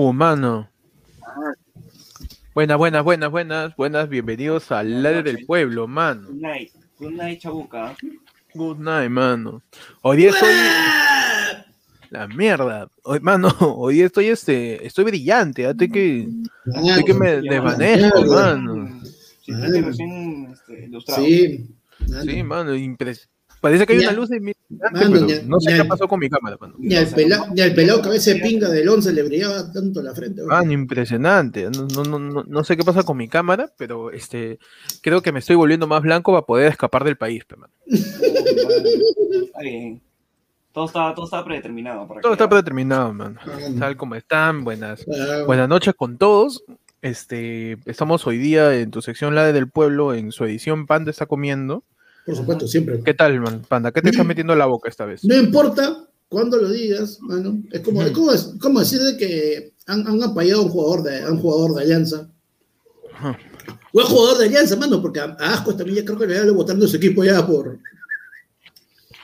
Uh, mano. Buenas, buenas, buenas, buenas, buenas. Bienvenidos al Ladre del Pueblo, mano. Good night. Good night, chabuca. Good night, mano. Hoy día estoy. La mierda. Hoy, mano, hoy día estoy este. Estoy brillante. ¿ah? Estoy que. Estoy que me desvanezco, mano. Sí, recién este, ilustrado. Sí. Sí, mano, impres- Parece que hay Ya. una luz de mi. Mano, ya- no sé ya- qué pasó con mi cámara, mano. Ni al pelado, ni al pelado cabeza de pinga del 11 le brillaba tanto la frente. weón. Mano, impresionante. No, no, no, no, sé qué pasa con mi cámara, pero este creo que me estoy volviendo más blanco para poder escapar del país, pe, mano. Está bien. Todo está, todo está predeterminado. Para Todo que- está predeterminado. Mano. Tal como están, buenas. Ah, Buenas noches con todos. Este, estamos hoy día en tu sección La del Pueblo, en su edición Panda está comiendo. Por supuesto, siempre. ¿Qué tal, man? Panda? ¿Qué te estás metiendo en la boca esta vez? No importa cuándo lo digas, mano. Es como, es como, es como decir de que han, han apoyado a un jugador de, a un jugador de Alianza. Ajá. O es jugador de Alianza, mano, porque a, a Ascuas también ya creo que le había votando su equipo ya por.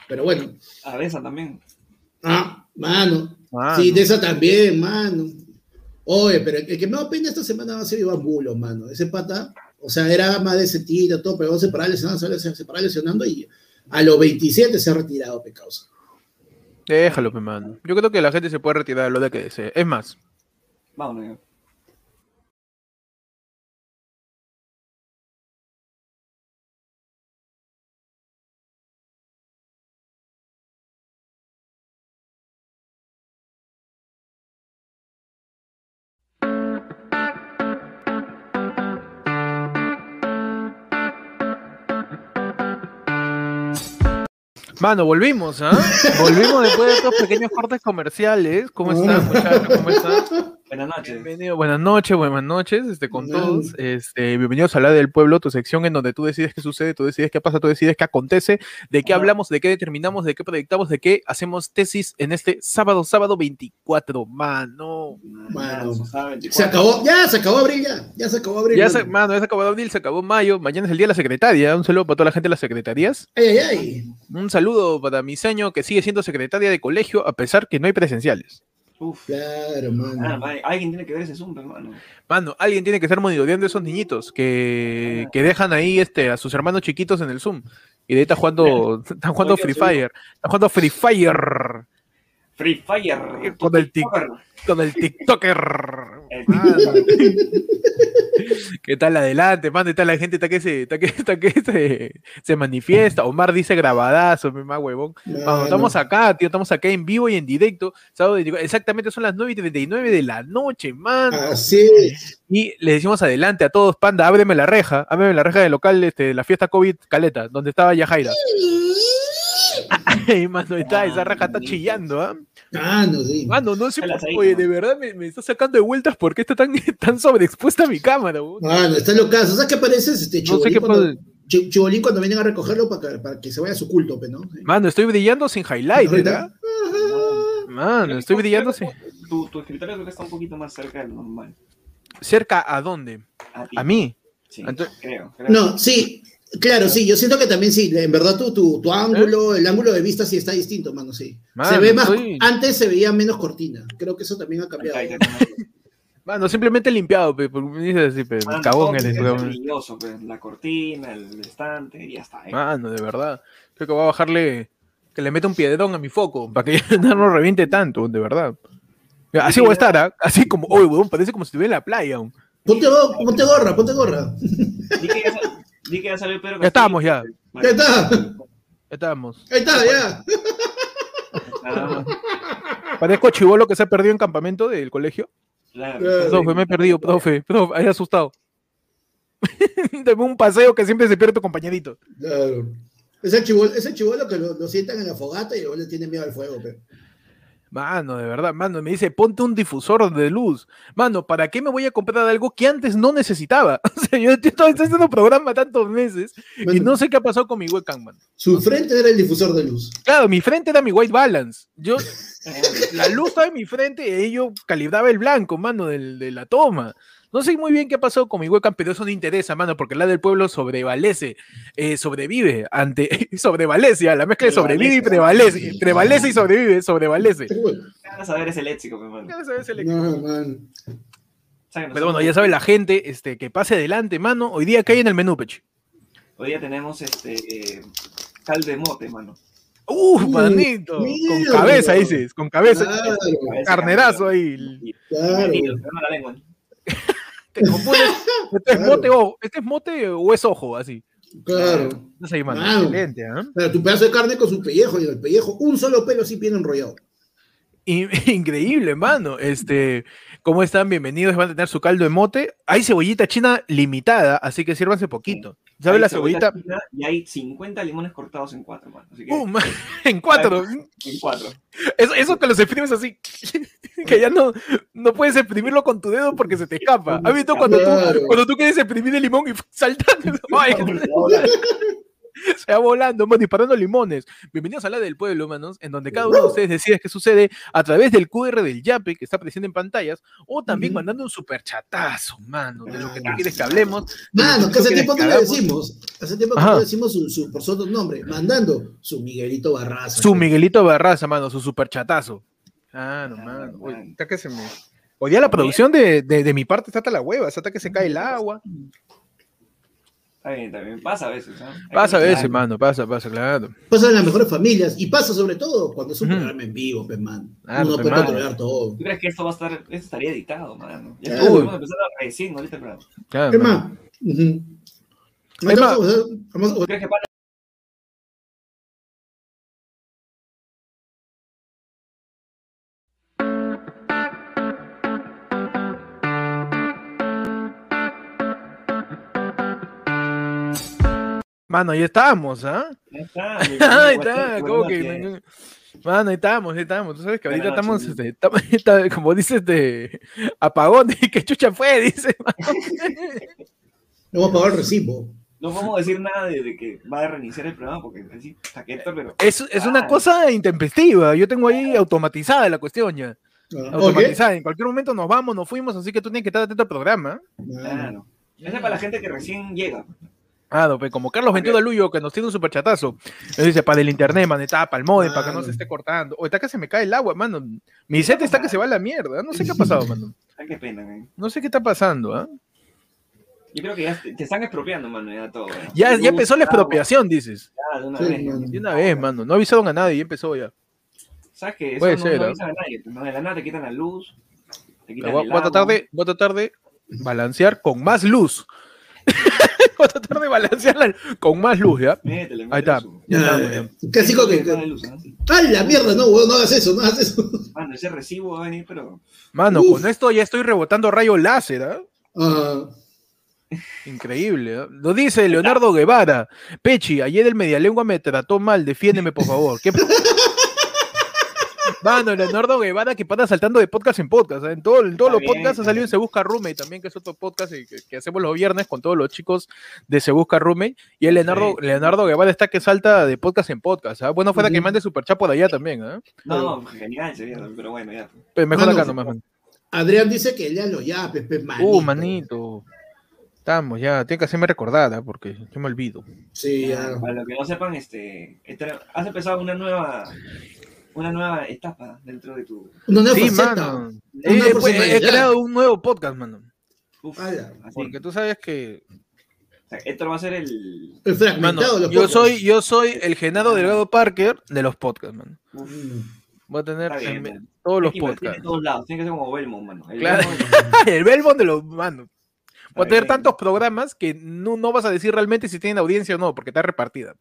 Pero bueno. A Besa también. Ah, mano. Mano. Sí, de esa también, mano. Oye, pero el que me da pena esta semana va a ser Iván Bulo, mano. Ese pata, o sea, era más de ese tiro, todo, pero se paraba lesionando, se, se paraba lesionando y a los 27 se ha retirado, pe causa. Déjalo, pe, mano. Yo creo que la gente se puede retirar de lo de que desee. Es más, Vámonos. Mano, volvimos, ¿ah? Volvimos después de estos pequeños cortes comerciales. ¿Cómo están, muchachos? ¿Cómo están? Buenas noches. Bienvenido, buenas noches, buenas noches, este, con todos. Este, bienvenidos a la del pueblo, tu sección en donde tú decides qué sucede, tú decides qué pasa, tú decides qué acontece, de qué hablamos, de qué determinamos, de qué proyectamos, de qué hacemos tesis en este sábado, sábado 24, mano. Mano. Ya, sabe, 24. Se acabó, ya se acabó abril, ya. Ya se acabó abril. Ya mano. se, mano, ya se acabó abril, se acabó mayo, mañana es el día de la secretaria. Un saludo para toda la gente de las secretarías. Ay, ay, ay. Un saludo para mi seño que sigue siendo secretaria de colegio a pesar que no hay presenciales. Uf. Claro, Ah, mano. Alguien tiene que ver ese Zoom, hermano. Mano, alguien tiene que estar monitoreando a esos niñitos que, que dejan ahí este, a sus hermanos chiquitos en el Zoom. Y de ahí están jugando, están jugando Free Fire. Están jugando Free Fire Free Fire. Con el TikToker. con el TikToker. El. ¿Qué tal adelante, mano? ¿Qué tal la gente? Está que se, está que, está que se, se manifiesta. Omar dice grabadazo, mi más huevón. Mano, Mano. estamos acá, tío, estamos acá en vivo y en directo. sábado 24, exactamente son las 9 y 39 de la noche, mano. Así es. Y le decimos adelante a todos, panda, ábreme la reja, ábreme la reja del local este, de la fiesta COVID Caleta, donde estaba Yajaira. Ay, mano, está, esa reja está chillando, ¿ah? Mano, sí. Mano, no sé, por- oye, ¿no? de verdad me, me está sacando de vueltas porque está tan, tan sobreexpuesta mi cámara, weón. Mano, está locazo. ¿Sabes qué pareces? Este No sé qué cuando, chibolín cuando vienen a recogerlo para que, para que se vaya a su culto, pe, ¿no? Sí. Mano, estoy brillando sin highlight, ¿verdad? Mano, estoy brillando sin... Tu, tu escritorio creo que está un poquito más cerca de lo normal. ¿Cerca a dónde? A, mí. Sí, Entonces- creo. creo. No, sí, claro, sí, yo siento que también sí, en verdad tu, tu, tu ángulo, el ángulo de vista sí está distinto, mano, sí. ¿Eh? Mano, se ve más, antes se veía menos cortina, creo que eso también ha cambiado. Mano, simplemente limpiado, pe, porque me dices así, pe, Mano, cagón brilloso, pues, La cortina, el estante, y ya está. ¿eh? Mano, de verdad. Creo que voy a bajarle, que le meta un piedrón a mi foco, para que ya no reviente tanto, de verdad. Así voy a estar, ¿ah? Así como, oye, weón, parece como si estuviera en la playa aún. Ponte, go- ponte gorra, ponte gorra. Di que ya salió Pedro Ya estamos, ya. Está, estamos. ahí está, ya. Más. Parezco chivolo que se ha perdido en campamento del colegio. Claro. Profe, me he perdido, profe, profe, ahí asustado. Deme un paseo que siempre se pierde tu compañerito. Claro. Ese chivolo, ese chivolo que lo, lo sientan en la fogata y luego le tiene miedo al fuego, pe. Mano, de verdad, mano, me dice, ponte un difusor de luz. Mano, ¿para qué me voy a comprar algo que antes no necesitaba? O sea, yo estoy haciendo programa tantos meses y no sé qué ha pasado con mi webcam, mano. Su frente era el difusor de luz. Claro, mi frente era mi white balance. Yo La luz estaba en mi frente y yo calibraba el blanco, mano, del- de la toma. No sé muy bien qué pasó con mi webcam, pero eso no interesa, mano, porque la del pueblo sobrevalece, eh, sobrevive ante, sobrevalece, a la mezcla de sobrevive y prevalece, prevalece y sobrevive, sobrevalece. Qué. ¿Qué a saber ese léxico, mi hermano? El- No, man. Pero bueno, ya sabe la gente este, que pase adelante, mano. Hoy día cae en el menú, Pechi. Hoy día tenemos este eh, caldo de mote, mano. ¡Uh, Uh, manito! Con cabeza, dices, con cabeza. Claro, Carnerazo ahí. Y- claro. y- y- no la lengua. Te confundes. ¿Este es Claro. mote o, este es mote o es ojo? Así. Claro. Entonces ahí, mano. Excelente, ¿ah? Claro, tu pedazo de carne con su pellejo y el pellejo un solo pelo así bien enrollado. In- Increíble, mano. Este, ¿cómo están? Bienvenidos. Van a tener su caldo de mote. Hay cebollita china limitada, así que sírvanse poquito. ¿Sabes la cebollita? Y hay 50 limones cortados en cuatro, mano. Así que Uh, man, en cuatro. en cuatro. Eso, eso que los exprimes así, que ya no, no puedes exprimirlo con tu dedo porque se te escapa. ¿Has visto cuando tú, cuando tú quieres exprimir el limón y saltando? Se va volando, man, disparando limones. Bienvenidos a la del pueblo, manos, en donde cada uno de ustedes decide qué sucede a través del QR del Yape que está apareciendo en pantallas o también mandando un superchatazo, mano, de lo que tú Ah, quieres que hablemos. lo Mano, que hace tiempo que hagamos. decimos. Hace tiempo que no decimos su, su, por su otro nombre. Mandando su Miguelito Barraza. Su Miguelito Barraza, mano, su superchatazo. Ah, no, Ah, mano. Está que se me. Hoy día la producción de, de, de mi parte está hasta la hueva, hasta que se cae el agua. Está bien, también pasa a veces. ¿no? Pasa a veces, mano, pasa, pasa, claro. Pasa en las mejores familias. Y pasa sobre todo cuando es un programa en vivo, pe, man. Claro, Uno pe, puede controlar todo. ¿Tú crees que esto va a estar, esto estaría editado, mano? Ya Claro. estamos empezando recién ahorita el programa. claro, ¿Qué mano. más? Ujú. Es más- Vamos a- vamos a- ¿Tú crees que para Mano, ahí estamos, ¿ah? Ya está, Ahí está, ¿cómo noches. que? Mano, ahí estamos, ahí estamos. Tú sabes que ahorita estamos, este, estamos- está- como dices, de apagón, y que chucha fue, dice. No hemos pagado el recibo. No podemos decir nada de, de que va a reiniciar el programa porque así está quieto, pero Es, es una Ah. cosa intempestiva. Yo tengo ahí automatizada la cuestión ya. Ah. Automatizada. En cualquier momento nos vamos, nos fuimos, así que tú tienes que estar atento al programa. Ah, claro. Ese es para la gente que recién llega. Ah, no, como Carlos 21 Luyo, que nos tiene un superchatazo. Nos dice, para el internet, man, está para el modem, para que no se esté cortando. O está que se me cae el agua, mano. Mi set está que se va a la mierda. No sé qué ha pasado, mano. Ay, qué pena, man. No sé qué está pasando, ¿ah? Yo creo que ya te, te están expropiando, mano, ya todo. ¿no? Ya, ya empezó la expropiación, dices. ya, de una Sí, vez. mano. De una vez, mano. No avisaron a nadie y empezó ya. ¿Sabes qué? Eso Puede no, ser, no ¿ah? avisan a nadie. pues, No, de la nada te quitan la luz, te quitan Voy, el voy a agua. tratar de, voy a tratar de balancear con más luz. voy a tratar de balancearla con más luz, ¿ya? Métele, Ahí está. Ya. Casi como que. La luz, ¿no? ¡Ah, la mierda! No, weón, no hagas eso, no hagas eso. Mano, ese recibo va a venir, pero. Mano, Uf. con esto ya estoy rebotando rayo láser, ¿ah? Ah, Increíble. ¿eh? Lo dice Leonardo Guevara. Pechi, ayer el Medialengua me trató mal, defiéndeme por favor. ¿Qué... Mano, Leonardo Guevara que pasa saltando de podcast en podcast. ¿eh? En, todo, en todos Está los bien, podcasts ha salido bien. en Se Busca Roommate también, que es otro podcast y que, que hacemos los viernes con todos los chicos de Se Busca Roommate. Y el Leonardo, Sí. Leonardo Guevara está que salta de podcast en podcast. ¿ah? Bueno, fuera que Ujú. mande super chat por allá también. ¿ah? No, genial sería, pero bueno, ya. Pero mejor Mano, acá nomás. man. Adrián dice que lea los yapes, pe, manito. Uh, manito. Estamos ya, tiene que hacerme recordar, ¿ah? porque yo me olvido. Sí, ya. Para los que no sepan, este, este, has empezado una nueva, una nueva etapa dentro de tu. Una nueva Sí, mano. Una Eh, pues, he creado un nuevo podcast, mano. Uf. Porque tú sabes que, O sea, va a ser el. El mano, fragmentado de los yo podcasts. soy, yo soy el Genaro Delgado Parker de los podcasts, mano. Uf. Voy a tener bien, en- todos los podcasts. En todos lados, tiene que ser como Belmont, mano. El Claro. Belmont- el Belmont de los, mano. Voy a tener bien. tantos programas que no, no vas a decir realmente si tienen audiencia o no, porque está repartida.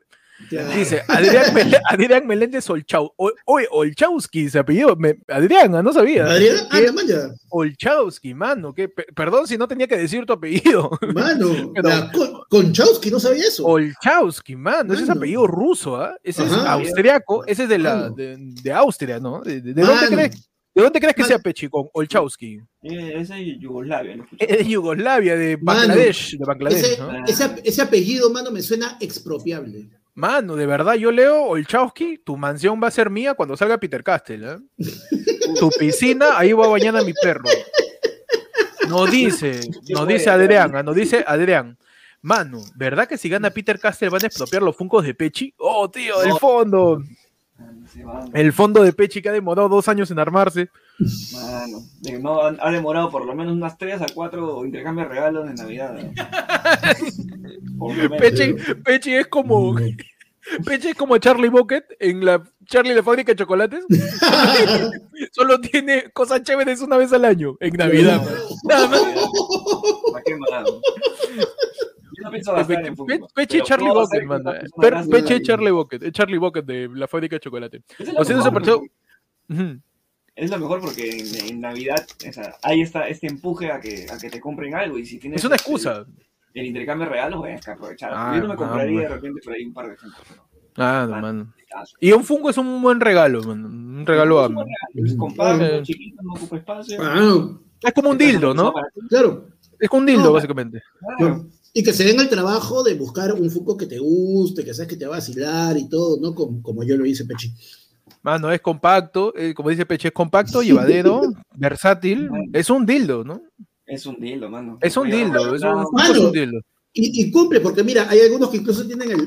Claro. Dice, Adrián, Mel- Adrián Meléndez Olchau. Oye, Olchowski se apellidó. Me- Adrián, ah, no sabía. Adrián, ah. Olchowski, mano. que Perdón si no tenía que decir tu apellido. Mano, Pero- la Con- Konchowski no sabía eso. Olchowski, mano. Ese es apellido ruso, ¿ah? Ese es austriaco. Ese es de, la, de, de Austria, ¿no? ¿De, de- de dónde crees? ¿De dónde crees que Mano. sea Pechicón? Olchowski. Eh, Ese es Yugoslavia, lo escuché. Es de Yugoslavia, de Mano. Bangladesh. De Bangladesh, Ese, ¿no? Ese, ese apellido, mano, me suena expropiable. Mano, de verdad, yo leo Olchowski, tu mansión va a ser mía cuando salga Peter Castell, ¿eh? Tu piscina, ahí va a bañar a mi perro. Nos dice, nos dice Adrián, ah, nos dice Adrián. Mano, ¿verdad que si gana Peter Castell van a expropiar los funcos de Pechi? Oh, tío, el fondo. Va, El fondo de Pechi que ha demorado dos años en armarse. Mano. De- no, ha ha demorado por lo menos unas 3 a 4 intercambios de regalos de Navidad. Pechi, Pechi es como. Pechi es como Charlie Bucket en la Charlie la fábrica de chocolates. Solo tiene cosas chéveres una vez al año, en Navidad. Nada más. ¿Para qué, mano? Yo no pienso gastar en Pe- Funko. Pechi es pero Charlie Bucket, man. es Charlie Bucket, es Charlie Bucket de la fábrica de chocolate. O sea, porque- Ujú. Es lo mejor porque en, en Navidad o sea, hay esta, este empuje a que, a que te compren algo y si tienes Es una excusa. El, intercambio de regalos, voy a aprovechar. Ah, Yo no me compraría de repente por ahí un par de ejemplos. pero Ah, no, caso. Y un fungo es un buen regalo, man. Un regalo a... chiquito, no ocupa espacio. Ah, Es como un dildo, ¿no? Claro. Es como un dildo, No, básicamente. claro. Y que se den el trabajo de buscar un Funko que te guste, que sabes que te va a vacilar y todo, ¿no? Como, como yo lo hice, Pechi. Mano, es compacto, eh, como dice Peche, es compacto, llevadero, versátil. Es un dildo, ¿no? Es un dildo, mano. Es un dildo, es un, es Mano. un dildo. Y, y cumple, porque mira, hay algunos que incluso tienen el.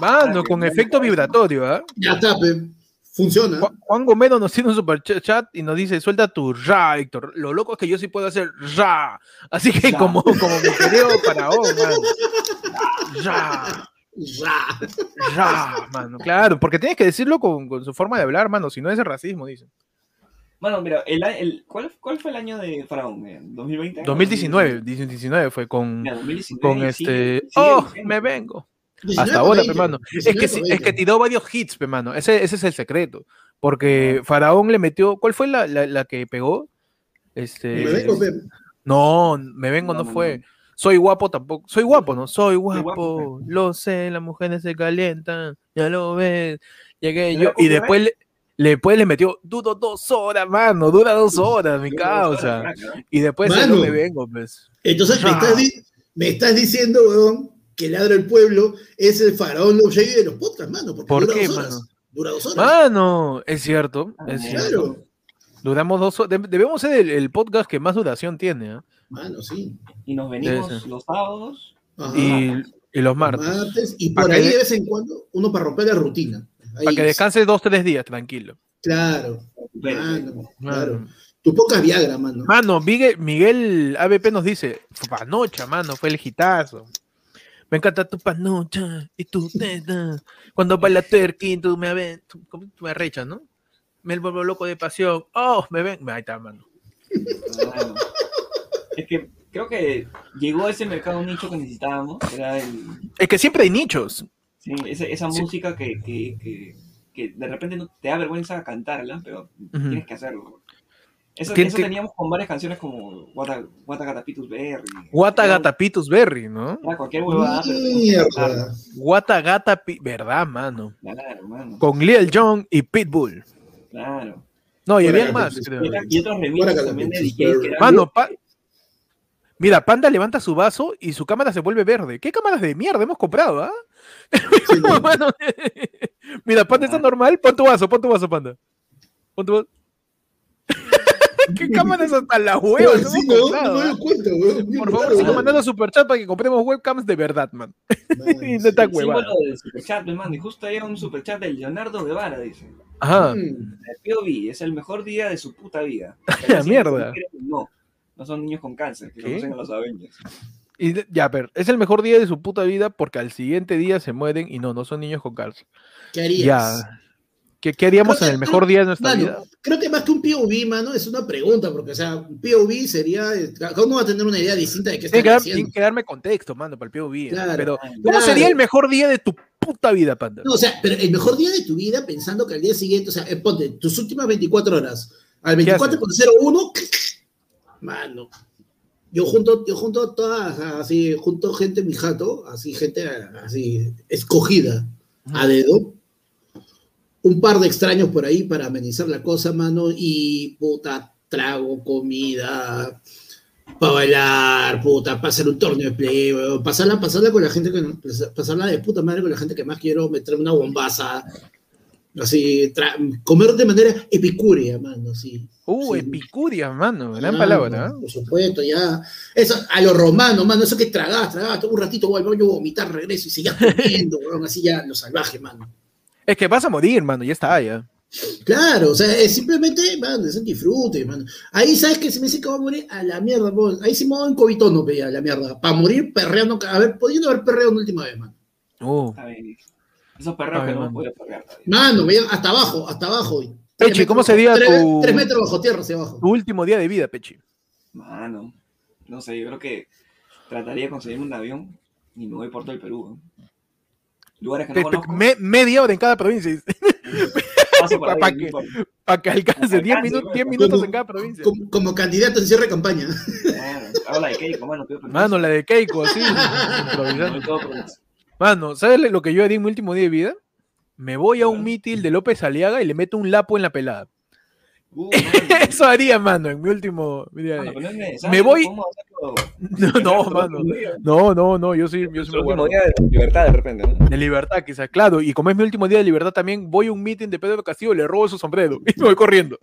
Mano, con efecto vibratorio, ¿ah? Ya está, pe, funciona. Ju- Juan Gomero nos tiene un super ch- chat y nos dice, suelta tu ra, Héctor. Lo loco es que yo sí puedo hacer ra. Así que Ra. como, como mi querido faraón, mano. Ra, Ra. ra, mano. Claro, porque tienes que decirlo con, con su forma de hablar, mano. Si no es racismo, dice. Mano, mira, el, el, ¿cuál, ¿cuál fue el año de Faraón? eh? ¿2020? 2019, 2019 fue con, Mira, 2019, con este... sigue ¡Oh, me vengo! 19 Hasta ahora, por pe, mano. 20, Es que, 19 sí- por es que 20. tiró varios hits, pe, mano. Ese, ese es el secreto. Porque Faraón le metió. ¿Cuál fue la, la, la que pegó? Este. Me vengo. No, me vengo, no, No, no, fue. no. Soy guapo tampoco. Soy guapo, ¿no? Soy guapo. guapo, lo sé, las mujeres se calientan. Ya lo ves. Llegué yo. ¿cómo Y después le, le- después le metió. Duro dos horas, mano. Dura dos horas, mi causa. Y después Mano. no me vengo, pues. Entonces me estás, di- me estás diciendo, weón, que Ladra el Pueblo es el faraón Love de los podcasts, mano. Porque ¿Por dura qué, dos horas. mano? Dura dos horas. Mano, es cierto. Es Ah, cierto. Duramos dos horas. Debemos ser el, el podcast que más duración tiene. Mano, sí. Y nos venimos los sábados. Y, y los martes. Martes, y por ahí de- vez en cuando uno para romper la rutina. Ahí Para que es. descanse dos, tres días, tranquilo. Claro, Pero, mano, claro. Mano, Tu poca Viagra, mano. Mano, Miguel, Miguel ABP nos dice, panocha, mano, fue el hitazo. Me encanta tu panocha y tu teta. Cuando baila twerking, tú me tú, tú me arrechas, ¿no? Me vuelvo loco de pasión. Oh, me ven. Ahí está, mano. Claro. Es que creo que llegó a ese mercado nicho que necesitábamos. Era el, Es que siempre hay nichos. sí, esa Sí. música que, que, que, que de repente no te da vergüenza cantarla, pero tienes que hacerlo. Eso, eso teníamos con varias canciones como Guata, Guata Gatapitus Berry. Guata Era- Gata Pitus Berry, ¿no? Era cualquier huevada, pero tenías que cantarla. Mierda. Guata Gata Pi- ¿Verdad, mano? Claro, mano. Con Lil Jon y Pitbull. Claro. No, y había más, creo. Y, otra- y otros remixes Guata también de Gatapitus DJs que Berry. eran- Mano, pa- Mira, Panda levanta su vaso y su cámara se vuelve verde. ¿Qué cámaras de mierda hemos comprado, ah? Sí, no. Mano, Mira, Panda está normal. Pon tu vaso, pon tu vaso, Panda. Pon tu vaso. ¿Qué cámaras hasta las huevas Pero hemos sí, no, no me doy cuenta, weón. Por favor, sigan mandando superchat para que compremos webcams de verdad, man. Y no está símbolo del superchat, me manda. Y justo hay un superchat del Leonardo Guevara, dice. Ajá. Mm. POV es el mejor día de su puta vida. La mierda. No, no son niños con cáncer, que ¿Qué? conocen a los Avengers. Y de- ya, pero es el mejor día de su puta vida porque al siguiente día se mueren y no, no son niños con cáncer. ¿Qué harías? Ya. ¿Qué, qué haríamos en el mejor día de nuestra Mano, vida? creo que más que un POV, mano, es una pregunta, porque, o sea, un POV sería, eh, cada uno va a tener una idea distinta de qué está haciendo. tiene que darme contexto, mano, para el POV. ¿eh? Claro, pero, claro. ¿cómo sería el mejor día de tu puta vida, Panda? No, o sea, pero el mejor día de tu vida pensando que al día siguiente, o sea, eh, ponte tus últimas 24 horas, al ¿Qué 24.01, mano, yo junto, yo junto todas, así, junto gente en mi jato, así, gente así, escogida a dedo, un par de extraños por ahí para amenizar la cosa, mano, y puta, trago, comida, para bailar, puta, para hacer un torneo de play, pasarla, pasarla con la gente que pasarla de puta madre con la gente que más quiero, meter una bombaza, así, comer de manera epicúrea, mano, así. Uh, Sí. epicuria, mano, gran Ah, palabra. ¿eh? Por supuesto, ya. Eso, a los romanos, mano, eso que tragabas, tragabas, un ratito voy al baño, vomitar, regreso y seguías comiendo, weón, así ya, lo salvaje, mano. Es que vas a morir, mano, ya está, ya. Claro, o sea, es simplemente, mano, es un disfrute, mano. Ahí, ¿sabes que Se me dice que va a morir a la mierda, vos. Ahí sí me voy en cobitón, no veía, a la mierda. Para morir perreando, a ver, pudiendo haber perreado una última vez, mano. Bien. Esos perros Está que no mano. puedo perrear. Mano, veía hasta abajo, hasta abajo. Pechi, ¿cómo metros- sería tres, tu- tres metros bajo tierra hacia abajo. Tu último día de vida, Pechi. Mano, no sé, yo creo que trataría de conseguirme un avión y me voy por todo el Perú. ¿no? Lugares que Pe- no pe- conozco. me- media hora en cada provincia. ahí, pa' que-. Para que alcance 10 alcance, minutos, pues. 10 minutos Como- en cada provincia. Como, como candidato en cierre de campaña. Claro, Hago la de Keiko, mano. Mano, la de Keiko, eso. Mano, ¿sabes lo que yo haría en mi último día de vida? Me voy a un mítil de López Aliaga y le meto un lapo en la pelada. Uh, Eso haría, mano, en mi último día de mano, no Me voy- No, no, mano. No, no, no, yo sí, yo sí me Su último guardo. día de libertad de repente, ¿no? De libertad, quizás, claro. Y como es mi último día de libertad también, voy a un meeting de Pedro Castillo, le robo su sombrero y me voy corriendo.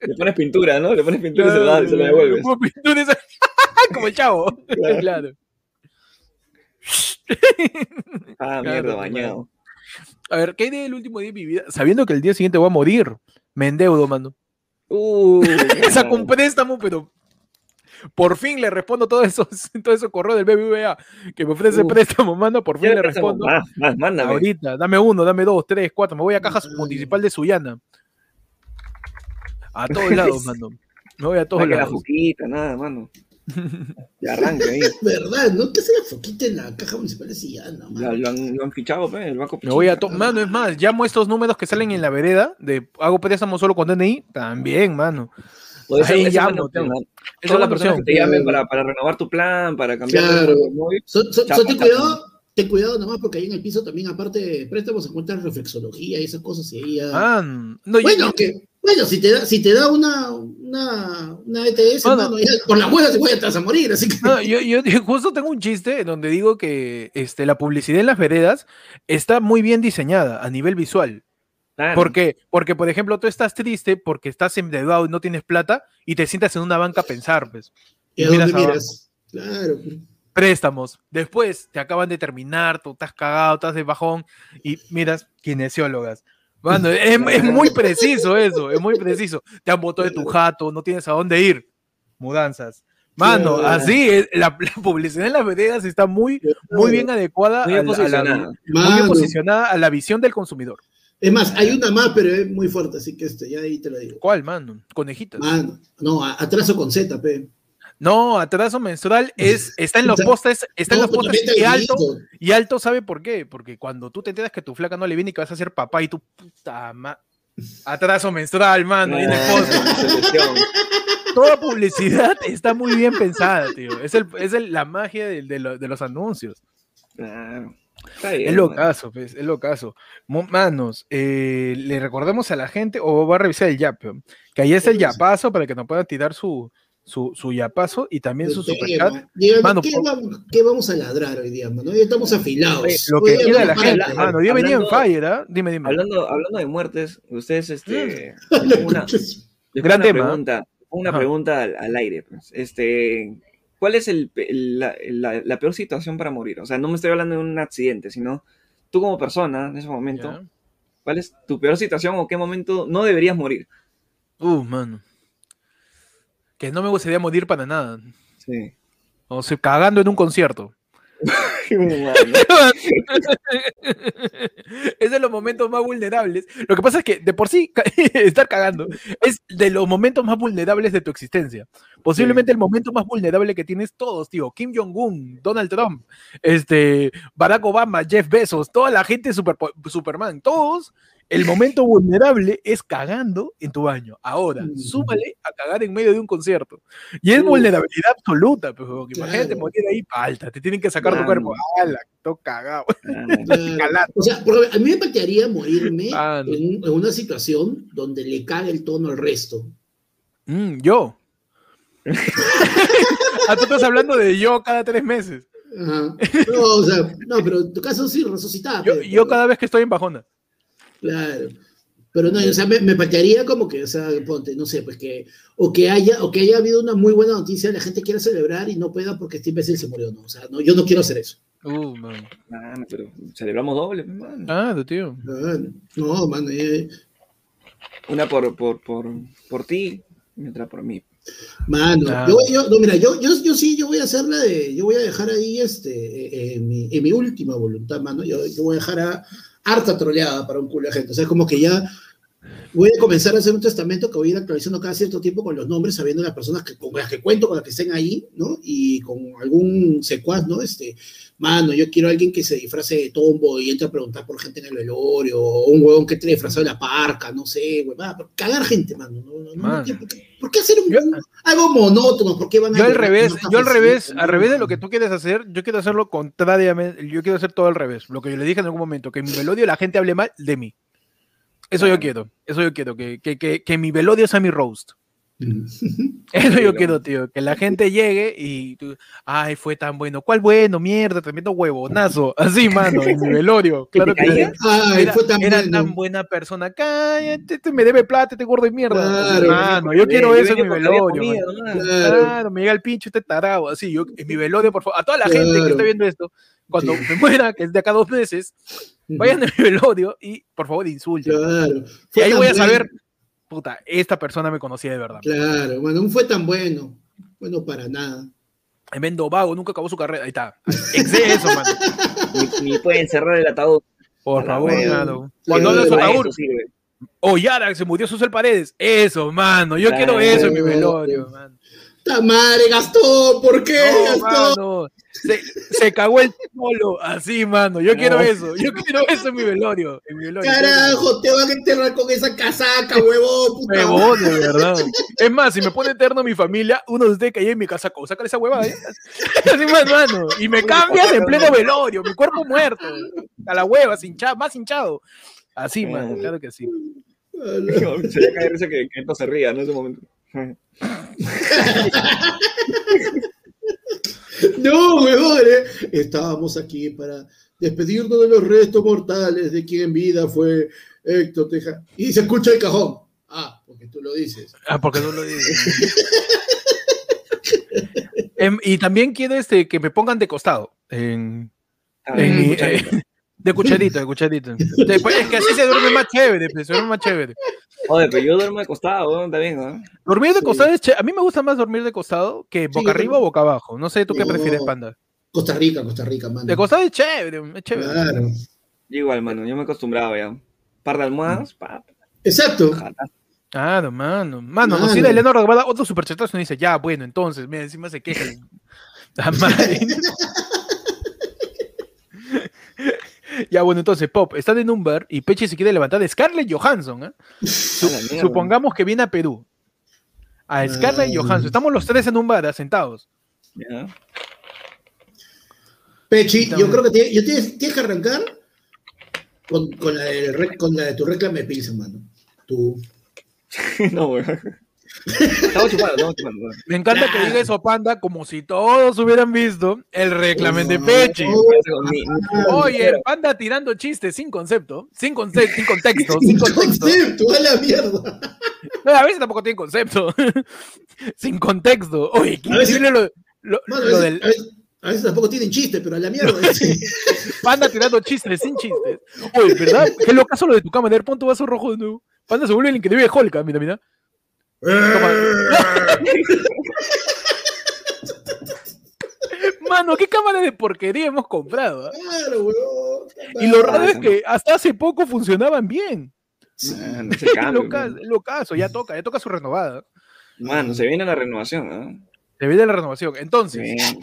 Le pones pintura, ¿no? Le pones pintura y se la, y se la devuelves. Como pintura esa- Como el chavo. Claro. Claro. Ah, mierda, claro. bañado. A ver, ¿qué hay del último día de mi vida? Sabiendo que el día siguiente voy a morir, me endeudo, mano. Uh, Saco un préstamo, pero por fin le respondo todo eso, todo eso correo del BBVA que me ofrece Uf. préstamo, mano. Por fin le respondo. Más, más, mándame. Ahorita, dame uno, dame dos, tres, cuatro. Me voy a Caja Municipal de Sullana. A todos lados, mano. Me voy a todos Saque la lados. juquita, nada, mano. Y arranca ahí. ¿Verdad? ¿No? ¿Qué se la foquita en la caja municipal de Sillana, Ya mano? lo han, lo han fichado, pe, el banco Me voy a to Mano, es más, llamo estos números que salen en la vereda de hago préstamo solo con DNI. También, mano. Puede ser- Ahí esa es llamo. ¿no? Esa es Todas las personas que te llamen para, para renovar tu plan, para cambiar Claro. de móvil. So- so- so Chapa, ten chapa. cuidado, ten cuidado nomás porque ahí en el piso también, aparte de préstamos, se encuentra reflexología y esas cosas. Y ahí ya- Ah, no, bueno, yo- que, bueno, si te da, si te da una, una, una ETS, Bueno. mano, ya por la buena te puedes a morir, así que. No, yo, yo- justo tengo un chiste donde digo que este, la publicidad en las veredas está muy bien diseñada a nivel visual. Claro. ¿Por qué? Porque, por ejemplo, tú estás triste porque estás endeudado y no tienes plata y te sientas en una banca a pensar, pues. ¿Y Y a dónde miras miras? Claro. Préstamos. Después te acaban de terminar, tú estás cagado, estás de bajón y miras kinesiólogas. Mano, es, es muy preciso eso, es muy preciso. Te han botado de tu jato, no tienes a dónde ir. Mudanzas. Mano, así es, la, la publicidad en las veredas está muy, muy bien adecuada Muy a bien la- a la- posicionada. muy bien Mano. posicionada a la visión del consumidor. Es más, hay una más, pero es muy fuerte, así que este, ya ahí te lo digo. ¿Cuál, mano? Conejitas. Mano, no, atraso con Z, pe. No, atraso menstrual es, está en los postes, está en los pues postes y alto, y alto sabe por qué, porque cuando tú te enteras que tu flaca no le viene y que vas a ser papá y tu puta ma- atraso menstrual, mano, y en el Ah. Toda publicidad está muy bien pensada, tío. Es, el, es el- la magia de, de lo- de los anuncios. Claro. Bien, Es lo caso, pues, es lo caso. Manos, eh, le recordamos a la gente, o va a revisar el yap, que ahí está el yapazo para que nos puedan tirar su, su, su yapazo y también su superchat. Mano, ¿qué, por- vamos, qué vamos a ladrar hoy día, mano? Hoy estamos afilados. Oye, Lo que quiera la gente, adelante. mano. Yo venía en fire, ¿ah? Dime, dime. Hablando, hablando de muertes, ustedes, este. La una, Gran una tema. pregunta, una Ajá. pregunta al, al aire. pues. Este. ¿Cuál es el, la, la- la peor situación para morir? O sea, no me estoy hablando de un accidente, sino tú como persona en ese momento, Ya. ¿cuál es tu peor situación o qué momento no deberías morir? Uh, mano. Que no me gustaría morir para nada. Sí. O sea, cagando en un concierto. Es de los momentos más vulnerables. Lo que pasa es que de por sí estar cagando es de los momentos más vulnerables de tu existencia. Posiblemente el momento más vulnerable que tienes todos, tío. Kim Jong-un, Donald Trump, este, Barack Obama, Jeff Bezos, toda la gente super, Superman, todos. El momento vulnerable es cagando en tu baño. Ahora, súmale a cagar en medio de un concierto. Y es vulnerabilidad absoluta, pues, porque imagínate Claro. morir ahí, falta, te tienen que sacar tu Mano. cuerpo. ¡Hala! Todo cagado. Calar. O sea, porque a mí me patearía morirme Ah, no. en, en una situación donde le cague el tono al resto. Mm, yo. Ah, tú estás hablando de yo cada tres meses. Ajá. No, o sea, no, pero en tu caso sí, resucitada. Yo, pero- yo cada vez que estoy en bajona. Claro. Pero no, o sea, me, me patearía como que, o sea, ponte, no sé, pues que, o que haya, o que haya habido una muy buena noticia, la gente quiera celebrar y no pueda porque este imbécil se murió, no. O sea, no, yo no quiero hacer eso. Uh, man. Mano, pero celebramos doble, mano. Ah, tu tío. No, mano, eh, Una por, por, por, por ti y otra por mí. mano. Ah. Yo, yo, no, mira, yo, yo, yo sí, yo voy a hacer la de, yo voy a dejar ahí, este, eh, en, mi, en mi última voluntad, mano, yo, yo voy a dejar a harta troleada para un culo de gente. O sea, como que ya voy a comenzar a hacer un testamento que voy a ir actualizando cada cierto tiempo con los nombres, sabiendo las personas que, con las que cuento, con las que estén ahí, ¿no? Y con algún secuaz, ¿no? Este, mano, yo quiero a alguien que se disfrace de tombo y entre a preguntar por gente en el velorio, o un huevón que esté disfrazado de la parca, no sé, huevada, cagar gente, mano. No, no, no, ¿por, qué, por qué hacer un, Yo- algo monótono? ¿Por qué van a Yo al revés, yo al revés, al revés de lo que tú quieres hacer, yo quiero hacerlo contrariamente, yo quiero hacer todo al revés. Lo que yo le dije en algún momento, que en mi velodio la gente hable mal de mí. Eso yo quiero, eso yo quiero, que, que, que, que mi velodio sea mi roast. Mm. Eso yo quiero, tío, que la gente llegue y tú, ay, fue tan bueno. ¿Cuál bueno? Mierda, tremendo huevonazo. Así, mano, en mi velorio. Claro te que sí. caiga. Ay, Era, fue tan era bueno. tan buena persona. Cállate, este me debe plata, este gordo de mierda. Claro. Mano, yo quiero eso en mi velorio. comida. Claro. Claro, me llega el pincho este tarado, así, yo en mi velorio, por favor, a toda la gente que está viendo esto, cuando Sí. me muera, que es de acá a dos meses, vayan a mi velorio y por favor insulten. Claro. Y ahí voy a bueno. saber, puta, esta persona me conocía de verdad. Claro, bueno, no fue tan bueno. Bueno, para nada. Tremendo vago, nunca acabó su carrera. Ahí está. Exe eso, mano. Ni, ni pueden cerrar el ataúd. Por favor, mano. Cuando hablo de su ataúd, o Yara, que se murió Susel Paredes. Eso, mano. Yo quiero eso en mi velorio, mano. ¡Ta madre, Gastón! ¿Por qué, No, Gastón? mano. Se, se cagó el solo. Así, mano. Yo quiero eso. Yo quiero eso en mi velorio. En mi velorio. Carajo, te van a enterrar con esa casaca, huevón, puta. Huevón, de verdad. Es más, si me pone eterno mi familia, uno de ustedes hay en mi casa, sácale esa huevada. ¿eh? Así más, mano. Y me cambias en pleno velorio, mi cuerpo muerto. A la hueva, hinchado, más hinchado. Así, mano, claro que sí. Sería caer risa que, que esto se ría, ¿no? En ese momento. No, huevón, eh. Estábamos aquí para despedirnos de los restos mortales de quien en vida fue Héctor Teja. Y se escucha el cajón. Ah, porque tú lo dices. Ah, porque no lo dices. Em, y también quiero este, que me pongan de costado. En, Ah, en eh, de cucharito, de cucharito. Después, es que así se duerme más chévere, pues, se duerme más chévere. Joder, pero yo duermo de costado, ¿no? Bien, ¿no? Dormir de Sí. costado es chévere. A mí me gusta más dormir de costado que boca arriba también. o boca abajo. No sé, ¿tú qué No. prefieres, panda? Costa Rica, Costa Rica, mano. De costado es chévere, es chévere. Claro. Igual, mano. Yo me he acostumbrado ya. par de almohadas, pa, Exacto. jata. Claro, mano. Mano, nos Mano. tira Elena Guevara otro superchetazo y dice, ya, bueno, entonces, mira, encima se queja. La madre. ya, bueno, entonces, Pop, están en un bar y Peche se quiere levantar de Scarlett Johansson, ¿eh? Supongamos que viene a Perú. A Scarlett. Johansson. Estamos los tres en un bar, sentados. Ya. Pechi, yo creo que yo tienes, tienes que arrancar con, con, la de, re- con la de tu reclame de Pilsen, mano. Tú. no, güey. Estamos chupando, estamos chupando. Me encanta que diga eso, Panda, como si todos hubieran visto el reclamen de. Pechi. Oye, el Panda tirando chistes sin concepto, sin, conce- sin contexto, sin contexto. Concepto, a la mierda. No, a veces tampoco tiene concepto. sin contexto. Oye, qué A veces- increíble lo, lo- Mano, a, lo veces, del a veces- a veces tampoco tienen chiste, pero a la mierda. Panda tirando chistes sin chistes. Oye, ¿verdad? Qué locazo lo de tu cama. A ver, pon tu vaso rojo de nuevo. Panda se vuelve el increíble Hulk. ah, Mira, mira. Mano, qué cámara de porquería hemos comprado. ah? Claro, weón. Y lo raro es que hasta hace poco funcionaban bien. Cambio, Loca- güey. Locazo, ya toca, ya toca su renovada. Mano, se viene la renovación, ¿no? Se viene la renovación. Entonces, Bien.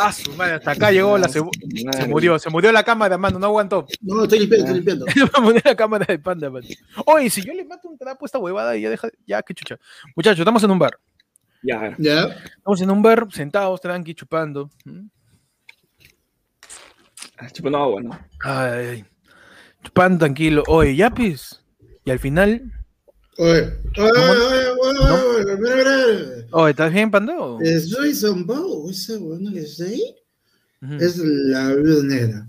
Ah, su madre, hasta acá llegó la Se Madre. murió, se murió la cámara, mano, no aguantó. No, estoy limpiando, estoy limpiando. Va a poner la cámara de panda, mano. Oye, si yo le mato un trapo a esta huevada y ya deja, ya que chucha. Muchachos, estamos en un bar. Ya. Ya. Estamos en un bar, sentados, tranqui, chupando. Ah, Chupando agua, ¿no? Ay, chupando tranquilo. Oye, yapis. Y al final, Oye, oye, oye, oye, oye, mira, mira, mira. Oh, ¿estás bien, Pando? Es Jason Bow, esa buena que está ahí. Es la viuda negra.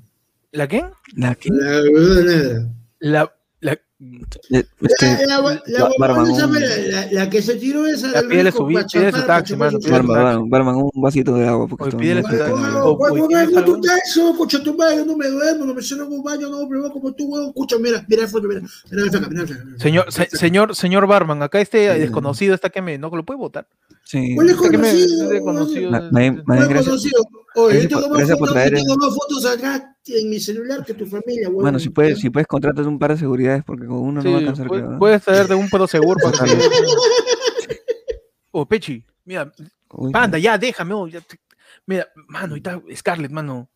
¿La qué? La que. La viuda negra. La, Este, La, la, la, la, Barman, un- la, la que se tiró esa del pídele su pídele taxi, mano, Barman, Barman, un vasito de agua. Porque pídele su taxi. Oh, no me duermo, no me baño, no, pero como tú, huevón, escucha, mira, mira el foto, mira, mira la mira Señor, señor, señor Barman, acá este desconocido está que me, no lo puede votar. Sí. ¿Cuál es Está que me, conocido? Oye, yo tengo por- más fotos, traer yo tengo más fotos acá en mi celular que tu familia, huevón. Bueno, si puedes, si puedes contratar un par de seguridades porque con uno no va a Sí, alcanzar. pu- creo, ¿no? puedes traer de un pedo seguro para que. Oh, Pechi, mira, Uy, panda, ya déjame. oh, ya te- Mira, mano, ahí está Scarlett, mano.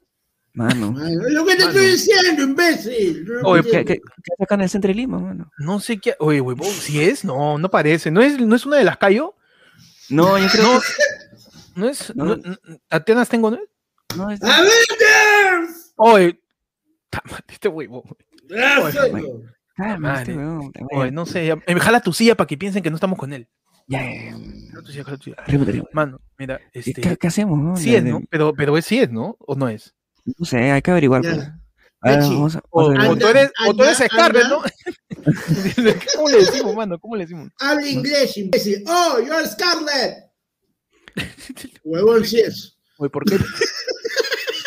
Mano. Es lo que te Mano. estoy diciendo, imbécil. No Oye, ¿Qué, qué, acá en el centro de Lima, mano? No sé qué. Oye, huevón, si es, no, no parece. ¿No es, no es una de las Cayo? No, yo creo No, que no es. No. no- no- Atenas tengo, ¿no? no, es- ¡Avengers! Oye, este huevón. Gracias. Calma, este. Oye, no sé, ya- eh, jala tu silla para que piensen que no estamos con él. Ya, ya, ya. Jala tu silla, jala tu silla. Arriba, arriba. Mano, mira, ¿Y este. ¿Qué, qué hacemos, no? Sí es, de- ¿no? Pero, pero es sí es, ¿no? ¿O no es? No sé, hay que averiguar. Pues. A ver, Pechi, vamos a- O, vamos a o ver. tú eres, o tú eres anda. ¿no? ¿Cómo le decimos, mano? ¿Cómo le decimos? Habla inglés, imbécil. Oh, you're Scarlett. Huevón, sí es. Oye, ¿por qué?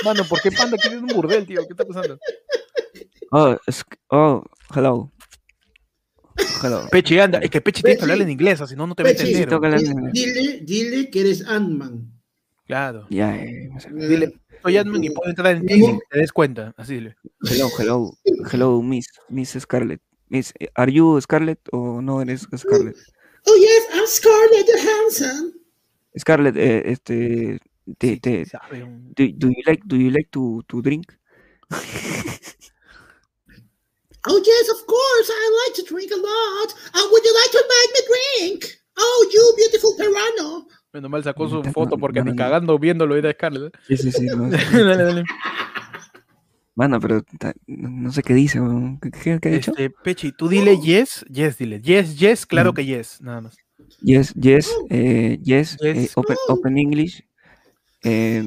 Mano, ¿por qué Panda quiere un burdel, tío? ¿Qué está pasando? Oh, es- oh, hello. Hello. Pechi, anda. Es que Pechi tiene que hablar en inglés, si no, no te va a Pechi, entender. Dile, dile que eres Ant-Man. Claro. Ya, saca. Dile, soy Admin y puedo entrar en ti sin que te des cuenta. Así dile. Hello, hello, hello, Miss, Miss Scarlett. Miss, eh, ¿are you Scarlett o no eres Scarlett? Oh, yes, I'm Scarlett Johansson. Scarlett, eh, este, te, te, Sabe, un- do, do you like, do you like to, to drink? Oh, yes, of course. I like to drink a lot. Uh, would you like to invite me drink? Oh, you beautiful peruano. Menos mal sacó su foto porque ni cagando viéndolo era Scarlett. Sí, sí, sí. No, dale, dale. Mano, pero no, sé qué dice. ¿Qué, qué, qué ha dicho? Este, Pechi, tú dile yes, yes, dile. Yes, yes, claro Mm. que yes, nada más. Yes, yes, eh, yes, eh, Yes. open, open English. eh,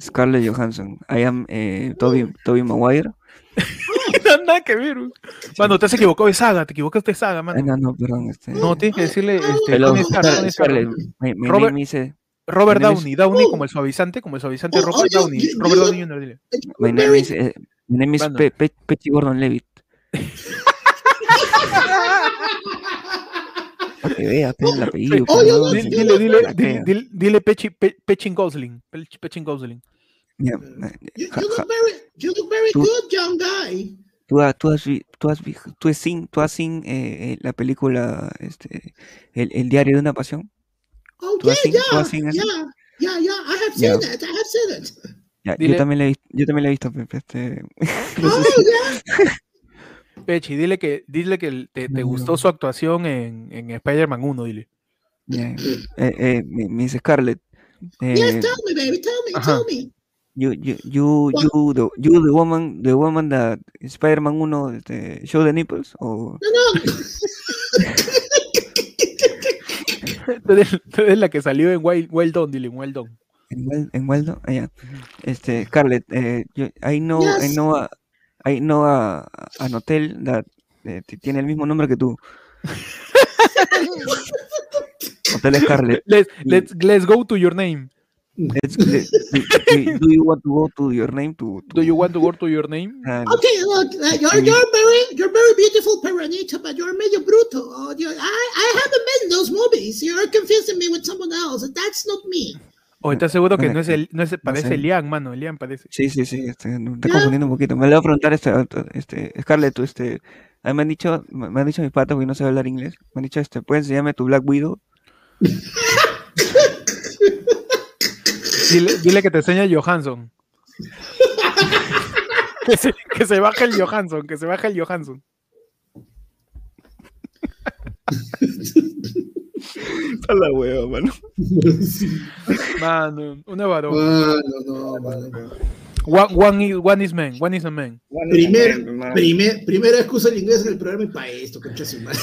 Scarlett Johansson. I am eh, Toby, Toby Maguire. Nada que ver. güey. Mano, te has equivocado de saga, te equivocaste de saga, mano. no, no, perdón. Este, No, tienes que decirle este, hello, Tony. Scarlett. Robert- name is, eh, Robert my name is- Downey, Downey como el suavizante, como el suavizante Oh, Robert oh, Downey, you- Robert Downey Jr., dile. my name is, eh, my name is Mano. Pe- Pe- Petty Gordon Levitt. Para que vea, pe, el apellido. Oh, Dile, dile, dile, dile, crea. dile, dile Pechi, Pe- Pechin Gosling, Pe- Pechin Gosling. Ya, eh, You, you look very, you look very Tú- good, young guy. Tú, has- tú has, tú has, tú has seen, tú has seen, eh, eh, la película, este, el, el diario de una pasión. Oh, ¿Tú yeah, seen- tú yeah, has seen eso? yeah, yeah, yeah. I have Yeah. seen it. I have seen it. Dile- yo también la he visto, yo también la he visto, Pepe, este, Oh, yeah. Pechi, dile que, dile que te, te gustó su actuación en, en Spider-Man 1, dile. ya, eh, eh, mi- Miss Scarlett, eh, Yes, tell me, baby. Tell me. Ajá. Tell me. you, you, you, you, the, you, the woman, the woman that Spider-Man 1, este, show the nipples, o, No, no. Tú eres, tú eres la que salió en Wild, Wild Dawn, dile, en Wild Dawn. en, en Waldo, ah, ya. este, Scarlett, eh, yo, I know, I Yes. know, a, I know a, an hotel that eh, tiene el mismo nombre que tú. Hotel Scarlett. Let's, let's, let's go to your name. Let's- let- do, do you want to go to your name to? to Do you want to go to your name? and- Okay, look, uh, you're, And- you're very, you're very beautiful, Peranito, but you're medio bruto. Oh, you're, I, I haven't been in those movies. You're confusing me with someone else. That's not me. ¿O estás seguro que no es el, no es, parece sé. Elian, mano? Elian parece. Sí, sí, sí, este, no, está confundiendo un poquito. Me le voy a preguntar este, este, Scarlett, tú, este, a mí me han dicho, me me han dicho mis patas porque no sé hablar inglés. Me han dicho, este, puedes enseñarme tu Black Widow. Dile, dile que te enseña Johansson. que, se, que se baje el Johansson, que se baje el Johansson. A la hueva, mano. Mano, una varón. Mano, no, mano. One, one is, one is man, one is a man. Primer, primera excusa el inglés en el programa y para esto, concha su madre.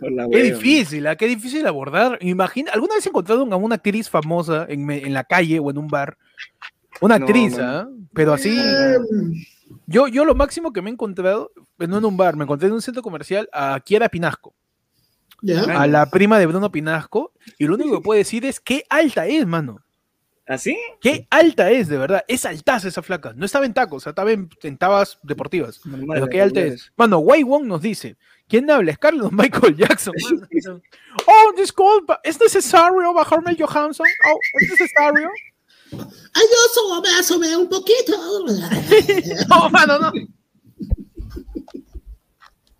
Por la Qué difícil, ¿ah? qué difícil abordar. Imagina, ¿alguna vez encontraron a una actriz famosa en, en la calle o en un bar? Una actriz, no. ¿ah? Pero así, yo, yo lo máximo que me he encontrado, pues, no en un bar, me encontré en un centro comercial a Kiera Pinasco, ¿Ya? a la prima de Bruno Pinasco, y lo único que puedo decir es qué alta es, mano. ¿Así? Qué alta es, de verdad. Es altaza esa flaca. No estaba en tacos, o sea, estaba en, en tabas deportivas. Normal, Pero qué alta es. Mano, Wei Wong nos dice, ¿quién habla? ¿Es Carlos Michael Jackson? mano. oh, disculpa, ¿es necesario bajarme el Johansson? Oh, ¿es necesario? Ay, yo soy asome un poquito. No, mano, no.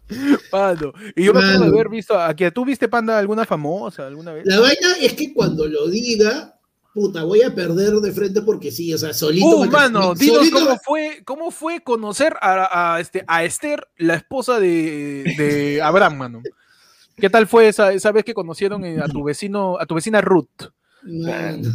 Mano, y yo me acuerdo de Mano. haber visto aquí. ¿Tú viste panda alguna famosa alguna vez? La vaina es que cuando lo diga, puta, voy a perder de frente porque sí, o sea, solito. Uh, mano, dinos solito- cómo fue, cómo fue conocer a, a, este, a Esther, la esposa de, de Abraham, mano. ¿Qué tal fue esa, esa vez que conocieron eh, a tu vecino, a tu vecina Ruth? Mano.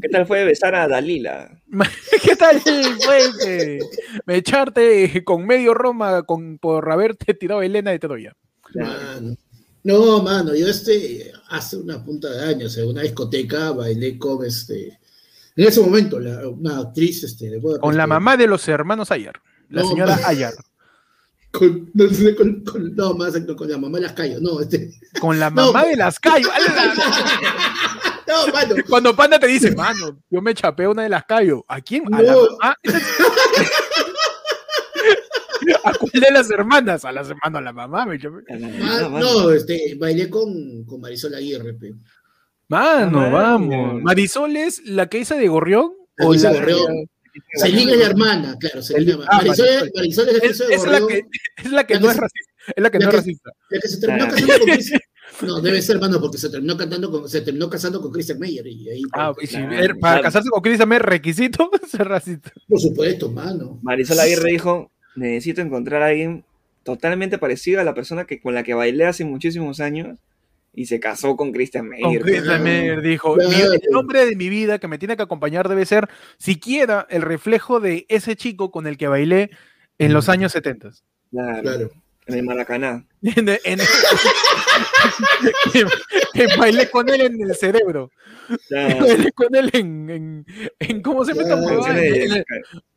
¿Qué tal fue besar a Dalila? ¿Qué tal fue que me echarte con medio Roma con, por haberte tirado a Elena de Troya? Mano. No, mano, yo este, hace una punta de años, en una discoteca, bailé con este, en ese momento, la- una actriz, este, de Con la que- mamá de los hermanos Ayar, la No, señora ma- Ayar. Con, no, sé, con, con- no, más con la mamá de las calles, no, este, Con la mamá ma- de las calles. no, mano, Cuando Panda te dice, mano, yo me chapé una de las calles. ¿A quién? A la No. mamá. ¿A cuál de las hermanas? A las hermanas, a la mamá me chapé. A la- ma- a la- no, este, bailé con, con Marisol Aguirre, pe. Mano, Ah, vamos. ¿Marisol es la que hizo de Gorrión? La ¿O que hizo la- Gorrión. Celina es la hermana, claro, Celina. Ah, Marisol, Marisol. Marisol es la que Es, hizo de es la Gorrión, que, es la que La no que es racista. Es la que la no es que- racista. la que se terminó Ah. casando con Chris- No, debe ser, hermano, porque se terminó cantando con, se terminó casando con Christian Meyer y ahí, Ah, y si- claro, para claro. casarse con Chris Amer, requisito ser racista. por supuesto, mano. Marisol Aguirre dijo, necesito encontrar a alguien totalmente parecido a la persona que, con la que bailé hace muchísimos años y se casó con Christian Con Meyer. Chris pues. Amer dijo, Claro. "Mi- el hombre de mi vida que me tiene que acompañar debe ser siquiera el reflejo de ese chico con el que bailé en los años 70. Claro, Claro. En el Maracaná. En- en- que, que bailé con él en el cerebro. Claro. Bailé con él en, en, en- ¿cómo se llama el-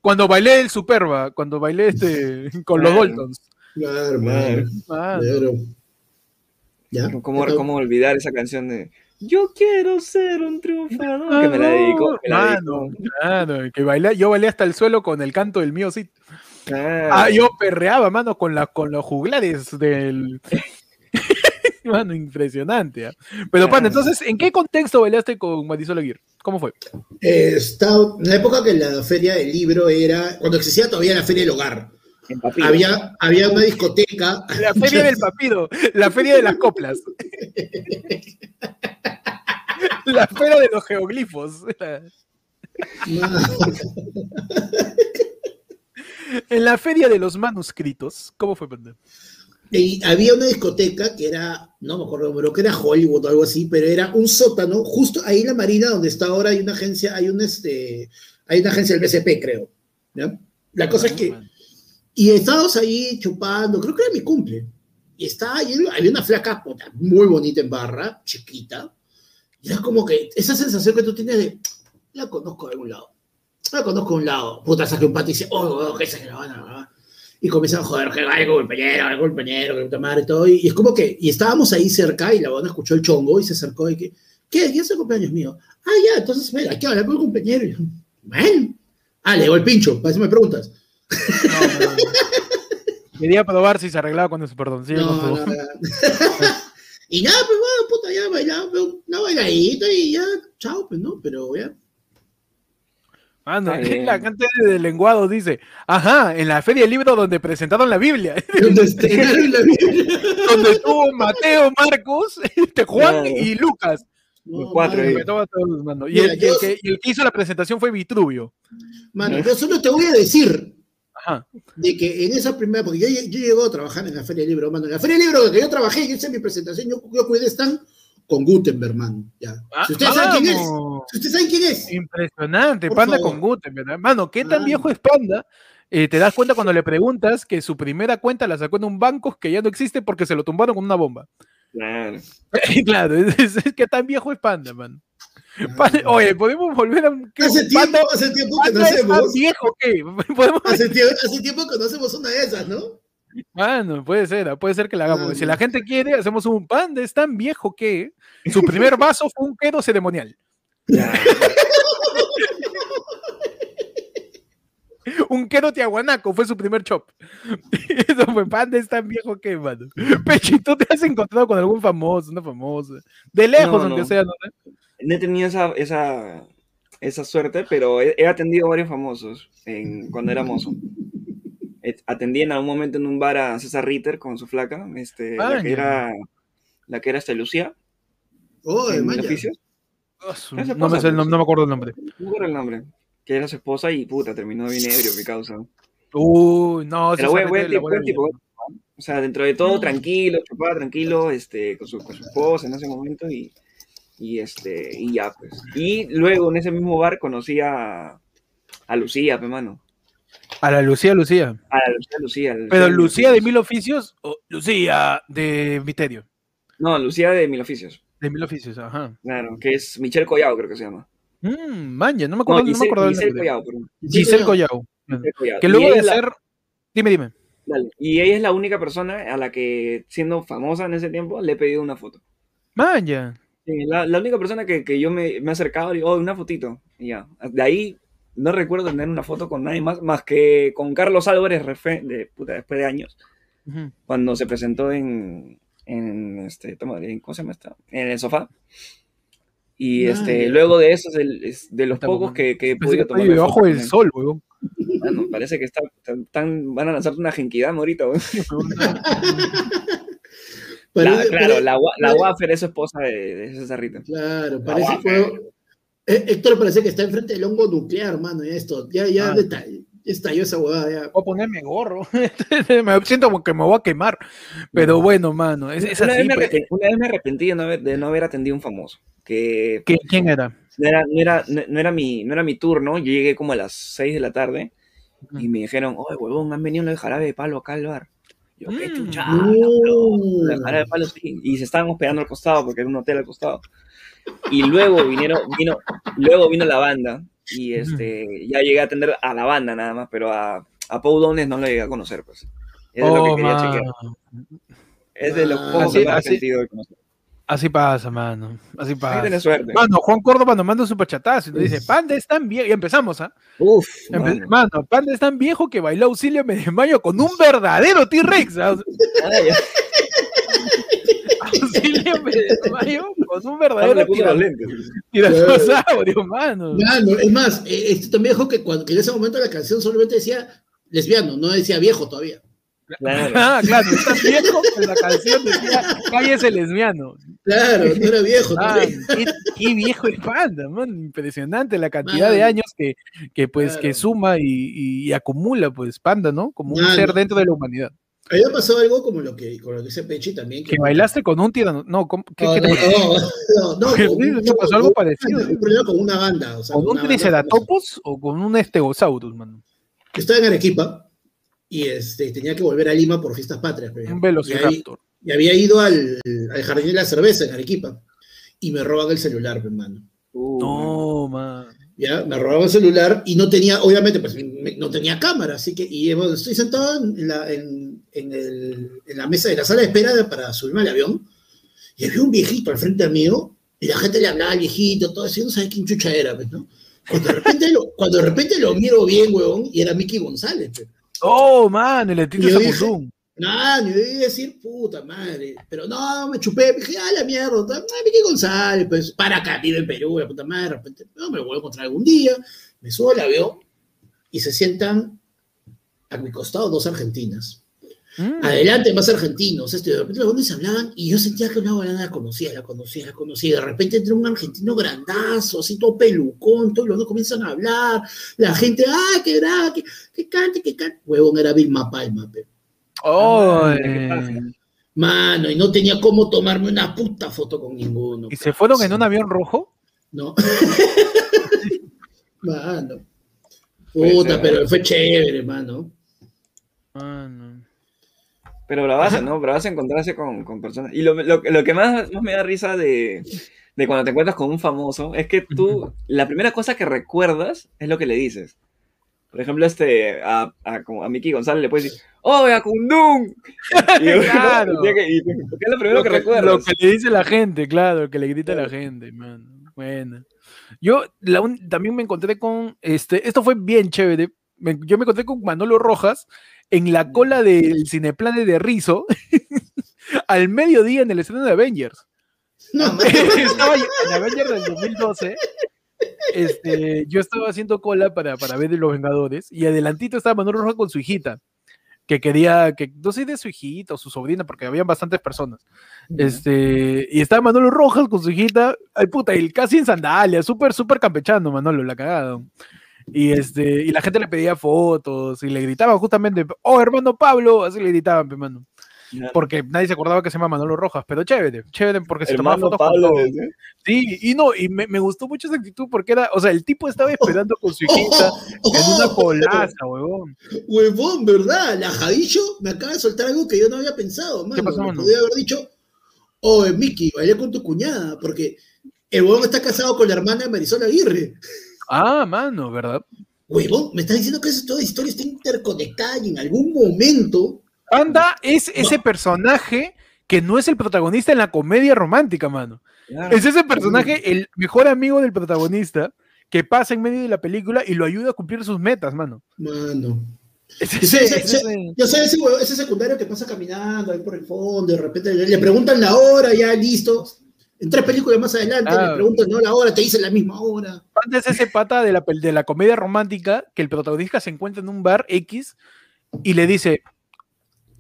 cuando bailé el Superba, cuando bailé este con los Claro. Daltons. Claro. Ah, Claro. ¿Ya? ¿Cómo, cómo olvidar esa canción de Yo quiero ser un triunfador? Que me la dedicó. Mano, claro, que bailé, yo bailé hasta el suelo con el canto del mío, sí. Ah, yo perreaba, mano, con, la, con los juglares del. mano, impresionante. ¿ah? Pero, Ah. pan, entonces, ¿en qué contexto bailaste con Marisol Aguirre? ¿Cómo fue? Eh, estaba- en la época que la feria del libro era, cuando existía todavía la feria del hogar, había, había una discoteca. La feria del papido, la feria de las coplas. La feria de los geoglifos. Mano, En la feria de los manuscritos. ¿Cómo fue, panda? Y había una discoteca que era, no me acuerdo, pero que era Hollywood o algo así, pero era un sótano, justo ahí en la Marina, donde está ahora, hay una agencia, hay un este, hay una agencia del BCP, creo. ¿ya? La cosa es que, y estábamos ahí chupando, creo que era mi cumple, y estaba ahí, había una flaca puta, muy bonita en barra, chiquita, y era como que esa sensación que tú tienes de, la conozco de algún lado, la conozco un lado, puta, saque un pato y dice, oh, oh, que esa que la van a y comienzan a joder, que hay compañero, hay compañero, que puta madre, todo. Y, y es como que, y estábamos ahí cerca y la buena escuchó el chongo y se acercó y que, ¿qué? ¿Quién es el cumpleaños mío? Ah, ya, entonces, mira, hay que hablar con el compañero. Y yo, bueno, ah, le llegó el pincho, para eso me preguntas. No, no, no. Quería probar si se arreglaba con su. Sí, No, no, no. y nada, pues bueno, puta, ya bailaba, una bailadita y ya, chao, pues no, pero ya. Ah, no, Está bien. la cantante de lenguado dice, ajá, en la feria del libro donde presentaron la Biblia, Donde estrenaron la Biblia. donde estuvo Mateo, Marcos, este, Juan Claro. y Lucas. No, Los cuatro mano, todos, mano. Y, Mira, el, yo- que, y el que hizo la presentación fue Vitruvio. Mano, yo solo te voy a decir Ajá. de que en esa primera, porque yo, yo llego a trabajar en la Feria del Libro, mano, en la Feria del Libro que yo trabajé, y hice mi presentación, yo, yo cuidé stand con Gutenberg, mano, ya. Ah, si ustedes saben quién es, vamos. ¿Ustedes saben quién es? Impresionante, Por Panda favor. con Guten, ¿verdad? Mano, ¿qué tan Mano. viejo es Panda? Eh, te das cuenta cuando le preguntas que su primera cuenta la sacó en un banco que ya no existe porque se lo tumbaron con una bomba. Claro. claro, es, es- ¿qué tan viejo es Panda, man? Panda- oye, podemos volver a un. ¿qué? Hace tiempo, hace tiempo que hacemos. viejo que. Podemos Hace tiempo, hace tiempo que no hacemos una de esas, ¿no? Mano, puede ser, puede ser que la hagamos. Mano. Si la gente quiere, hacemos un panda, es tan viejo que su primer vaso fue un quedo ceremonial. Ya. Un quedo tiahuanaco fue su primer chop. Eso fue panda, es tan viejo que, mano. Pechi, ¿tú te has encontrado con algún famoso, una famosa? De lejos, No, aunque no. sea, ¿no? No he tenido esa, esa, esa suerte, pero he, he atendido a varios famosos en, cuando era mozo. Atendí en algún momento en un bar a César Ritter con su flaca, este, la que era la que era esta Lucía, Oficios. Ah, Esa No me, sé el nom- pues. no me acuerdo el nombre. No recuerdo el nombre. Que era su esposa y puta, terminó bien ebrio, mi causa. Uy, no, Pero buen la tipo. O sea, dentro de todo, tranquilo, chupaba tranquilo, este, con su, con su esposa en ese momento y, y este, y ya, pues. Y luego en ese mismo bar conocí a, a Lucía, pe mano. A la Lucía, Lucía. A la Lucía, Lucía. la Pero Mil Lucía de. Mil Oficios o Lucía de Misterio. No, Lucía de Mil Oficios. De Mil Oficios, ajá. Claro, que es Michelle Collao, creo que se llama. Mmm, manja, no me No, acuerdo, no me Giselle, acuerdo Giselle nombre. Collao, perdón. Giselle. Giselle Collao. Que luego de es la-. Dime, dime. dale. Y ella es la única persona a la que, siendo famosa en ese tiempo, le he pedido una foto. Manja. Sí, la, la única persona que, que yo me, me he acercado y digo, oh, una fotito. Y ya. De ahí no recuerdo tener una foto con nadie más, más que con Carlos Álvarez, refe, de, puta, después de años, cuando se presentó en, en este, ¿cómo se llama esta? En el sofá. Y Ah, este, ya. luego de eso es, el- es de los pocos que, que he podido tomar. debajo del sol, weón. Parece que está, tan, van a lanzarte una genkidama ahorita. weón. Parece- La- claro, pare- la, la Waffer es esposa de, de César Rita. Claro, parece que. Eh, Héctor parece que está enfrente del hongo nuclear, mano. Ya esto, ya, ya Ah. deta- ya estalló esa huevada. Ya. Voy a ponerme gorro. me siento como que me voy a quemar. Pero bueno, mano, es, es una, así. vez me arrepen- una vez me arrepentí de no haber, de no haber atendido a un famoso. Que ¿Qué- ¿Quién era? no era, no, era, no, no era mi, no era mi turno. Yo llegué como a las 6 de la tarde y me dijeron, oye, huevón, han venido los de jarabe de palo acá al bar. Yo, qué Mm. chucha. No. Jarabe de palo sí. Y se estaban hospedando al costado porque era un hotel al costado. Y luego vinieron, vino, luego vino la banda. Y este, ya llegué a atender a la banda nada más, pero a, a Pau Dones no lo llegué a conocer, pues. Es de lo que Oh, quería chequear. Es de los Ah, pocos así- que así- arrepentido de conocer. Así pasa, mano. Así pasa. tener suerte. Mano, Juan Córdoba nos manda un superchatazo y nos dice, Panda es tan viejo, y empezamos, ¿ah? Uf, Empe- mano. Mano, Panda es tan viejo que bailó Auxilio me desmayo con un verdadero T-Rex. Con un verdadero tiranosaurio, mano. Mano, es más, eh, este tan viejo que, cuando, que en ese momento la canción solamente decía lesbiano, no decía viejo todavía. Claro. Ah, claro, es tan viejo que la canción decía, cállese lesbiano. Claro, no era viejo Ah, todavía. qué, qué viejo es Panda, man. Impresionante la cantidad de años que, que pues que suma y, acumula pues Panda, ¿no? Como un ser dentro de la humanidad. A mí me pasó algo como lo que, con lo que dice Pechi también. Que bailaste con un tirano, no, ¿cómo- ¿qué, No, qué te no, no, no, no, ¿Qué con dices? un- ¿Te pasó algo parecido? Un problema con una banda. O sea, ¿Con un triceratopos o con un estegosaurus, mano? que estaba en Arequipa y este, tenía que volver a Lima por fiestas patrias. pero- Un y, ahí- velociraptor. y había ido al, al jardín de la cerveza en Arequipa y me roban el celular, hermano. Uh, mano. No, man. Ya, me robaban el celular y no tenía, obviamente, pues me- no tenía cámara, así que, y bueno, estoy sentado en la, en, en el- en la mesa de la sala de espera para subirme al avión y había un viejito al frente mío y la gente le hablaba al viejito, todo eso, no sabía quién chucha era, pues, ¿no? Cuando de repente lo, cuando de repente lo miro bien, huevón, y era Mickey González, pues. Oh, man, el Yo dije- Samundum. Nada, ni debí decir, puta madre. Pero no, me chupé, dije, ah, la mierda. Ah, Miki González, pues, para acá, vive en Perú, la puta madre. De repente, no, me lo voy a encontrar algún día. Me subo al avión y se sientan a mi costado dos argentinas. Mm. Adelante, más argentinos. Este, de repente los hombres hablaban y yo sentía que una balada la conocía, la conocía, la conocía. De repente entra un argentino grandazo, así todo pelucón, todos los dos comienzan a hablar. La gente, ah, que grave, que, que cante, que cante. Huevón, era Vilma Palma, pero. Oh, Ah, ¿qué eh? Mano, y no tenía cómo tomarme una puta foto con ninguno. ¿Y se fueron en un avión rojo? No. mano. Puta, pero fue chévere, mano. Mano. Pero bravazo, ¿no? Bravazo encontrarse con, con personas. Y lo, lo- lo que más, más me da risa de, de cuando te encuentras con un famoso es que tú, la primera cosa que recuerdas es lo que le dices. Por ejemplo, este, a, a, a Miki González le puedes decir, ¡Oh, a Kundun! Y, Claro. y- y- porque es lo primero Lo que, que, recuerdas. lo que le dice la gente, claro, lo que le grita la gente, mano. Bueno. Yo la un- también me encontré con, este, esto fue bien chévere. me- yo me encontré con Manolo Rojas en la cola del Cineplane de Rizo al mediodía en el estreno de Avengers. No, estaba yo- en Avengers del 2012. Este, yo estaba haciendo cola para, para ver Los Vengadores y adelantito estaba Manolo Rojas con su hijita, que quería, que no sé de su hijita o su sobrina, porque habían bastantes personas. Este, y estaba Manolo Rojas con su hijita, ay puta, y casi en sandalias, súper, súper campechano, Manolo, la cagada. Y este, y la gente le pedía fotos y le gritaban justamente, oh hermano Pablo, así le gritaban, pe, mano. Ya. Porque nadie se acordaba que se llama Manolo Rojas, pero chévere, chévere porque se tomaba Hermano fotos con Pablo, todos. ¿eh? Sí, y no, y me, me gustó mucho esa actitud porque era, o sea, el tipo estaba esperando con su hijita Oh, en una colaza, huevón. Huevón, ¿verdad? La Jadillo me acaba de soltar algo que yo no había pensado, mano. pasó, Me mano? Podría haber dicho, oh, Mickey, bailé con tu cuñada, porque el huevón está casado con la hermana de Marisol Aguirre. Ah, mano, ¿verdad? Huevón, me estás diciendo que toda historia está interconectada y en algún momento. Anda es ese personaje que no es el protagonista en la comedia romántica, mano. Claro. Es ese personaje, el mejor amigo del protagonista, que pasa en medio de la película y lo ayuda a cumplir sus metas, mano. Mano. Es Ese- ese- ese- es ese- Yo sé ese ese secundario que pasa caminando ahí por el fondo, de repente le, le preguntan la hora, ya listo. En tres películas más adelante Ah. le preguntan no la hora, te dicen la misma hora. Anda es ese pata de la, de la comedia romántica que el protagonista se encuentra en un bar X y le dice,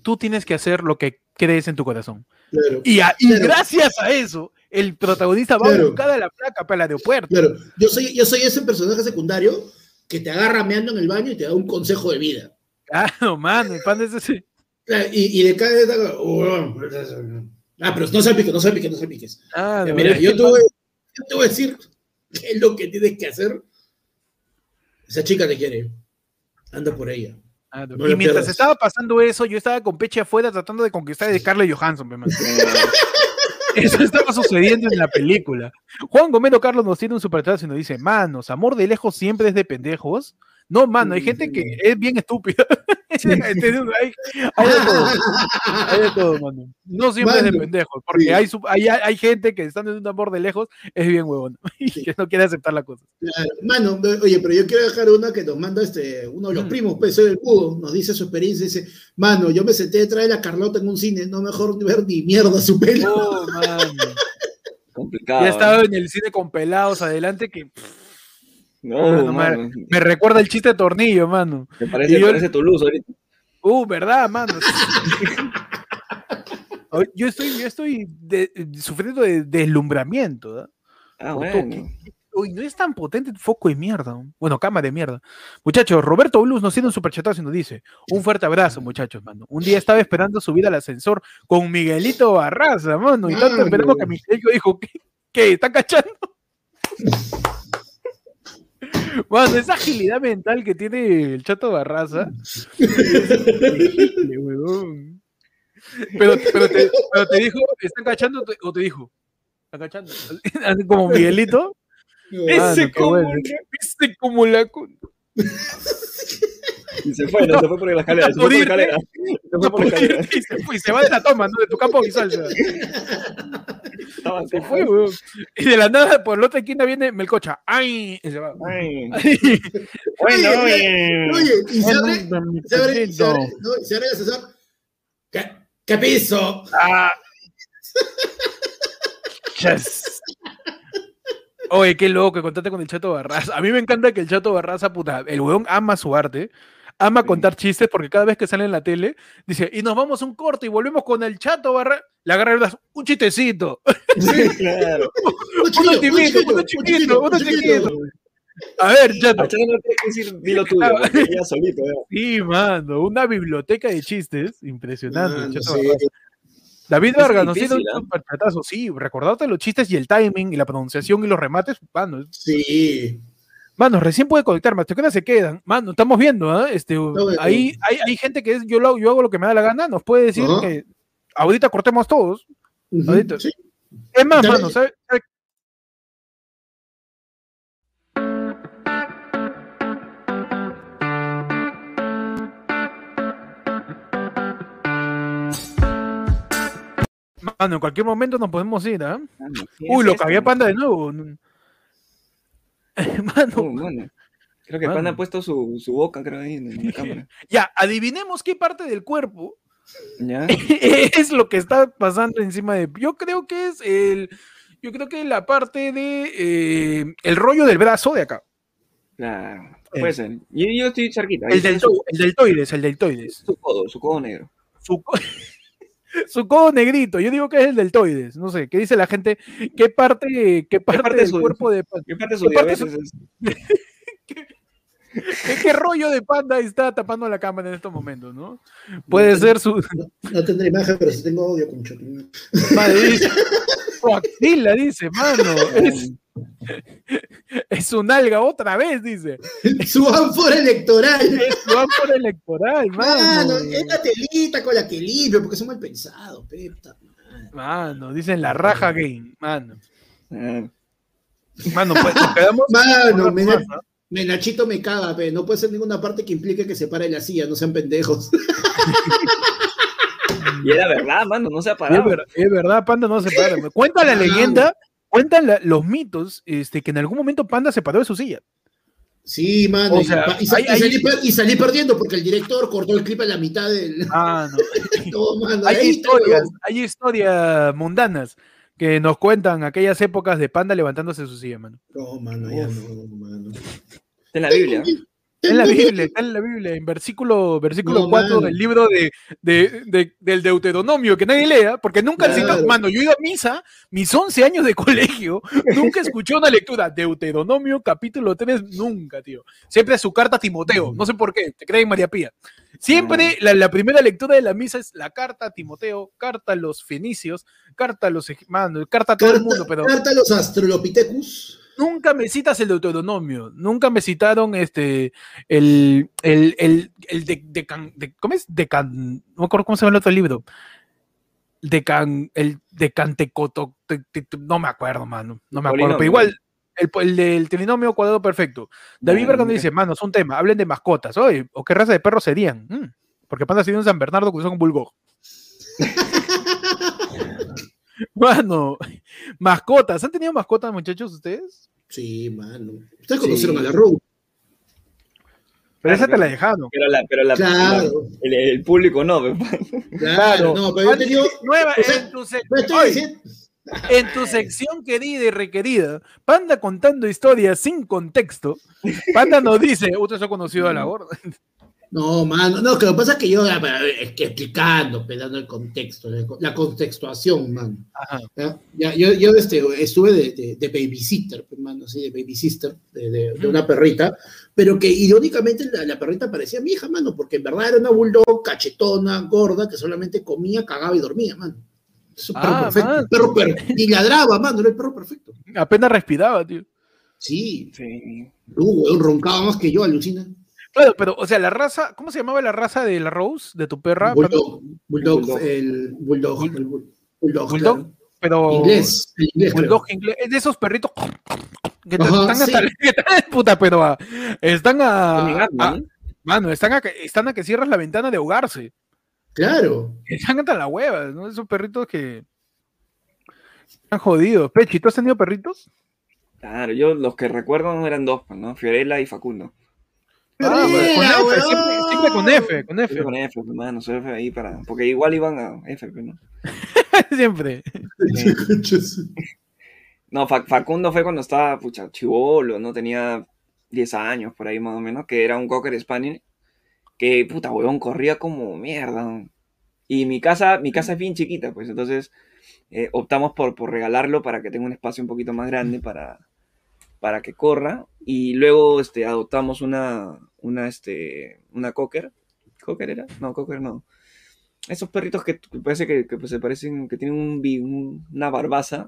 tú tienes que hacer lo que crees en tu corazón. Claro. Y, a- y Claro. gracias a eso, el protagonista va a Claro. buscar a la placa para el aeropuerto. Claro, yo soy, yo soy ese personaje secundario que te agarra meando en el baño y te da un consejo de vida. Claro, mano, el pan es ese. Y, y le cae esta- oh, Ah, pero no salpiques, no salpiques, no salpiques. Ah, no, Mira, yo te, voy, yo te voy a decir qué es lo que tienes que hacer. Esa chica te quiere. Anda por ella. Ah, no. Y mientras pierdas. estaba pasando eso, yo estaba con Peche afuera tratando de conquistar a Scarlett Johansson. man. Eso estaba sucediendo en la película. Juan Gomero Carlos nos tiene un superchat y nos dice, manos, amor de lejos siempre es de pendejos. No, mano, hay gente que es bien estúpida. Hay, hay de todo, hay de todo, mano. No siempre es de pendejos, porque sí. hay, hay, hay gente que estando en un amor de lejos es bien huevón y que no quiere aceptar la cosa. Claro. Mano, oye, pero yo quiero dejar una que nos manda este, uno de los Mm. primos, pues, soy del Cudo, nos dice su experiencia, dice, mano, yo me senté detrás de la Carlota en un cine, no mejor ver ni mierda su pelo. Oh, mano. Complicado. Ya estaba en el cine con pelados adelante que pff, No, No, mano, me recuerda el chiste de tornillo, mano. me parece, y yo- parece Toulouse ahorita. Uh, ¿verdad, mano? Yo estoy, yo estoy de- sufriendo de deslumbramiento. ¿da? Ah, bueno. Uy, no es tan potente el foco de mierda. ¿no? Bueno, cámara de mierda. Muchachos, Roberto Blues nos tiene un superchatazo y nos dice: Un fuerte abrazo, muchachos, mano. Un día estaba esperando subir al ascensor con Miguelito Barraza, mano. Y tanto esperamos que Miguelito dijo: ¿Qué? ¿Qué? ¿Está cachando? Mano, esa agilidad mental que tiene el chato Barraza. Pero, pero, te, pero te dijo, ¿están cachando o te dijo? ¿Están cachando? Así como Miguelito. Ese qué como bueno. Ese como la. Y se fue, no, se fue por la escalera. Se fue por la escalera. Se fue por la escalera. Y se fue, y se va de la toma, ¿no? De tu campo visual. se va. Se fue, weón. Y de la nada, por la otra esquina viene Melcocha. ¡Ay! Y se va. Ay. Ay. Bueno, Oye, oye. Oye, y se abre, se abre, se abre, no, se abre el ascensor. ¿Qué, qué piso? Ah. Chas. Oye, qué loco, contate con el Chato Barraza. A mí me encanta que el Chato Barraza, puta, el weón ama su arte, ama contar chistes porque cada vez que sale en la tele, dice, y nos vamos a un corto y volvemos con el Chato Barraza. Le agarra el brazo, un chistecito, Claro. Uno chiquito, uno chiquito, uno chiquito. A ver, Chato. No que decir, dilo tuyo, solito, ya. Sí, mano, una biblioteca de chistes impresionante. Chato sí. David Vargas nos hizo un ¿ah? superchatazo. Sí, recordarte los chistes y el timing y la pronunciación y los remates. Mano, Sí. Mano recién puede conectar, más que se quedan. Mano, estamos viendo, ¿ah? Este, ahí hay, hay gente que es, yo, lo, yo hago lo que me da la gana, nos puede decir que ahorita cortemos todos. Ahorita. sí. Es más, Dale. mano, ¿sabe- sabe Mano, en cualquier momento nos podemos ir, ¿ah? Mano, ¿qué Uy, lo que había panda de nuevo. Mano, Oh, mano. Creo que Mano. Panda ha puesto su, su boca, creo, ahí en la cámara. ya, adivinemos qué parte del cuerpo ¿Ya? es lo que está pasando encima de. Yo creo que es el. Yo creo que la parte de. eh, el rollo del brazo de acá. Claro. Puede ser. Yo, yo estoy cerquita. El, el deltoides, el deltoides. su, codo, su codo negro. Su, co- su codo negrito. Yo digo que es el deltoides. No sé, ¿qué dice la gente? ¿Qué parte, qué parte, parte del su- cuerpo de panda? ¿Qué parte su ¿Qué parte es? ¿Qué, qué rollo de panda está tapando la cámara en estos momentos, no? Puede ser su. No tendré imagen, pero sí tengo audio con Madre, dice, su axila, dice, mano. Es, es un alga otra vez, dice. Su ánfora electoral. Es su ámpora electoral, Mano, mano. es la telita con la que limpio, porque son mal pensados, pepta. Mano, dicen la raja game, mano. Ah, Mano, pues nos quedamos. Mano, me caga, pe. No puede ser ninguna parte que implique que se pare la silla, no sean pendejos. Y era verdad, mano, no se ha Es, parado. ver- es verdad, Panda no se para. Cuenta la leyenda, cuentan la- los mitos, este, que en algún momento Panda se paró de su silla. Sí, mano. O y- sea, y, sa- hay- y hay- salí, per- y salí perdiendo porque el director cortó el clip a la mitad del. Ah, no. Mano, hay historias, hay historias mundanas que nos cuentan aquellas épocas de Panda levantándose de su silla, mano. No, mano, ya no, mano. Está en la Biblia. Está en la Biblia, está en la Biblia, en versículo, versículo No, 4 mano. del libro de, de- de- del Deuteronomio, que nadie lea, porque nunca el Claro. citó, mano, yo he ido a misa, mis 11 años de colegio, nunca escuché una lectura, Deuteronomio capítulo 3, nunca, tío. Siempre su carta a Timoteo, no sé por qué, te creen María Pía. Siempre la, la primera lectura de la misa es la carta a Timoteo, carta a los fenicios, carta a los, mano, carta a todo el mundo, pero carta a los astrolopithecus. Nunca me citas el Deuteronomio, nunca me citaron este el el el, el de, de, can- de- ¿cómo es? De can, no me acuerdo cómo se llama el otro libro. De can, el de Cantecoto, te- te- te- no me acuerdo, mano, no me acuerdo, pero igual el, el del trinomio cuadrado perfecto. David Bergamo nunca- dice, mano, es un tema, hablen de mascotas, oye, o qué raza de perros serían, Mm, porque panda sería un San Bernardo que son un bulldog. Mano, mascotas, ¿han tenido mascotas, muchachos, ustedes? Sí, mano. Ustedes Sí. conocieron a la Rogue. Pero Claro, esa te la dejaron. Pero, la, pero la, Claro. la- el, el público no. Claro, no, pero yo he tenido. Nueva, o sea, en, tu sec- en tu sección querida y requerida, Panda contando historias sin contexto. Panda nos dice, usted ha conocido a la gorda. No, mano, no, que lo que pasa es que yo es que explicando, dando el contexto, la contextuación, mano. Ajá. yo yo este, estuve de, de, de babysitter, pe, mano, sí, de babysitter, de, de, de una perrita, pero que irónicamente la, la perrita parecía mi hija, mano, porque en verdad era una bulldog cachetona, gorda, que solamente comía, cagaba y dormía, mano. Es un perro Ah, perfecto. perro per- y ladraba, mano, era el perro perfecto. Apenas respiraba, tío. Sí, Sí. weón, roncaba más que yo, alucina. Claro, pero, o sea, la raza, ¿cómo se llamaba la raza de la Rose, de tu perra? Bulldog, bulldog, Bulldog. el bulldog, el bull- bulldog, Bulldog, claro. Pero. Inglés, el inglés, creo. Bulldog inglés. Es de esos perritos que te- Ajá, están hasta sí. la- que están- puta, pero ah, están a, mano, están a, que- están a que cierras la ventana de ahogarse. Claro. Están hasta la hueva, ¿no? Esos perritos que están jodidos. Pechi, ¿tú has tenido perritos? Claro, yo los que recuerdo no eran dos, pues, ¿no? Fiorella y Facundo. Ah, con F, siempre, siempre con F, con F. Siempre con F, mano, soy F ahí para. Porque igual iban a F, ¿no? siempre. No, Fa- Facundo fue cuando estaba, pucha, chivolo, ¿no? Tenía 10 años por ahí más o menos, que era un Cocker Spaniel, que, puta, huevón, corría como mierda. Y mi casa, mi casa es bien chiquita, pues, entonces eh, optamos por, por regalarlo para que tenga un espacio un poquito más grande para, para que corra. Y luego, este, adoptamos una, una, este, una Cocker. ¿Cocker era? No, Cocker no. esos perritos que que parece que, que, pues, se parecen, que tienen un, un- una barbaza.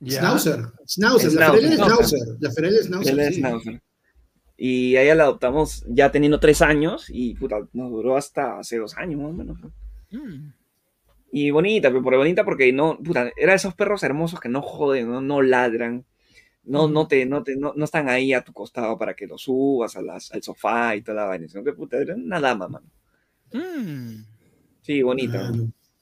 Ya. Schnauzer. Schnauzer. La Schnauzer, Ferel es Schnauzer. La Ferel es Schnauzer. Sí. Y a ella la adoptamos ya teniendo tres años y puta, nos duró hasta hace dos años más o menos. Mm. Y bonita, pero por bonita porque no, puta, era de esos perros hermosos que no joden, no, no ladran, no, no te, no te, no, no están ahí a tu costado para que los subas a las, al sofá y toda la vaina, sino que puta, era una dama, mano. Mm. Sí, bonita.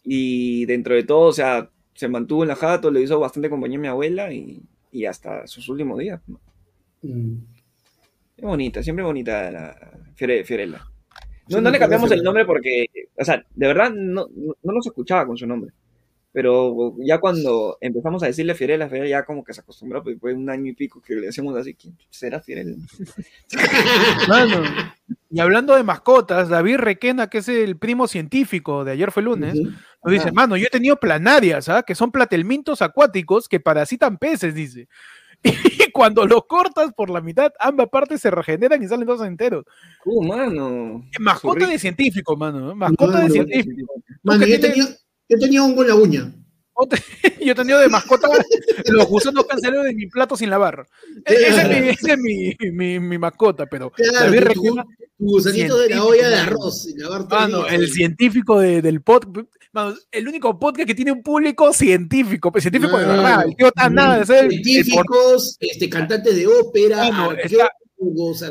Y dentro de todo, o sea, se mantuvo en la jato, le hizo bastante compañía a mi abuela y, y hasta sus últimos días. Mm. Es bonita, siempre bonita la Fiore- Fiorella. No, Sí, no le cambiamos el nombre porque, o sea, de verdad no, no, no nos escuchaba con su nombre. Pero ya cuando empezamos a decirle Fiorella, Fiorella ya como que se acostumbró, pues fue un año y pico que le decíamos así, ¿quién será Fiorella? Mano, y hablando de mascotas, David Requena, que es el primo científico de ayer fue lunes, Ujú. nos dice, Ah. mano, yo he tenido planarias, ¿ah? que son platelmintos acuáticos que parasitan peces, dice. Y cuando los cortas por la mitad, ambas partes se regeneran y salen dos enteros. Uh, mano. Mascota de científico, mano. ¿eh? Mascota de científico. Mano, yo tienes- tenía, yo tenía hongo en la uña. Yo he tenido de mascota los gusanos cancereros de mi plato sin lavar. E- Ese es mi, ese es mi, mi- mi mascota, pero Claro, David tu, tu gusanito de la olla de arroz. y lavar mano, el científico de- del podcast, el único podcast que tiene un público científico, científico de verdad. El tío está nada de ser el- el por- Científicos, este, cantantes de ópera, Mano, está-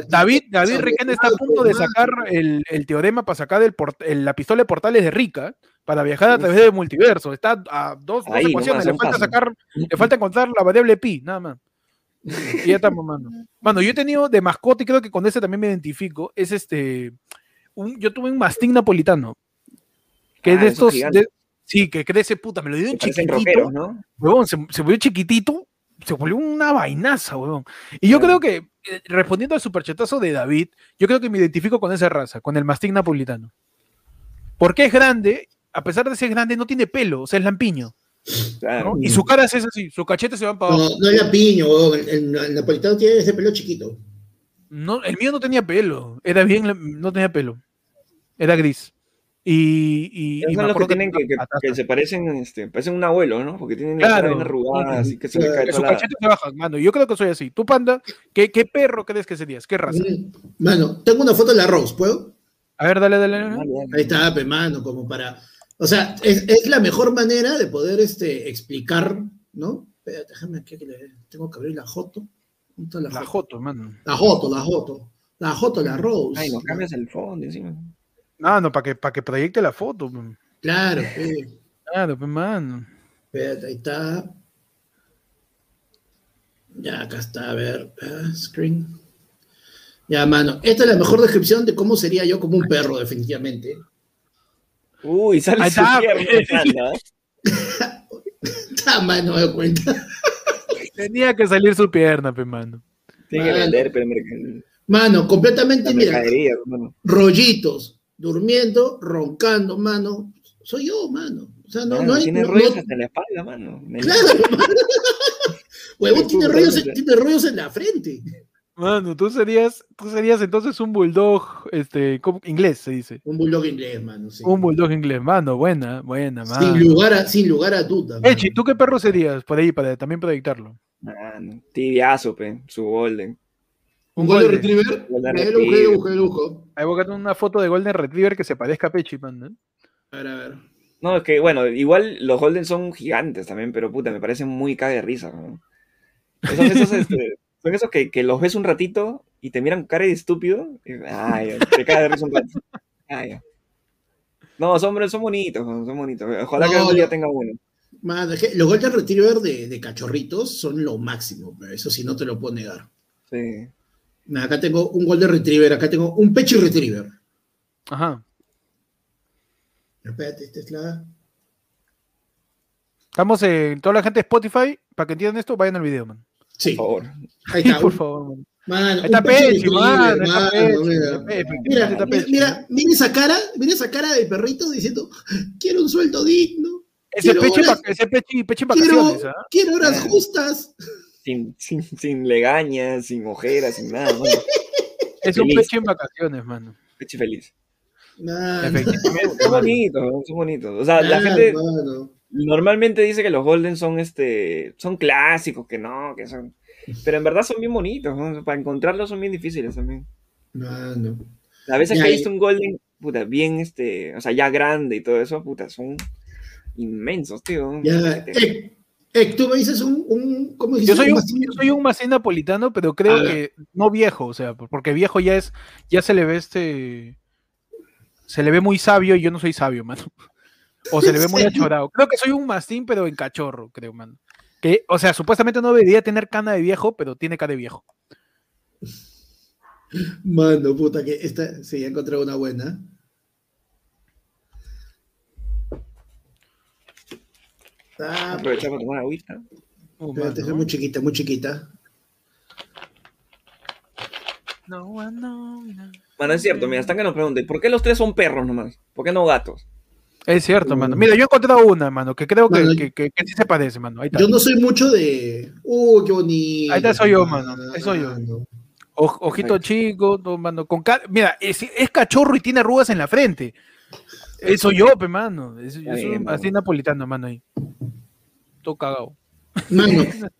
David, David Requena está a punto de sacar el, teorema para sacar el- la pistola de portales de Rica para viajar a través del multiverso. Está a dos, dos ecuaciones. Le falta sacar, le falta encontrar la variable pi, nada más. Y ya estamos, mano. Mano, yo he tenido de mascota y creo que con ese también me identifico. Es este. un- yo tuve un mastín napolitano. Que es Ah, de esos estos. de- sí, que crece puta. Me lo dio un chiquitito. ¿no? Huevón, se, se volvió chiquitito, se volvió una vainaza, huevón. Y yo Claro. creo que, eh, respondiendo al superchetazo de David, yo creo que me identifico con esa raza, con el mastín napolitano. Porque es grande, a pesar de ser grande, no tiene pelo, o sea, es lampiño. Claro. ¿no? Y su cara es así, sus cachetes se van para abajo. No, no era piño, huevón, el, el- el napolitano tiene ese pelo chiquito. No, el mío no tenía pelo, era bien, no tenía pelo, era gris. Y, y, y me los que tienen que, que- que se parecen, este, parecen un abuelo, ¿no? Porque tienen la Claro. cara bien arrugada, así que se les Claro, cae que sus la... cachetes se bajan, mano. Yo creo que soy así. ¿Tú, panda? ¿Qué, qué perro crees que serías? ¿Qué raza? Mm. Mano, tengo una foto de la Rose, ¿puedo? A ver, dale, dale. Dale, dale. dale. Ahí está, pe, mano, como para. O sea, es, es la mejor manera de poder este, explicar, ¿no? Espérate, déjame aquí que le tengo que abrir la Joto. ¿Dónde está la, La Joto? Joto, mano. La Joto, la Joto. La Joto, la Rose. Ay, nos cambias el fondo encima. Ah, no, para que, para que proyecte la foto. Claro, pe. Claro, pues, mano. Espérate, ahí está. Ya, acá está, a ver. ah, screen. Ya, mano. Esta es la mejor descripción de cómo sería yo como un perro, definitivamente. Uy, sale Ahí su está, pierna, pues. Panda. Ah, mano, me doy cuenta. Tenía que salir su pierna, pe, mano. Tiene que Mano. vender, pero merc- Mano, completamente, la mira, mercadería, hermano. rollitos, durmiendo, roncando, mano. Soy yo, mano. O sea, no, Mano, no hay. tiene no- rollos no- hasta en la espalda, mano. Me- Claro, mano. Huevón, tiene rollos, tiene rollos en la frente. Mano, tú serías, tú serías entonces un bulldog, este, ¿cómo? inglés se dice. Un bulldog inglés, mano. sí. Un bulldog inglés, mano, buena, buena, mano. sin, lugar a, sin lugar a duda. mano. Echi, ¿tú qué perro serías por ahí para también proyectarlo? Mano, tibiazo, pe, su golden. Un un golden golden. retriever. Golden lo busco. Ahí voy a una foto de Golden Retriever que se parezca a Pechi, man. ¿eh? A ver, a ver. No, es que, bueno, igual los golden son gigantes también, pero puta, me parecen muy caga de risa, ¿no? Son esos, este, son esos que, que los ves un ratito y te miran con cara de estúpido. Y, ay, te caga de risa un rato. Ay, no, son, son bonitos, son bonitos. Ojalá que algún día tenga uno. Que los golden retriever de, de cachorritos son lo máximo, pero eso sí no te lo puedo negar. Sí. Acá tengo un golden retriever, acá tengo un pechi retriever. Ajá. Espérate, esta es la. Estamos en toda la gente de Spotify, para que entiendan esto, vayan al video, man. Sí, Por favor. ahí está. por favor, man. Mano, Ahí está mano, mira. Mira, está mira, Pechi. mira, mira esa cara, mira esa cara del perrito diciendo, quiero un sueldo digno, Ese quiero en horas- ese Pechi, Pechi en quiero, vacaciones, ¿ah? quiero horas justas. Sin, sin, sin legañas, sin ojeras, sin nada, mano. Es un. Pechi en vacaciones, mano. Pechi feliz. Efectivamente, Son bonitos, son bonitos. O sea, la gente mano. Normalmente dice que los Golden son este son clásicos, que no, que son. Pero en verdad son bien bonitos, ¿no? Para encontrarlos son bien difíciles también. Mano. A veces Ya, que he visto un Golden, puta, bien este, o sea, ya grande y todo eso, puta, son inmensos, tío. Ya, eh, eh, tú me dices un, un ¿cómo dijiste? Yo soy, un, mastín? yo soy un napolitano, pero creo A ver. que no viejo, o sea, porque viejo ya es, ya se le ve este, se le ve muy sabio y yo no soy sabio, mano. O se le ve muy achorado. Creo que soy un mastín, pero en cachorro, creo, mano. Que, o sea, supuestamente no debería tener cana de viejo, pero tiene cara de viejo. Mano, puta, que esta, sí, ya encontré una buena. Ah, Aprovechar para tomar agüita. Oh, espérate, es muy chiquita, muy chiquita. No, no, no. Bueno, es cierto, mira, están que nos pregunten, ¿por qué los tres son perros nomás? ¿Por qué no gatos? Es cierto, mano. Mm. Mira, yo he encontrado una, mano, que creo que, Mano, que, que- que sí se parece, mano. Ahí está. Yo no soy mucho de. Uy, qué bonito. Ahí está, soy yo, mano, soy yo. ojito chico, todo, mano, con ca- Mira, es, es cachorro y tiene arrugas en la frente. Eso yo, pe, mano. Eso, yo soy mano. así napolitano, mano, ahí. Todo cagado. Mano.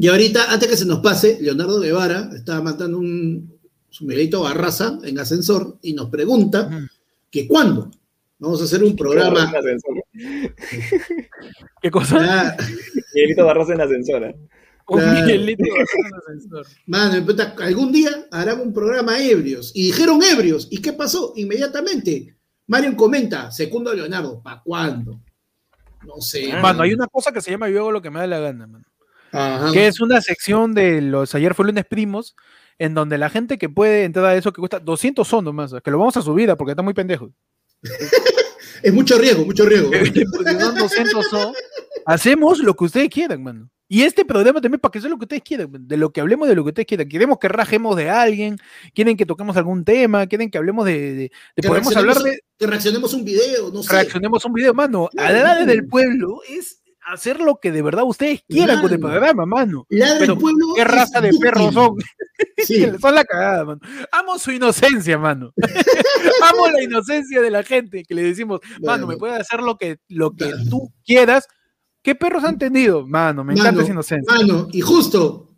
Y ahorita, antes que se nos pase, Leonardo Guevara estaba matando un, su Miguelito Barraza en ascensor y nos pregunta que cuándo vamos a hacer un programa. ¿Ququé cosa? Miguelito Barroso en la ascensora. Un claro. Miguelito en el ascensor. Mano, algún día harán un programa ebrios. Y dijeron ebrios. ¿Y qué pasó? Inmediatamente. Marion comenta, segundo Leonardo, ¿para cuándo? No sé. Mano, hay una cosa que se llama Yo hago lo que me da la gana, mano. Ajá. Que es una sección de los Ayer fue lunes primos, en donde la gente que puede entrar a eso que cuesta 200 son nomás, que lo vamos a subir ah, porque está muy pendejo. Es mucho riesgo, mucho riesgo. Porque son 200 son. Hacemos lo que ustedes quieran, mano. Y este programa también para que sea lo que ustedes quieran, man. de lo que hablemos de lo que ustedes quieran. Queremos que rajemos de alguien, quieren que toquemos algún tema, quieren que hablemos de, de- de- Que podemos reaccionemos hablar a- de, Que reaccionemos un video, no sé. reaccionemos un video, mano. A la edad del pueblo es hacer lo que de verdad ustedes quieran con el programa, mano. La del Pero, pueblo ¿Qué raza de perros son? Sí. Son la cagada, mano. Amo su inocencia, mano. Amo la inocencia de la gente que le decimos, mano, me puedes hacer lo que, lo que tú quieras. ¿Qué perros han tenido? Mano, me encanta Mano, esa inocencia. Mano, y justo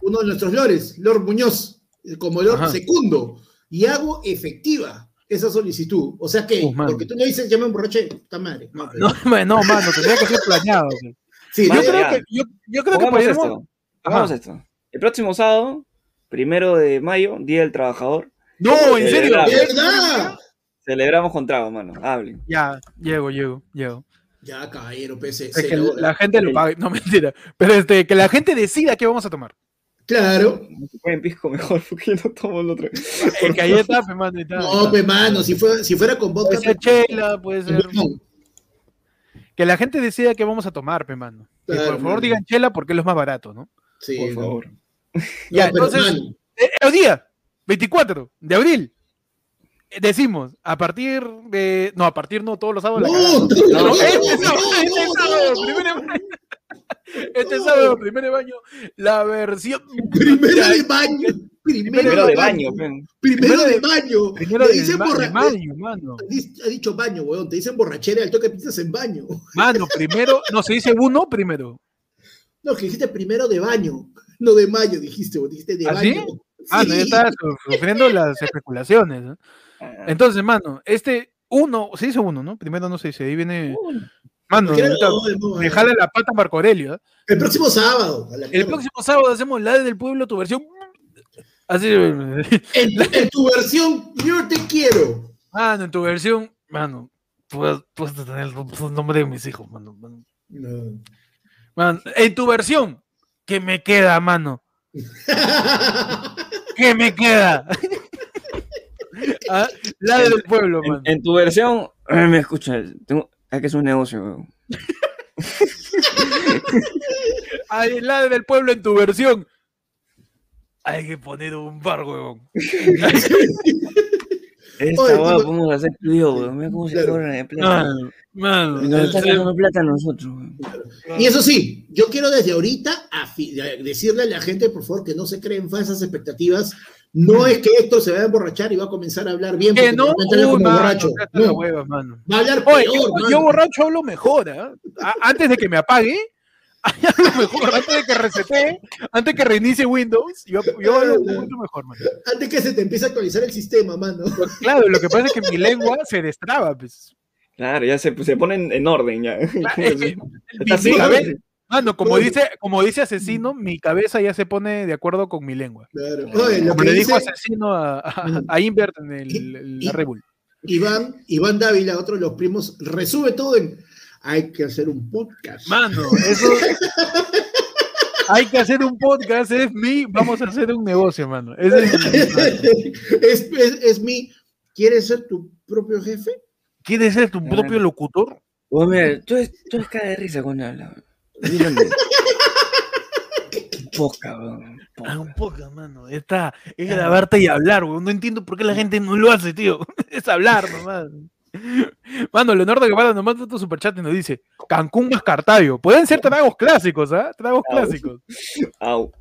uno de nuestros lores, Lord Muñoz, eh, como Lord Ajá. segundo, y hago efectiva esa solicitud. O sea que, mano. porque tú le dices, ya me emborraché, puta madre. No, pero- No, ma- no, mano, tendría que ser planeado. pues. sí, Yo creo que, yo, yo creo que Pongamos podríamos- esto. Hagamos esto. El próximo sábado, primero de mayo, Día del Trabajador, No, en serio. verdad. ¿Verdad? celebramos con trago, mano. Hablen. Ya, llego, llego, llego. Ya, caballero, pese. Es que la gente lo pague. No, mentira. Pero este, que la gente decida qué vamos a tomar. Claro. Pueden pisco mejor, porque yo no tomo el otro. Es que ahí está, pe, mano, y tal, No, está. pe, mano, si, fue, si fuera con vodka. Puede ser chela, puede ser. No, Que la gente decida qué vamos a tomar, pe, mano. Y Claro, por favor digan chela porque es lo más barato, ¿no? sí, Por no. favor. Ya, No, pero, entonces, mano, eh, el día 24 de abril. eh, Decimos, a partir de. No, a partir no, todos los sábados. la. No, no, No, no, este no, sábado, no, este sábado, no. primer de baño, la versión. Primero de baño. Primero, Primero de baño. baño. Primero de baño. Primero de, dicen borra- mayo, mano. Ha dicho baño, weón. Te dicen borrachera al toque piensas en baño. Mano, primero, no, se dice uno primero. No, que dijiste primero de baño. No de mayo, dijiste, vos dijiste de ¿Ah, sí? baño. Ah, no, Sí. ya estaba su- sufriendo las especulaciones. ¿no? Ah, Entonces, mano, este uno, se dice uno, ¿no? Primero no se dice, ahí viene. Mano, no, me jala la pata Marco Aurelio. ¿eh? El próximo sábado. El mierda. próximo sábado hacemos la del pueblo, tu versión. Así, En, en tu versión, yo te quiero. mano, en tu versión, mano, puedes, puedes tener el nombre de mis hijos, mano, mano. No. Man, en tu versión, ¿qué me queda, mano? ¿Qué me queda? Ah, la del pueblo, En, mano. en tu versión, me escucha, tengo, es que es un negocio. weón. La del pueblo en tu versión. Hay que poner un bar, huevón. Esta Oye, tipo- podemos hacer tú yo, weón. Mira cómo se cobran de plata. Mano, mano. Y nos están dando plata a nosotros, weón. Y eso sí, yo quiero desde ahorita afi- decirle a la gente, por favor, que no se creen falsas expectativas. No es que Héctor se va a emborrachar y va a comenzar a hablar bien Que no, va a como mano, borracho. cállate la No, hueva, mano. va a hablar Oye, peor, yo, mano. yo borracho hablo mejor, ¿ah? Antes de que me apague, mejor. Antes de que resete, antes que reinicie Windows, yo, yo hablo mucho mejor, mano. Antes que se te empiece a actualizar el sistema, mano. Claro, lo que pasa es que mi lengua se destraba, pues. Claro, ya se, se ponen en orden ya. Es que mi- Está así, mi ¿no? cabeza- Mano, como Oye. dice, como dice asesino, mi cabeza ya se pone de acuerdo con mi lengua. Claro. Oye, lo Como que le dijo dice asesino a, a, a Invert en el, el- la Y- Bull. Iván, Iván Dávila, otro de los primos, resume todo en hay que hacer un podcast. Mano, eso. Hay que hacer un podcast, es mi. Vamos a hacer un negocio, mano. Es mi- es, es, es mi, ¿quieres ser tu propio jefe? ¿Quieres ser tu Claro. propio locutor? Weón, mira, tú eres, tú eres cara de risa cuando hablas. Mírame. Poca, weón. Ah, un Poca. mano. Está, es grabarte y hablar, weón. No entiendo por qué la gente no lo hace, tío. Es hablar nomás. Mano, Leonardo Guevara nos manda tu superchat y nos dice: Cancún más Cartavio. Pueden ser tragos clásicos, ¿ah? Tragos Au. clásicos. Au.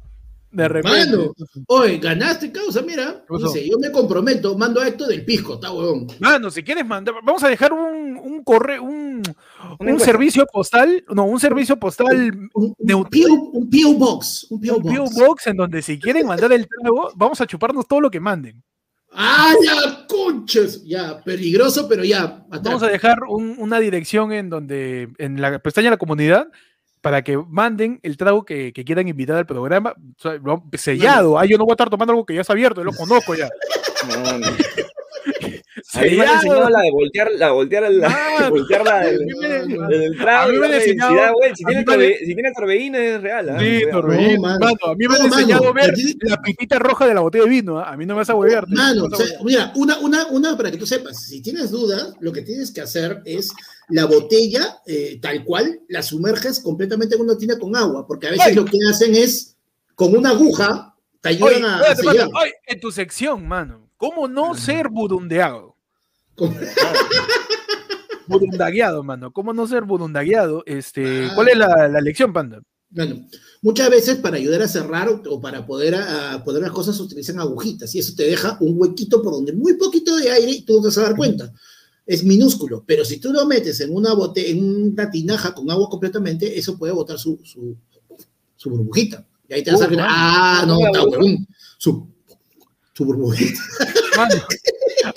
De repente. Mano, oye, ganaste, causa, mira. Dice, yo me comprometo, mando a esto del pisco, está huevón. Mano, si quieres mandar, vamos a dejar un, un correo, un, un servicio postal, no, un servicio postal, Un, un, PO, un PO Box, un PO un PO Box. Box, en donde si quieren mandar el trago, vamos a chuparnos todo lo que manden. ¡Ah, ya, conchas! Ya, peligroso, pero ya. Vamos a dejar un- una dirección en donde, en la pestaña de la comunidad, para que manden el trago que, que quieran invitar al programa, o sea, lo- sellado. Ah, yo no voy a estar tomando algo que ya está abierto, yo lo conozco ya. No, no. A mí me han enseñado la de voltear, la de voltear, la, voltear la del, trago, a mí me han enseñado-. Si tiene, mí me han- torbe- si tiene torbellino es real. ¿ah? Sí. No, mano. A mí me han mano, enseñado a ver aquí- la pipita roja de la botella de vino. ¿ah? A mí no me vas a huevear. Mano, o sea, mira, una, una, una para que tú sepas, si tienes dudas, lo que tienes que hacer es la botella, eh, tal cual, la sumerges completamente en una tina con agua, porque a veces Ay. lo que hacen es, con una aguja, te ayudan a, a espérate, sellar. mano, oye, en tu sección, mano, ¿cómo no ser burundeado? Burundagueado, mano. ¿Cómo no ser burundagueado? Este, Ah. ¿Cuál es la, la lección, panda? Bueno, muchas veces para ayudar a cerrar o, o para poder a, a poner las cosas se utilizan agujitas y eso te deja un huequito por donde muy poquito de aire y tú no te vas a dar cuenta. Es minúsculo, pero si tú lo metes en una bote, en una tinaja con agua completamente, eso puede botar su, su, su burbujita. Y ahí te vas a Oh, dar, mano. ah, no, está huevón. Su, su burbujita.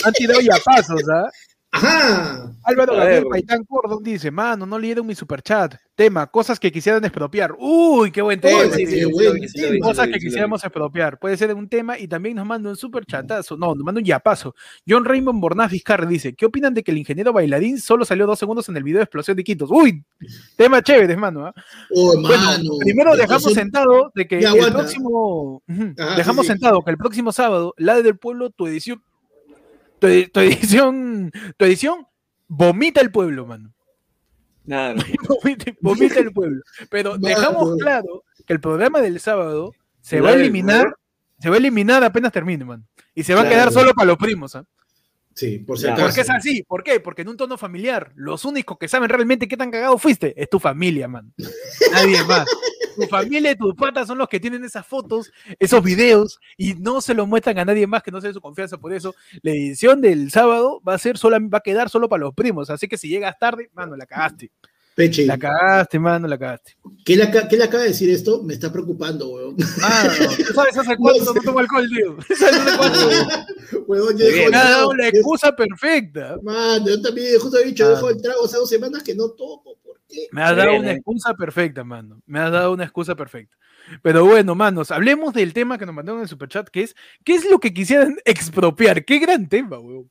Han tirado ya pasos, ¿ah? Ajá. Álvaro Gabriel. Paitán Cordón dice, mano, no leyeron mi superchat. Tema, cosas que quisieran expropiar. Uy, qué buen tema. Sí, sí, sí, Cosas que quisiéramos expropiar. Puede ser un tema y también nos manda un super chatazo. No, nos manda un yapazo. John Raymond Bornaz Vizcarra dice: ¿Qué opinan de que el ingeniero bailarín solo salió dos segundos en el video de explosión de Quitos? Uy, tema chévere, hermano. ¿ah? Oh, Bueno, mano. primero dejamos sentado de que Ya, el aguanta. próximo. Ajá, dejamos sí, sí. sentado que el próximo sábado, la del pueblo, tu edición. Tu, edi- tu edición. Tu edición. Vomita el pueblo, mano. Nada, no. Vomita, vomita el pueblo. Pero Mano. dejamos claro que el programa del sábado se va a eliminar. Se va a eliminar apenas termine, man. Y se va a quedar solo para los primos. ¿ah? Sí, por si acaso. ¿Por qué es así? ¿Por qué? Porque en un tono familiar, los únicos que saben realmente qué tan cagado fuiste es tu familia, man. Nadie más. Tu familia y tus patas son los que tienen esas fotos, esos videos, y no se lo muestran a nadie más que no sea de su confianza. Por eso, la edición del sábado va a ser sola, va a quedar solo para los primos. Así que si llegas tarde, mano, la cagaste. Peche, La cagaste, mano, la cagaste. ¿qué le, qué le acaba de decir esto? Me está preocupando, weón. Mano, ¿tú sabes hace cuánto no tomo alcohol, tío? ¿Sabes hace cuánto? Weón, yo dejo ha dado la excusa perfecta. Mano, yo también justo he dicho, Ah. dejo el trago hace dos semanas que no tomo. ¿Por qué? Me has Se dado una excusa perfecta, mano. Me has dado una excusa perfecta. Pero bueno, manos, hablemos del tema que nos mandaron en el superchat, que es, ¿qué es lo que quisieran expropiar? Qué gran tema, weón.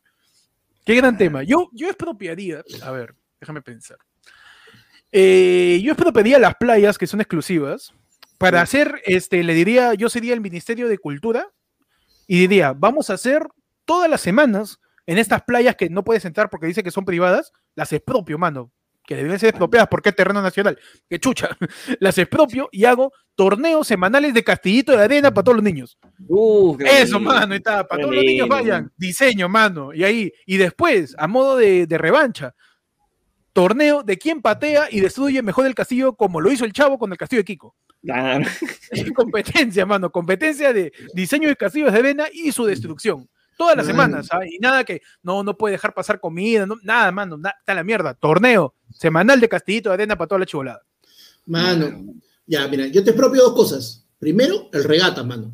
Qué gran tema. Yo, yo expropiaría, a ver, déjame pensar. Eh, yo expropiaría las playas que son exclusivas para hacer, este, le diría, yo sería el Ministerio de Cultura y diría, vamos a hacer todas las semanas en estas playas que no puedes entrar porque dice que son privadas, las expropio, mano que deben ser expropiadas porque es terreno nacional, que chucha, las expropio y hago torneos semanales de castillito de arena para todos los niños. Uh, Eso, lindo. mano, está, para todos los niños lindo, vayan, diseño, mano, y ahí, y después, a modo de, de revancha, torneo de quién patea y destruye mejor el castillo como lo hizo el chavo con el castillo de Kiko. Claro. competencia, mano, competencia de diseño de castillos de arena y su destrucción. Todas las Mano. semanas, ¿ah? y nada que no, no puede dejar pasar comida, no- nada, mano, na- está la mierda. Torneo semanal de castillito de arena para toda la chivolada. Mano, ya, mira, yo te expropio dos cosas. Primero, el regata, mano.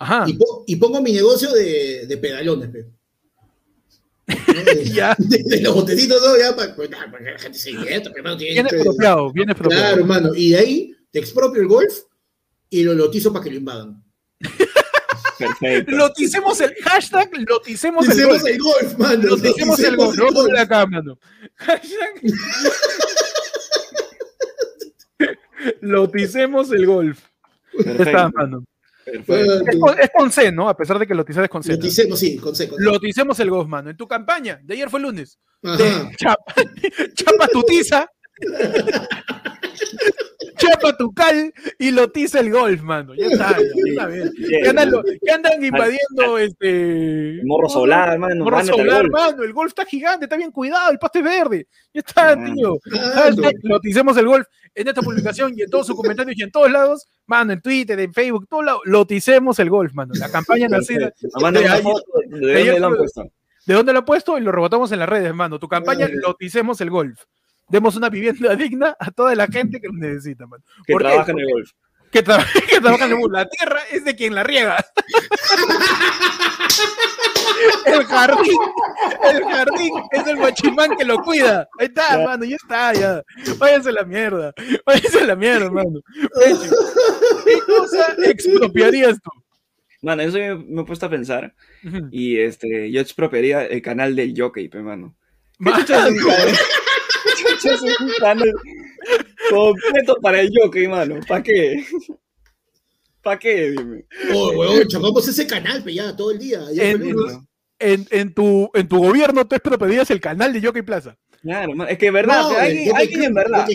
Ajá. Y, po- y pongo mi negocio de, de pedalones, pe. Ya. de- de los botecitos, ¿no? Ya, para, que la gente se divierta, hermano, tiene expropiado, bien expropiado. Claro, hermano. Y de ahí te expropio el golf y lo lotizo para que lo invadan. Perfecto. Loticemos el hashtag, loticemos el golf. el golf, mano. Loticemos el golf. Acá, mano. Hashtag. Loticemos el golf. Ya está, Perfecto. mano. Es con, es con C, ¿no? A pesar de que lotizar es con C. ¿no? Loticemos, sí, con seco. Loticemos el mano. En tu campaña, de ayer fue lunes. Chapa, chapa tu tiza, chapa tu cal y lotiza el golf, mano. Ya está, ya, está bien. Que andan, que invadiendo este. Morro solar, mano. Morro solar, mano. El golf está gigante, está bien cuidado, el pasto es verde. Ya está, Mano. tío. Hashtag Loticemos el golf en esta publicación y en todos sus comentarios y en todos lados, mano, en Twitter, en Facebook, todo lado, loticemos el golf, mano. La campaña nacida. De dónde lo han puesto. ¿De dónde lo ha puesto? Y lo rebotamos en las redes, mano. Tu campaña, loticemos el golf. Demos una vivienda digna a toda la gente que lo necesita, mano. Que trabaja en el golf. Que, tra- que trabaja en el golf. La tierra es de quien la riega. el jardín, el jardín es el guachimán que lo cuida. Ahí está, Ya. mano, ya está, ya. Váyanse a la mierda. Váyanse a la mierda, mano. ¿Qué cosa expropiarías tú? Mano, eso me, me he puesto a pensar. Y este, yo expropiaría el canal del jockey, pe, mano. ¿Qué Mano, es un completo para el jockey, mano? ¿Para qué? ¿Para qué? Dime. Oh, weón, chocamos ese canal, pe, ya, todo el día. Ya En- en, en, tu, en tu gobierno tú expropiarías el canal de Jockey Plaza. Claro, es que verdad, No, Jockey alguien en verdad,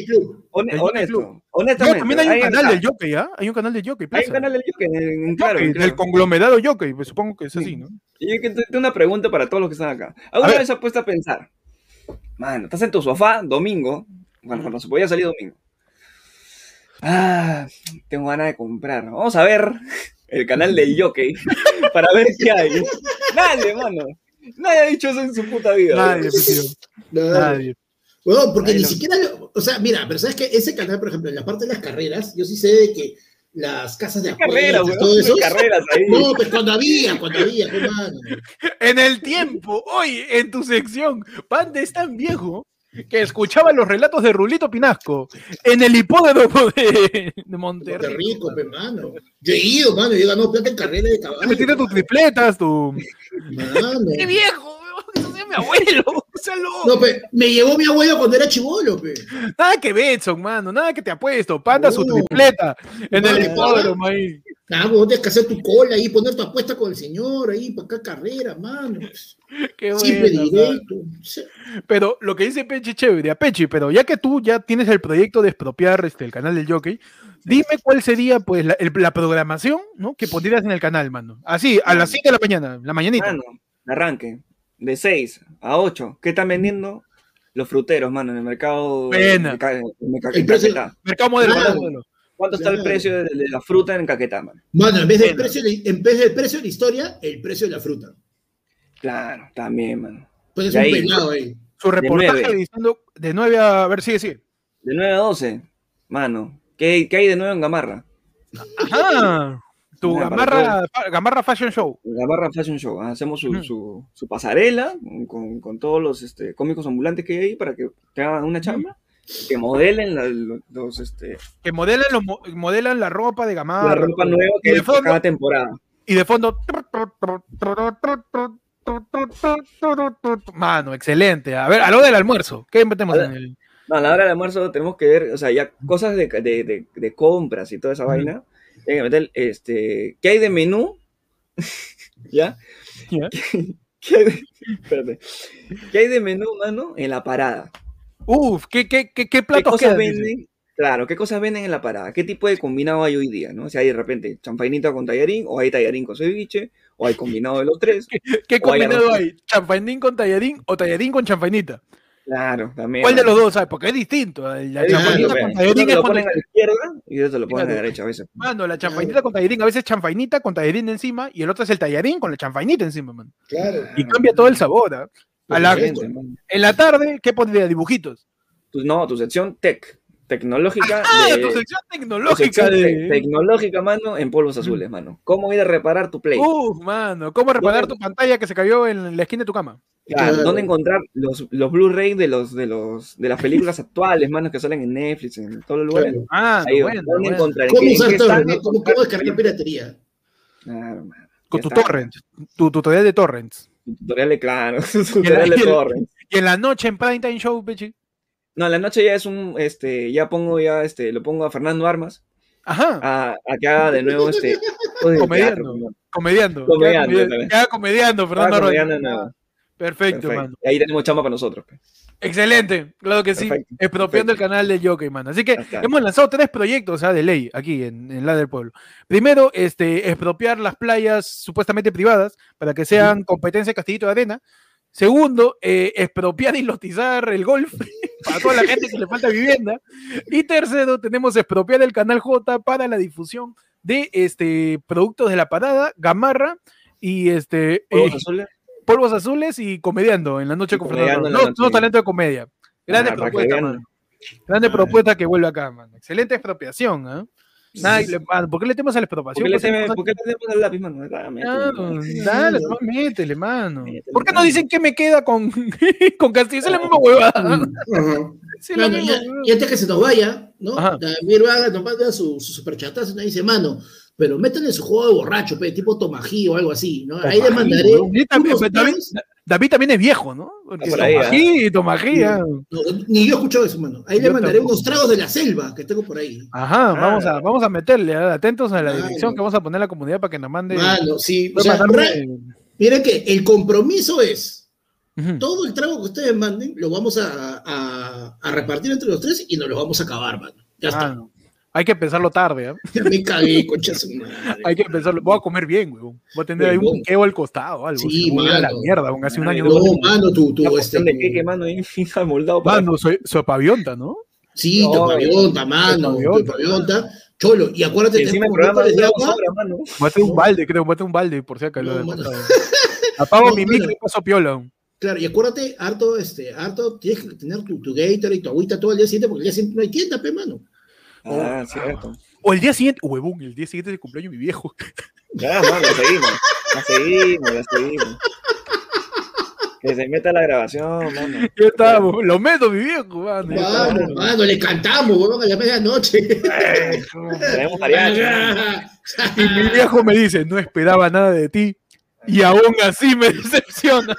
honesto, honestamente, también hay un canal del Jockey, ¿ah? Hay un canal de Jockey Plaza. Hay un canal del jockey, en, en- claro, Jockey, claro. del conglomerado Jockey, pues supongo que es así, ¿no? Y yo que tengo una pregunta para todos los que están acá. ¿Alguna vez has puesto a pensar? Mano, estás en tu sofá, domingo, bueno, cuando se podía salir domingo. Ah, tengo ganas de comprar. Vamos a ver el canal del jockey para ver qué hay. Nadie, mano. Nadie ha dicho eso en su puta vida. Nadie, pues, tío. Nadie. Weón, porque ni siquiera, lo- o sea, mira, pero sabes que ese canal, por ejemplo, en la parte de las carreras, yo sí sé de que las casas de Carreras, apuestas, todo eso. Carreras ahí. No, pues cuando había, cuando había, qué mano. En el tiempo, hoy, en tu sección, Panda es tan viejo que escuchaba los relatos de Rulito Pinasco en el hipódromo de, de Qué Monterrey. rico, pe, mano. Yo he ido, mano, yo he ganado plata en carrera de caballo. Metiste tus tripletas, tu. Mano. ¡Qué viejo! Es mi abuelo. O sea, lo- No, pe, me llevó mi abuelo cuando era chivolo, pe. Nada que Betson, mano. Nada que te apuesto. Panda su tripleta en No, el ¿de hipódromo ahí. Ah, vos tienes que hacer tu cola ahí, poner tu apuesta con el señor ahí, para acá carrera, mano. Qué bueno, directo. Pero lo que dice Pechi, chévere, a Pechi, pero ya que tú ya tienes el proyecto de expropiar este, el canal del jockey, dime cuál sería pues la, el- la programación ¿no? que pondrías en el canal, mano. Así, a las 5 de la mañana, la mañanita. Mano, arranque. De 6 a 8. ¿Qué están vendiendo? Los fruteros, mano, en el mercado. De Ca- en Ca- El precio- Caquetá. Mercado Claro. modelo. ¿Cuánto está el precio de, de la fruta en Caquetá, mano? Mano, en vez, del Bueno. precio de, en vez del precio de la historia, el precio de la fruta. Claro, también, mano. Pues es Y un ahí- pelado ahí. Su reportaje nueve. diciendo de 9 a, a ver, sigue, sigue. De 9 a 12, mano. ¿Qué, qué hay de nuevo en Gamarra? Ajá. Tu Gamarra, Gamarra Fashion Show. Gamarra Fashion Show. ¿ah? Hacemos su, Ujú. su, su pasarela con, con todos los este, cómicos ambulantes que hay ahí para que te hagan una chamba. Que modelen la- los, este, Que modelan, los mo- modelan la ropa de Gamarra. la ropa nueva Y que hay fondo- cada temporada. Y de fondo. Mano, excelente. A ver, a lo del almuerzo. ¿Qué metemos en el.? No, a la hora del almuerzo tenemos que ver, o sea, ya cosas de, de, de, de compras y toda esa Ujú. vaina. Hay que meter, este, ¿qué hay de menú? ¿Ya? ¿Qué hay de, espérate. ¿Qué hay de menú, mano? En la parada. Uf, ¿qué, qué, qué, qué ¿Qué platos cosas quedan? dice? venden? Claro, ¿qué cosas venden en la parada? ¿Qué tipo de combinado hay hoy día? ¿no? Si hay de repente champainita con tallarín, o hay tallarín con ceviche, o hay combinado de los tres. ¿Qué O hay combinado arroz. hay? ¿Champainín con tallarín o tallarín con champainita? Claro, también. ¿Cuál de los dos? ¿sabes? Porque es distinto. La Es champainita distinto, con pe. tallarín es lo cuando... ponen a la izquierda y otro lo ponen a la derecha a veces. Mano, la champainita con tallarín, a veces champainita con tallarín encima y el otro es el tallarín con la champainita encima, man. Claro. Y cambia todo el sabor. ¿ah? A la- en la tarde, ¿qué pondría? Dibujitos. Tu- no, tu sección tech, tecnológica. Ah, de- tu sección tu tecnológica sección te- de... tecnológica, mano, en polvos azules, mano. ¿Cómo ir a reparar tu Play? Uf, mano, ¿cómo reparar ¿Dónde- tu pantalla que se cayó en la esquina de tu cama? Claro. ¿Dónde encontrar los, los Blu-ray de los, de los de las películas actuales, mano, que salen en Netflix, en todos los lugares? Claro. Ah, Ahí, bueno, ¿dónde bueno. encontrar? ¿En ¿Cómo en qué no? ¿Cómo, cómo descargar piratería? Claro, mano. Con tu está. torrent, tu tutorial de torrents. Tu tutorial de claro, tu tutorial de y el- torrent. Y en la noche en Prime Time Show, pechi. No, en la noche ya es un, este, ya pongo ya, este, lo pongo a Fernando Armas Ajá, a, a que haga de nuevo, este, Comediando. teatro, comediando. Comediando, comediando, Ah, Fernando Arroyo. comediando nuevo. Perfecto, Perfecto. mano. Y ahí tenemos chamba para nosotros. pe. Excelente, claro que sí. Expropiando perfecto. el canal de Jockey, mano. Así que hemos lanzado tres proyectos ¿ah? de ley aquí en, en la del pueblo. Primero, este, expropiar las playas supuestamente privadas para que sean competencia de Castillito de Arena. Segundo, eh, expropiar y lotizar el golf para toda la gente que le falta vivienda. Y tercero, tenemos expropiar el canal J para la difusión de este, productos de la parada, gamarra y este, Polvos eh, azules. polvos azules y comediando en la noche Y con Fernando. No, no talento de comedia. Grande Ah, propuesta, mano. Grande Ah. propuesta que vuelve acá, mano. Excelente expropiación, ¿ah? Nada, Sí, y le- ah, ¿Por qué le temas a la ¿Por expropiación? Pues, por qué le tenemos el lápiz, mano? Dale, no, métele, mano. Métele, ¿Por qué no dicen que me queda con, con Castillo? Esa es la misma huevada. Y antes que se nos vaya, ¿no? David Vaga nos manda su, su superchatazo y nos dice, mano, pero métanle su juego de borracho, pe, tipo Tomají o algo así, ¿no? Ahí le mandaré David, también es viejo, ¿no? Porque por ahí, ¿ah? Tomají, Tomají, ah. No, ni yo he escuchado eso, mano. Ahí le mandaré tampoco. unos tragos de la selva que tengo por ahí. Ajá, Ah. vamos, a, vamos a meterle, ah, atentos a la Mano. dirección que vamos a poner a la comunidad para que nos mande. Mano, sí. O sea, miren que el compromiso es todo el trago que ustedes manden lo vamos a, a- a repartir entre los tres y nos lo vamos a acabar, mano. Ya está. Mano, Hay que pensarlo tarde. Ya me cagué, concha madre. Hay que pensarlo. Voy a comer bien, weón. Voy a tener ahí un buqueo al costado, algo. Sí, Si no, voy a la mano. mierda, weón. Hace un año no No, mano, tu, tu, Una este, de queque, mano, ahí moldado Mano, soy, soy pavionta, ¿no? Sí, No, tu pavionta, mano, tu pavionta. Cholo, y acuérdate programa botones de agua. mano. Tener un balde, creo. Tener un balde, por si acaso. Mano. Apago mi mano. micro y paso piola. Claro, y acuérdate, harto, este, harto, tienes que tener tu, tu Gatorade y tu agüita todo el día siguiente, porque el día siguiente no hay tienda, pe, mano. Ah, cierto. O el día siguiente, huevón, el día siguiente es el cumpleaños de mi viejo. Ya, mano, la seguimos. La seguimos, la seguimos. Que se meta la grabación, mano. Ya estamos, lo meto, mi viejo, mano. está. Mano, mano, le cantamos, huevón, a la medianoche. Tenemos mariachi. Y mi viejo me dice, no esperaba nada de ti. Y aún así me decepciona.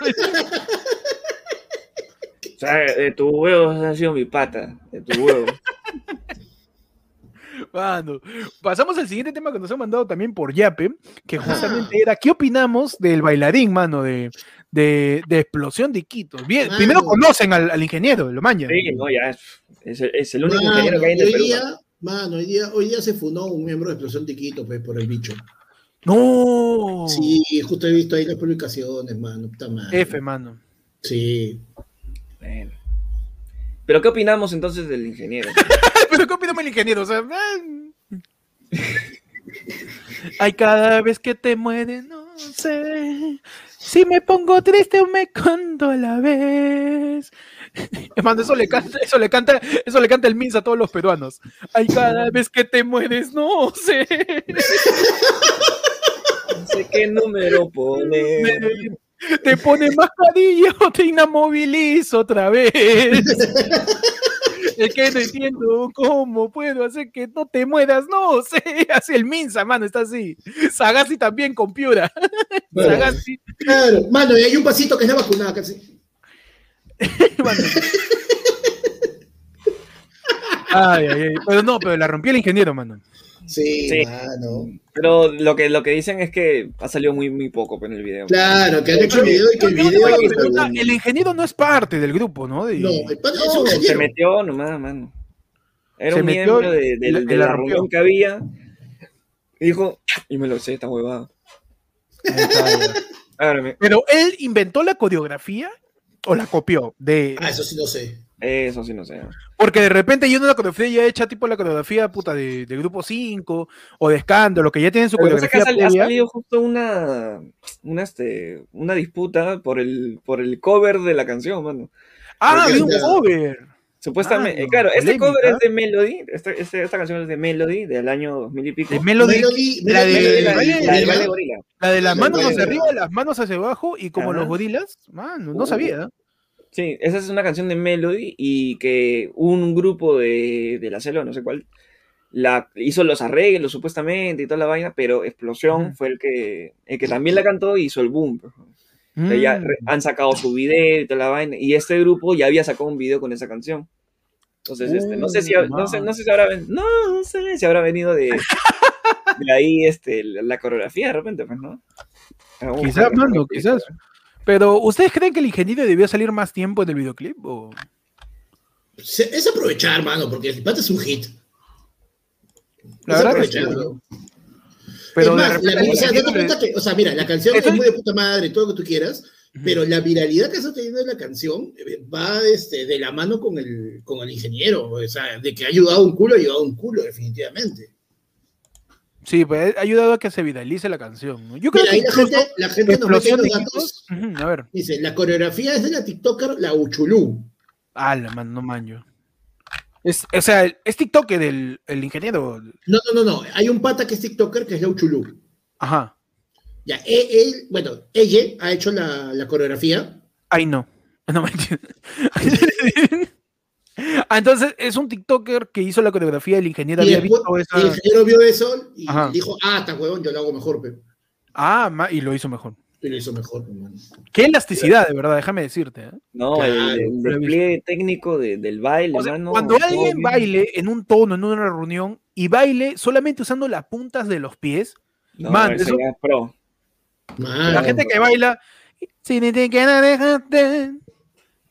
O sea, de tu huevo ha sido mi pata. De tu huevo. Mano, pasamos al siguiente tema que nos han mandado también por Yape, que justamente era, ¿qué opinamos del bailarín, mano, de, de, de Explosión de Iquitos? Bien, Mano. primero conocen al, al ingeniero, lo mañan. Sí, no, ya es, es, el- es el único Mano, ingeniero que hay en el hoy Perú. día, mano. hoy día, hoy día se fundó un miembro de Explosión de Quito, pues, por el bicho. No. Sí, justo he visto ahí las publicaciones, mano, puta madre. F, mano. Sí. Bueno. Pero ¿qué opinamos entonces del ingeniero? Pero ¿qué opinamos del ingeniero? O sea, eh. Ay, cada vez que te mueres, no sé si me pongo triste o me canto a la vez. Mano, eso le canta, eso le canta, eso le canta el Minsa a todos los peruanos. Ay, cada vez que te mueres, no sé. No sé qué número poner. Te pone mascarilla o te inamovilizo otra vez. Es que no entiendo cómo puedo hacer que no te mueras, no sé. Así el Minsa, mano, está así. Sagasti también con Piura. Bueno, Sagasti, claro, mano, y hay un pasito que es la vacunada casi. Ay, ay, ay. Pero no, pero la rompió el ingeniero, mano. Sí, Sí. mano. Pero lo que, lo que dicen es que ha salido muy, muy poco pues, en el video. Claro, que han hecho el video y que el video. el ingeniero no es parte del grupo, ¿no? De- No, el pata es No, un se ingeniero. metió nomás, mano. Era Se un metió miembro de, la- de y la, la reunión que había. Y dijo, y me lo sé, esta huevada. Pero él inventó la coreografía o la copió de Ah, eso sí no sé. Eso sí no sé. porque de repente yo no la coreografía ya hecha tipo la coreografía puta de, de grupo 5 o de escándalo que ya tienen su Pero pasa que coreografía ha, sal- ha previa. salido justo una, una, este, una disputa por el, por el cover de la canción, mano. Ah, había un ya- cover. Supuestamente, Mano, claro, este cover es de Melody, esta, este- esta canción es de Melody, del año 2000 y pico. De Melody, Melody, la de- la, la la de las la manos de- hacia arriba, las manos hacia abajo y como Ajá. los gorilas, mano, no Uh. sabía. Sí, esa es una canción de Melody y que un grupo de, de la selva, no sé cuál, la hizo los arreglos supuestamente y toda la vaina, pero Explosión fue el que, el que también la cantó y hizo el boom. pues. O sea, ya Mm. han sacado su video y toda la vaina, y este grupo ya había sacado un video con esa canción. Entonces, este, no sé si, no sé, no sé si habrá ven- no, no sé si habrá venido de, de ahí este, la, la coreografía de repente, pues, ¿no? Quizás, mano, ¿no? quizás. Pero, ¿ustedes creen que el ingeniero debió salir más tiempo en el videoclip? O... Se- Es aprovechar, mano, porque el pata es un hit. La es verdad que. Pero es más, la- o sea, date ingeniero le- cuenta que, o sea, mira, la canción es muy de puta madre, todo lo que tú quieras, pero la viralidad que está teniendo la canción eh, va este, de la mano con el, con el ingeniero, o sea, de que ha ayudado un culo, ha ayudado un culo, definitivamente. Sí, pues ha ayudado a que se viralice la canción. ¿no? Yo creo Mira, que ahí la gente, la gente nos mete los datos. A ver, Dice, la coreografía es de la TikToker, la Uchulú. ah, la man, no manjo. Es, o sea, es TikToker el, el ingeniero. No, no, no, no. Hay un pata que es TikToker que es la Uchulú. Ajá. Ya, él, él- bueno, ella ha hecho la, la coreografía. Ay, no. No mentira. ah, entonces es un TikToker que hizo la coreografía, el ingeniero Y había después, visto el ingeniero vio eso y Ajá. dijo, ah, está huevón, yo lo hago mejor, pero. Ah, ma- y lo hizo mejor. Y lo hizo mejor, hermano. Qué elasticidad, de verdad, déjame decirte. ¿eh? No, el, Claro, el despliegue técnico de- del baile, O sea, mano. cuando alguien baile en un tono, en una reunión, y baile solamente usando las puntas de los pies, No, Man, ese eso- ya es pro. Mano. la gente que baila, si ni te queda, déjate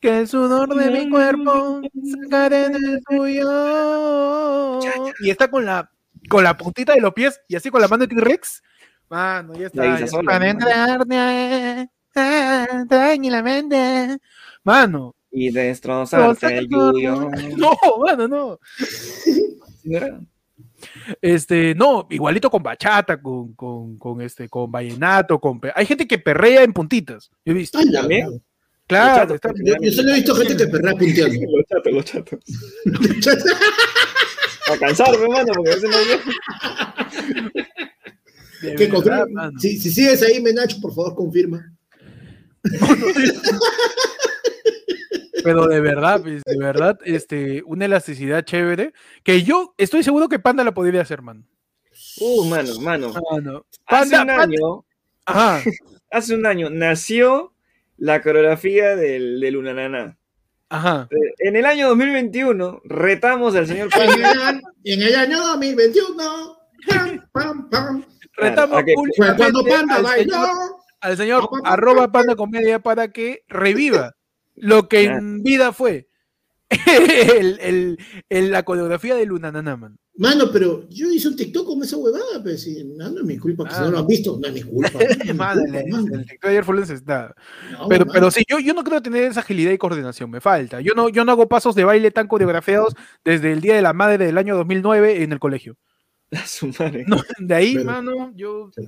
que el sudor de mi cuerpo sacaré del tuyo. Y está con la, con la puntita de los pies y así con la mano de T-Rex. Mano, ya está. Ya sola, Para ah, tranquilamente. Mano, Y destrozarte el yuyo. no, mano, no. Este, no, igualito con bachata, con, con, con este, con vallenato, con hay gente que perrea en puntitas. Yo he visto. Ay. Claro, chatos, Yo, yo solo he visto gente que perrea punteando. Los chatos, los chatos. A cansarme, mano, porque a veces no llego. de que verdad, confirma. mano. Si, si sigues ahí, Menacho, por favor, confirma. Pero de verdad, pues, de verdad, este, una elasticidad chévere, que yo estoy seguro que Panda la podría hacer, man. Uh, mano, mano. Mano. Hace un Panda- año, Ajá. hace un año nació la coreografía del, del Unanana. Ajá. En el año 2021 retamos al señor En el, año- en el año 2021. Pam, pam, pam. Retamos cuando públicamente Panda al bailó. señor, al señor arroba Panda Comedia para que reviva lo que en vida fue el, el- el- la coreografía de Luna man. Mano, pero yo hice un TikTok con esa huevada, pues, sí, no, no es mi culpa, que si Ah. no lo han visto, no es mi culpa. no mi Madre, culpa, el, el TikTok de ayer fue. No, Pero, pero sí, yo, yo no creo tener esa agilidad y coordinación, me falta. Yo no, yo no hago pasos de baile tan coreografiados desde el Día de la Madre del año 2009 en el colegio. A su madre. No, de ahí, Pero- mano, yo... Sí.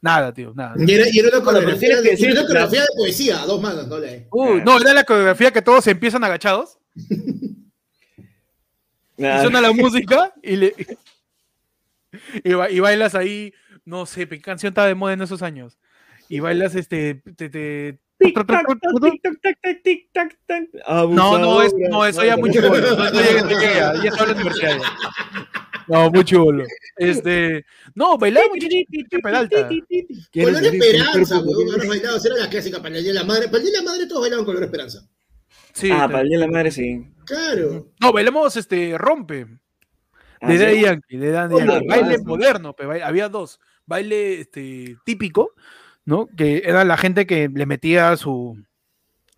Nada, tío, nada. Y era, y era una coreografía, de, y decir era una coreografía de poesía, dos manos, no le. Uy, no, era la coreografía que todos se empiezan agachados, Nada. y suena la música y le... Y, ba- y bailas ahí, no sé, ¿qué canción estaba de moda en esos años? Y bailas este... te- te-. No, no, es, no, eso ya muy chulo. No, eso ya, ya, ya, ya estaba en la universidad. No, muy chulo. Este, no, bailaba mucho Peralta. ¿Quieres Color Esperanza, weón, era la clásica para el Día de la Madre. Para el Día de la Madre todos bailaban Color Esperanza. Sí, Ah, para el día de la madre, sí. Claro. No, bailamos este rompe. ¿Ah, De sí? Daddy Yankee, de Daddy Yankee. Baile ah, moderno, pe, baile- había dos. Baile este, típico, ¿no? Que era la gente que le metía su,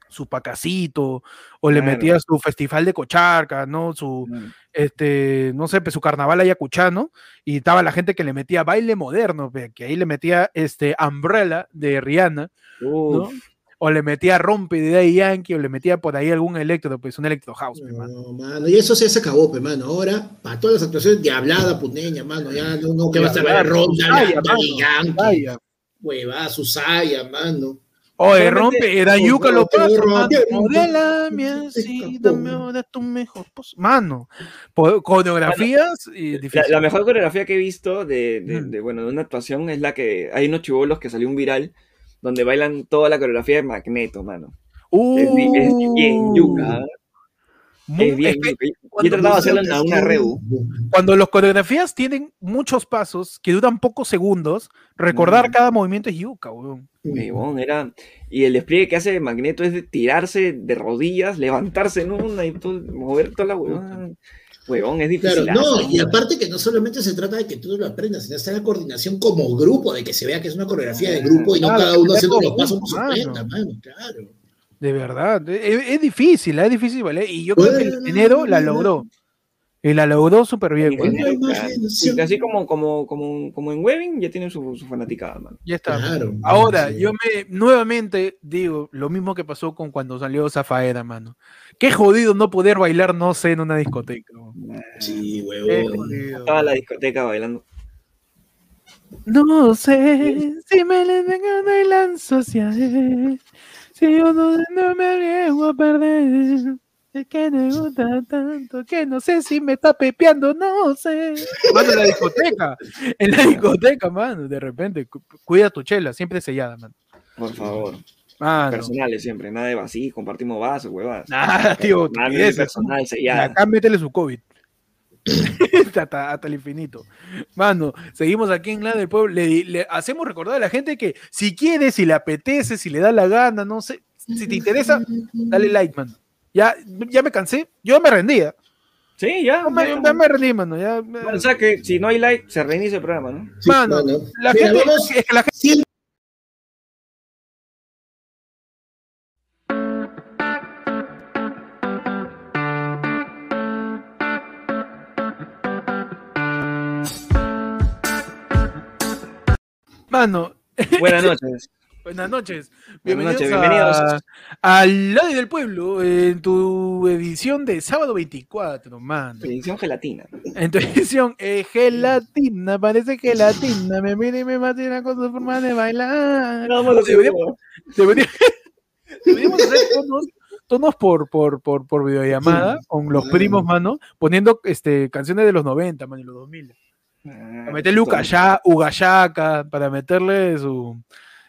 su pacacito, o le Claro. metía su festival de cocharca, ¿no? Su, Mm. este, no sé, pues, su carnaval ayacuchano, y estaba la gente que le metía baile moderno, que ahí le metía este Umbrella de Rihanna, ¿no? O le metía Rompe de Daddy Yankee, o le metía por ahí algún electro, pues un electro house, pe, mano. No, mano, y eso sí se acabó, pues, mano. Ahora, para todas las actuaciones de hablada puneña, mano, ya no, no que va a estar Claro, Ronda, mano, Yankee, hueva, Susaya, mano. Oye, rompe, era yuca no, lo te- Modélame así, dame ahora tu mejor pos- Mano, coreografías y La, la mejor coreografía que he visto de, de- Mm. de, bueno, de una actuación es la que hay unos chivolos que salió un viral donde bailan toda la coreografía de Magneto, mano. Es, bi- es bien yuca. Muy- Es bien Uh, es que yuca. Y- Y he tratado de hacerlo en una rebu. cuando las coreografías tienen muchos pasos que duran pocos segundos, recordar Mm. cada movimiento es yuca, weón. Huevón, era. Y el despliegue que hace Magneto es de tirarse de rodillas, levantarse en una y todo- mover toda la huevón. Huevón, es Claro, difícil. no, y aparte que no solamente se trata de que tú lo aprendas, sino está la coordinación como grupo, de que se vea que es una coreografía de grupo y no Claro, cada uno haciendo los pasos por su cuenta, mano, claro. De verdad, es, es difícil, es difícil, ¿vale? Y yo creo que el ingeniero la logró. Y la logró súper bien, El weón. ingeniero, Bueno, claro. imaginación. Y así como, como, como, como en Webbing ya tienen su, su fanaticada, mano. Ya está. Claro. Ahora, Sí. yo me nuevamente digo lo mismo que pasó con cuando salió Zafaera, mano. Qué jodido no poder bailar, no sé, en una discoteca. Sí, huevón. Estaba la discoteca bailando. No sé si me le vengan y lanzo hacia él. Si yo no, no me arriesgo a perder. Es que me gusta tanto que no sé si me está pepeando, no sé. Mano, en la discoteca. En la discoteca, mano. De repente, cu- cuida tu chela, siempre sellada, mano. Por favor. Mano. Personales siempre, nada de vacío, compartimos vasos, huevadas. Nada, tío. Nada de estupideces. personal, acá métele su COVID. hasta, hasta el infinito. Mano, seguimos aquí en la del pueblo. Le, le hacemos recordar a la gente que si quiere, si le apetece, si le da la gana, no sé, si te interesa, dale like, mano. Ya, ya me cansé, yo me rendía. Sí, ya. Ya me, ya me rendí, mano. Ya, O sea que si no hay like, se reinicia el programa, ¿no? Sí, mano, mano. la gente, es que la gente Mano, Buenas noches. buenas noches. Buenas Bienvenidos, noches, bienvenidos. a- al Lado del Pueblo en tu edición de sábado 24, mano. Edición gelatina. En tu edición, eh, gelatina, parece gelatina, me mira y me matina con su forma de bailar. Deberíamos, debería- deberíamos hacer tonos, tonos por, por, por, por videollamada Sí. con los primos, mano, poniendo este, canciones de los 90, mano, y los 2000. Ah, Para meterle Ucaya- Ugayaca, para meterle su...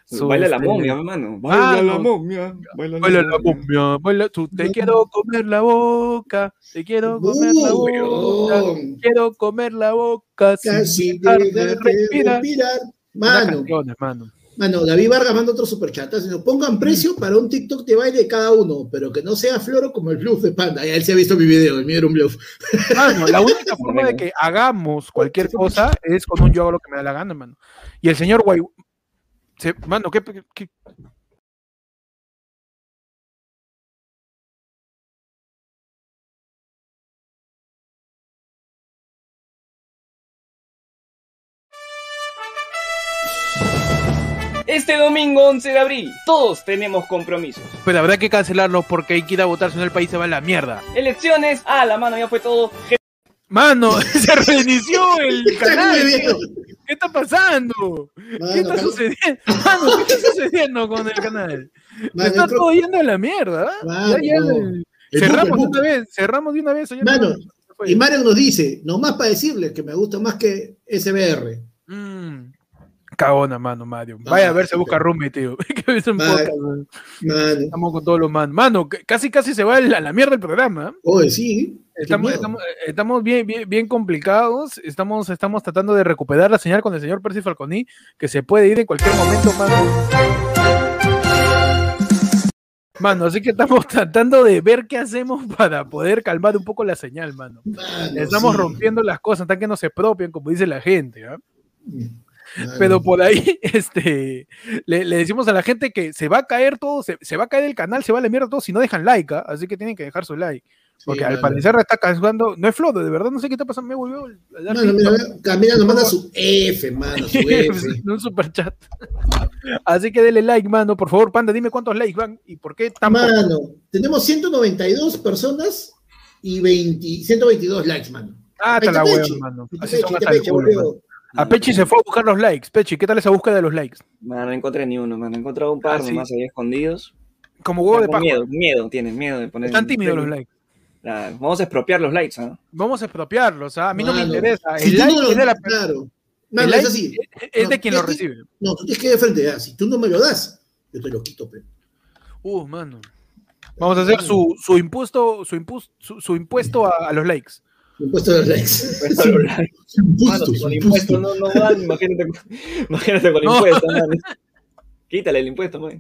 su, Baila la momia, hermano. Baila Ah, la momia. Baila, Baila la momia, baila te quiero comer la boca, te quiero comer la boca, weón. quiero comer la boca sin Casi dejar de respirar. respirar. Unas Mano, canciones, mano. Mano, David Vargas manda otro superchat. así, ¿no? Pongan precio para un TikTok de baile de cada uno, pero que no sea floro como el bluff de Panda. Ya él se ha visto mi video, el mío era un bluff. Mano, la única forma de que hagamos cualquier cosa es con un yo hago lo que me da la gana, mano. Y el señor Guay. se- mano, ¿qué, qué- Este domingo 11 de abril, todos tenemos compromisos. Pero habrá que cancelarlo porque hay que ir a votar, si no el país se va a la mierda. Elecciones, ah, la mano ya fue todo. Mano, se reinició el canal. ¿Qué está pasando? ¿Qué está sucediendo? Mano, ¿qué está sucediendo con el canal? mano, está creo- todo yendo a la mierda. ¿ah? Mano, Ya, ya, no. el- el cerramos de una vez, cerramos de una vez. Mano. Y Mario nos dice, nomás para decirles que me gusta más que SBR. Mm, Cagona, mano, Mario. Vaya a ver, se busca Rumi, tío. Que es un Vale. podcast, man. Mano, Estamos con todos los man. Mano, casi casi se va a la, la mierda el programa. ¿eh? oye, sí. Estamos, miedo. estamos, estamos bien, bien, bien complicados. Estamos, estamos tratando de recuperar la señal con el señor Percy Falconi, que se puede ir en cualquier momento, mano. Mano, así que estamos tratando de ver qué hacemos para poder calmar un poco la señal, mano. Mano, Estamos sí. rompiendo las cosas, hasta que no se propien, como dice la gente, ¿ah? Pero por ahí, este, le, le decimos a la gente que se va a caer todo, se, se va a caer el canal, se va a la mierda todo si no dejan like, ¿ah? así que tienen que dejar su like. Sí, Porque al parecer está causando, no es Flodo, de verdad no sé qué está pasando, me volvió a dar Mano, mira, Camila nos manda su F, mano, su F. un super chat. Así que dele like, mano, por favor, panda, dime cuántos likes van y por qué tan. Mano, tenemos 192 personas y 20, 122 likes, mano. Ah, la está huevo, Pechi. mano. Así son hasta el culo. A Pechi se fue a buscar los likes. Pechi, ¿qué tal esa búsqueda de los likes? Mano, no encontré ni uno, mano. He encontrado un par Ah, ¿sí? nomás ahí escondidos. Como huevo de paja. miedo, miedo, tienen miedo de poner. Están tímidos los likes. Claro, Vamos a expropiar los likes, ¿ah? Vamos a expropiarlos, ¿ah? a mí no me interesa. si El tú like no lo- es de la Claro. el like es así. es No, de quien lo es que- recibe. No, tú tienes que ir de frente, ya. Si tú no me lo das, yo te lo quito, pe. Uh, mano. Vamos a hacer su, su impuesto, su, impus- su, su impuesto a, a los likes. Impuesto a los likes. Impuesto a los likes. Con impuesto. impuesto no, no dan, imagínate, con- imagínate con No. impuesto, mano. Quítale el impuesto, man.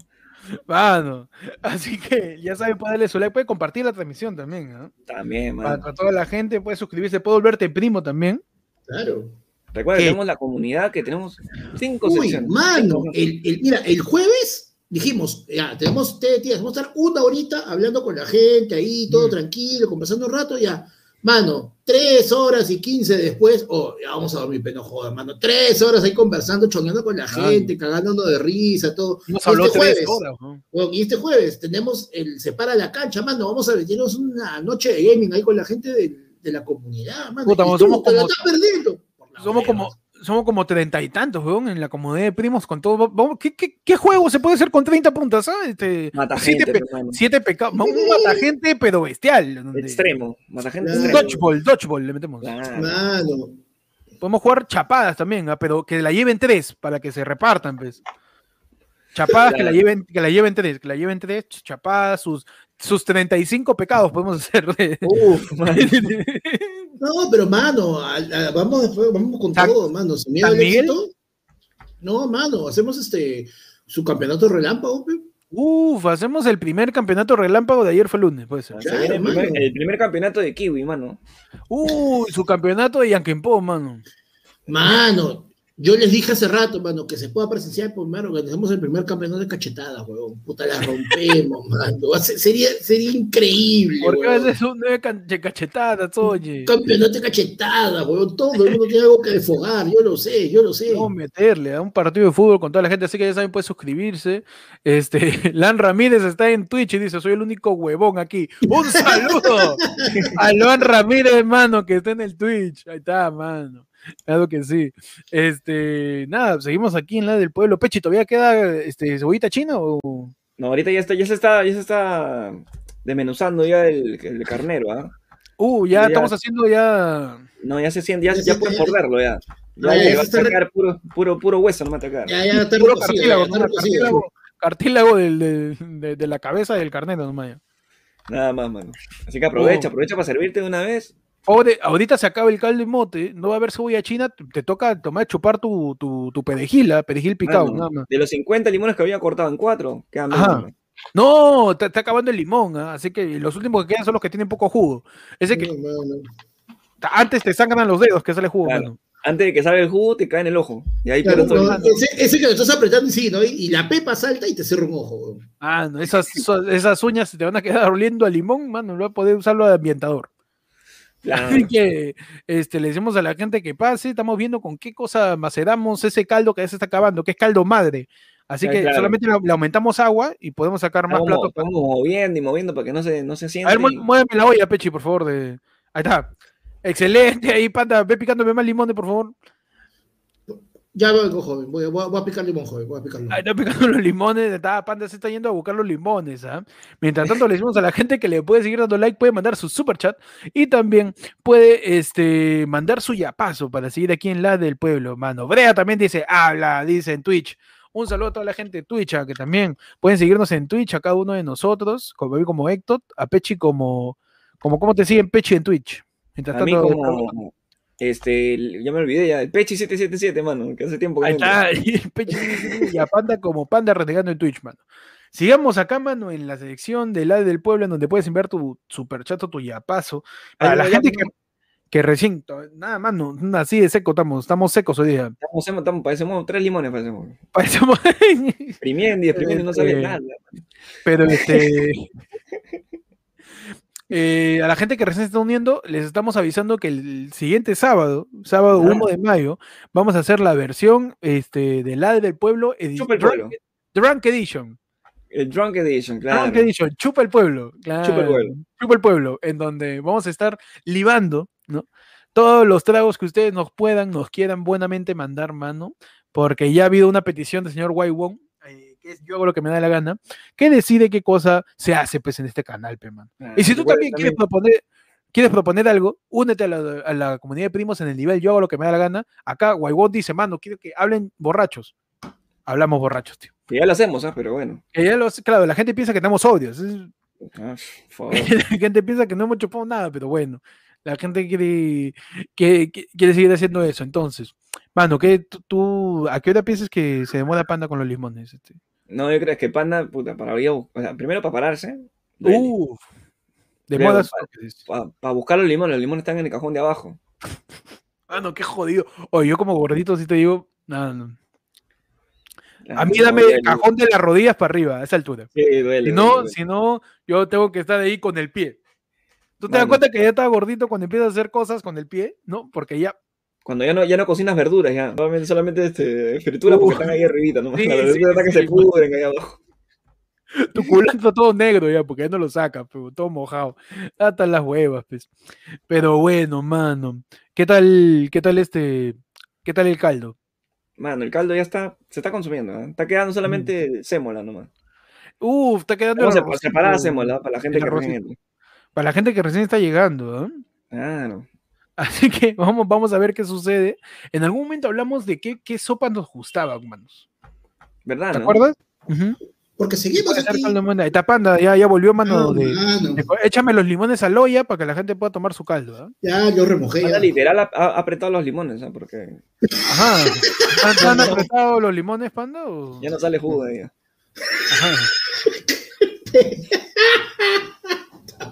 Mano. Así que ya saben, puede darle su like, puede compartir la transmisión también. ¿ah? También, Para, mano. para toda la gente, puede suscribirse, puede volverte primo también. Claro. Recuerda que ¿Qué? tenemos la comunidad que tenemos cinco Uy, secciones. mano, el, el- mira, el jueves dijimos, ya, tenemos té, tías, vamos a estar una horita hablando con la gente ahí, todo Mm. tranquilo, conversando un rato, ya. Mano, tres horas y quince después, oh, ya vamos a dormir, pero no jodas, mano. Tres horas ahí conversando, chongueando con la gente, cagándonos de risa, todo. Nos Y habló este tres jueves, horas. ¿no? bueno, y este jueves tenemos el Separa la cancha, mano. Vamos a meternos una noche de gaming ahí con la gente de, de la comunidad, mano. Puta, Y tú somos te la como- estás perdiendo. Somos como, somos como treinta y tantos, weón, en la comunidad de primos con todo. Vamos, ¿qué, qué, qué juego se puede hacer con 30 puntas? ¿sabes? Este, Mata siete, gente, pe- hermano. siete pecados. Un mata gente, pero bestial. donde- Extremo. Mata gente Claro. extremo. Dodgeball, dodgeball le metemos. Claro. Mano, Podemos jugar chapadas también, ¿ah? pero que la lleven tres para que se repartan, pues. Chapadas que la lleven, que la lleven tres, que la lleven tres, ch- chapadas, sus, sus 35 pecados podemos hacer. Uf, man. No, pero mano, a- a- vamos, después- vamos con San- todo, mano. Sin miedo al éxito. No, mano, hacemos este su campeonato relámpago, pe. Uf, hacemos el primer campeonato relámpago de ayer fue lunes, el, Claro, primer, el primer campeonato de Kiwi, mano. Uy, su campeonato de Yankenpo, mano. Mano, yo les dije hace rato, mano, que se pueda presenciar, pues, mano, organizamos el primer campeonato de cachetadas, huevón. Puta, la rompemos, mano. Sería, sería increíble, ¿Por qué haces un de cachetadas, oye? Campeonato de cachetadas, huevón. Todo el mundo tiene algo que desfogar, yo lo sé, yo lo sé. Vamos a meterle a un partido de fútbol con toda la gente, así que ya saben, puede suscribirse. Este, Lan Ramírez está en Twitch y dice, soy el único huevón aquí. Un saludo a Luan Ramírez, hermano, que está en el Twitch. Ahí está, mano. Claro que sí. Este, nada, seguimos aquí en la del pueblo. Pechi, ¿todavía queda este, cebollita china o...? No, ahorita ya está, ya se está, ya se está desmenuzando ya el, el carnero, ¿ah? Uh, ya Ya. estamos haciendo ya... No, ya se siente, ya, Ya ya, se- puedes ya- morderlo ya. Ya, ya va a sacar puro, puro, puro hueso, no me va a atacar. Ya, ya está Puro cartílago, ya está ¿no? cartílago, cartílago del- del- de, de la cabeza del carnero, nomás. Nada más, mano. Así que aprovecha, Oh. aprovecha para servirte de una vez. Pobre, ahorita se acaba el caldo de mote, no va a haber cebolla china, te, toca tomar, chupar tu, tu, tu perejil, ¿ah? perejil picado, Mano, nada más. De los 50 limones que había cortado en cuatro, quedan Ajá. No, te está acabando el limón, ¿ah? así que los últimos que quedan son los que tienen poco jugo. Ese que No, antes te sangran los dedos que sale jugo, Claro. mano. Antes de que salga el jugo, te cae en el ojo. Y ahí Claro, no, ese, ese que lo estás apretando y sí, ¿no? Y, y la pepa salta y te cierra un ojo. Ah, no, esas, esas uñas te van a quedar oliendo a limón, mano, no va a poder usarlo de ambientador. Así que este, le decimos a la gente que pase, estamos viendo con qué cosa maceramos ese caldo que ya se está acabando, que es caldo madre. Así Ah, que claro. solamente le, aumentamos agua y podemos sacar más platos. estamos moviendo y moviendo para que no se, no se A sienta. ver, y- muéveme la olla, Pechi, por favor. De... Ahí está. Excelente, ahí, panda. Ve picándome más limones, por favor. Ya vengo, joven. Voy, a- voy a- voy a picar limón, joven. Voy a picar limón. Ahí está picando los limones. Está, panda se está yendo a buscar los limones. ¿ah? Mientras tanto, le decimos a la gente que le puede seguir dando like, puede mandar su super chat y también puede este, mandar su yapazo para seguir aquí en la del pueblo, mano. Brea también dice, habla, dice en Twitch. Un saludo a toda la gente de Twitch, ah, que también pueden seguirnos en Twitch, a cada uno de nosotros, como, a como Héctor, a Pechi como, como, ¿cómo te siguen Pechi en Twitch? Mientras A mí tanto, como... Este, ya me olvidé ya, el Pechi 777, mano, que hace tiempo que Ahí está, el Pechi y a Panda como Panda renegando en Twitch, mano. Sigamos acá, mano, en la sección del lado del pueblo, en donde puedes enviar tu superchat o tu yapazo. Para la gente que, que recién, nada, mano, así de seco estamos, estamos secos hoy día. Estamos, estamos, parecemos tres limones, parecemos. Parecemos. exprimiendo y exprimiendo no sale Este, nada. Pero este. eh, a la gente que recién se está uniendo, les estamos avisando que el siguiente sábado, sábado Ajá. 1 de mayo, vamos a hacer la versión este, del lado del pueblo, Chupa el pueblo. Drunk, Drunk Edition. El Drunk Edition, claro. Drunk Edition, chupa el pueblo. Chupa el pueblo. Chupa el pueblo, en donde vamos a estar libando, ¿no? Todos los tragos que ustedes nos puedan, nos quieran buenamente mandar mano, porque ya ha habido una petición del señor Wai Wong, que es yo hago lo que me da la gana, que decide qué cosa se hace pues en este canal, pe, man. Claro, Y si tú también quieres proponer, quieres proponer algo, únete a la, a la comunidad de primos en el nivel yo hago lo que me da la gana. Acá Waiwon dice, mano, quiero que hablen borrachos. Hablamos borrachos, tío. Que ya lo hacemos, ¿ah? Pero bueno. Que ya los- claro, la gente piensa que tenemos odios. es- Ah, la gente piensa que no hemos chupado nada, pero bueno, la gente quiere, que, que- quiere seguir haciendo eso. Entonces, mano, ¿qué, tú, tú- ¿a qué hora piensas que se demora Panda con los limones? Este? No, yo creo que Panda, puta, para o sea, primero para pararse. Uf, de Creo, modas. pa- Para buscar los limones, los limones están en el cajón de abajo. Mano, qué jodido. Oye, yo como gordito sí te digo, no, no. A mí No, dame el cajón de las rodillas para arriba, a esa altura. Sí, duele. Si no, duele. si no, yo tengo que estar ahí con el pie. ¿Tú te das cuenta que ya estaba gordito cuando empiezas a hacer cosas con el pie? ¿No? Porque ya. Cuando ya no, ya no cocinas verduras, ya. Solamente, solamente este, frituras porque Uh. están ahí arribita, ¿no? Sí, Las sí, verduras están que sí, se pudren ahí abajo. Tu culo está todo negro ya, porque ya no lo sacas, pero todo mojado. Hasta las huevas, pues. Pero bueno, mano. ¿Qué tal, qué tal este, qué tal el caldo? Mano, el caldo ya está, se está consumiendo, ¿eh? Está quedando solamente sémola nomás. Uf, está quedando separada sémola para la gente que recién. Para la gente que recién está llegando, ¿ah? Claro. Así que vamos, vamos a ver qué sucede. En algún momento hablamos de qué, qué sopa nos gustaba, manos. ¿Verdad, ¿Te no? acuerdas? Porque seguimos aquí. panda ya, ya volvió, mano. Ah, de, mano. de- échame los limones a la olla para que la gente pueda tomar su caldo. ¿ah? Ya, yo remojé. Ya. literal ha, ha apretado los limones, ¿ah? Porque Ajá. ¿Han, han apretado los limones, panda? o? ya no sale jugo de ella. Ajá.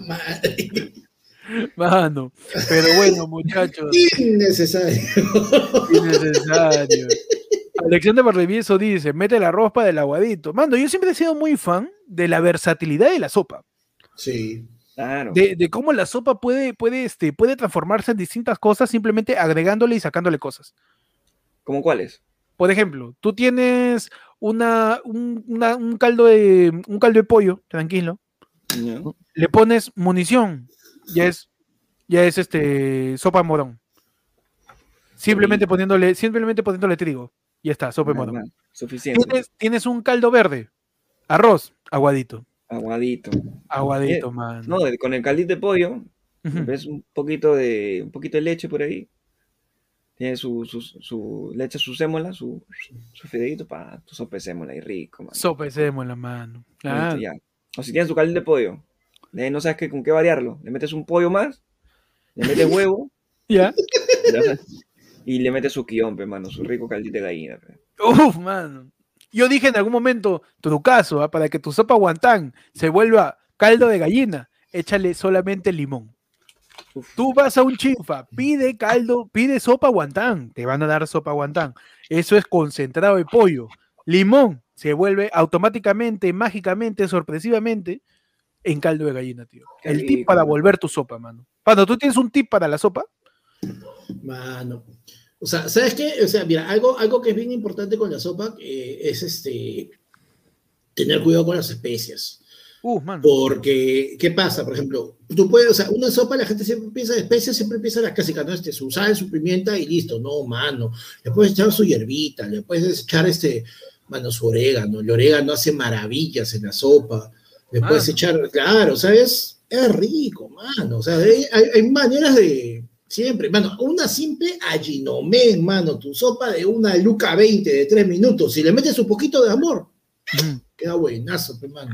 Madre. Mano. Pero bueno, muchachos. Innecesario. Innecesario. Alexander Barbivieso dice: mete el arroz para el aguadito. Mano, yo siempre he sido muy fan de la versatilidad de la sopa. Sí. Claro. de, de cómo la sopa puede, puede, este, puede transformarse en distintas cosas simplemente agregándole y sacándole cosas. ¿Cómo cuáles? Por ejemplo, tú tienes una, un, una- un caldo de, un caldo de pollo, tranquilo, le pones munición, ya es, ya es este sopa morón. Simplemente poniéndole, simplemente poniéndole trigo, ya está, sopa morón. Suficiente. Tienes, tienes un caldo verde, arroz, aguadito, Aguadito. aguadito, man. No, con el caldito de pollo, ves un poquito de un poquito de leche por ahí. Tiene su, su, su le echas su sémola, su, su fideito para tu sopa de sémola y rico, man. Sopa de mano. Claro. O si tienes tu caldito de pollo, no sabes qué, con qué variarlo. Le metes un pollo más, le metes huevo ¿Ya? y le metes su quillón, pe, mano, su rico caldito de gallina. pe. Uf, mano. Yo dije en algún momento, trucazo, ¿ah? para que tu sopa guantán se vuelva caldo de gallina, échale solamente limón. Uf. Tú vas a un chinfa, pide caldo, pide sopa guantán, te van a dar sopa guantán. Eso es concentrado de pollo. Limón se vuelve automáticamente, mágicamente, sorpresivamente en caldo de gallina, tío. Qué El tip para volver tu sopa, mano. Cuando tú tienes un tip para la sopa, Mano. O sea, ¿sabes qué? O sea, mira, algo, algo que es bien importante con la sopa eh, es este tener cuidado con las especias. uh, mano. Porque, ¿qué pasa? Por ejemplo, tú puedes, o sea, una sopa la gente siempre piensa de especias, siempre piensa la clásica, ¿no? Este, su sal, su pimienta y listo. No, mano. Le puedes echar su hierbita, le puedes echar este, mano, su orégano. El orégano hace maravillas en la sopa. Le puedes Mano. echar, claro, ¿sabes? Es rico, mano. O sea, hay, hay- hay maneras de. Siempre, mano, una simple allinomen, mano, tu sopa de una luca 20 de 3 minutos, si le metes un poquito de amor, Ujú. queda buenazo, pe, mano.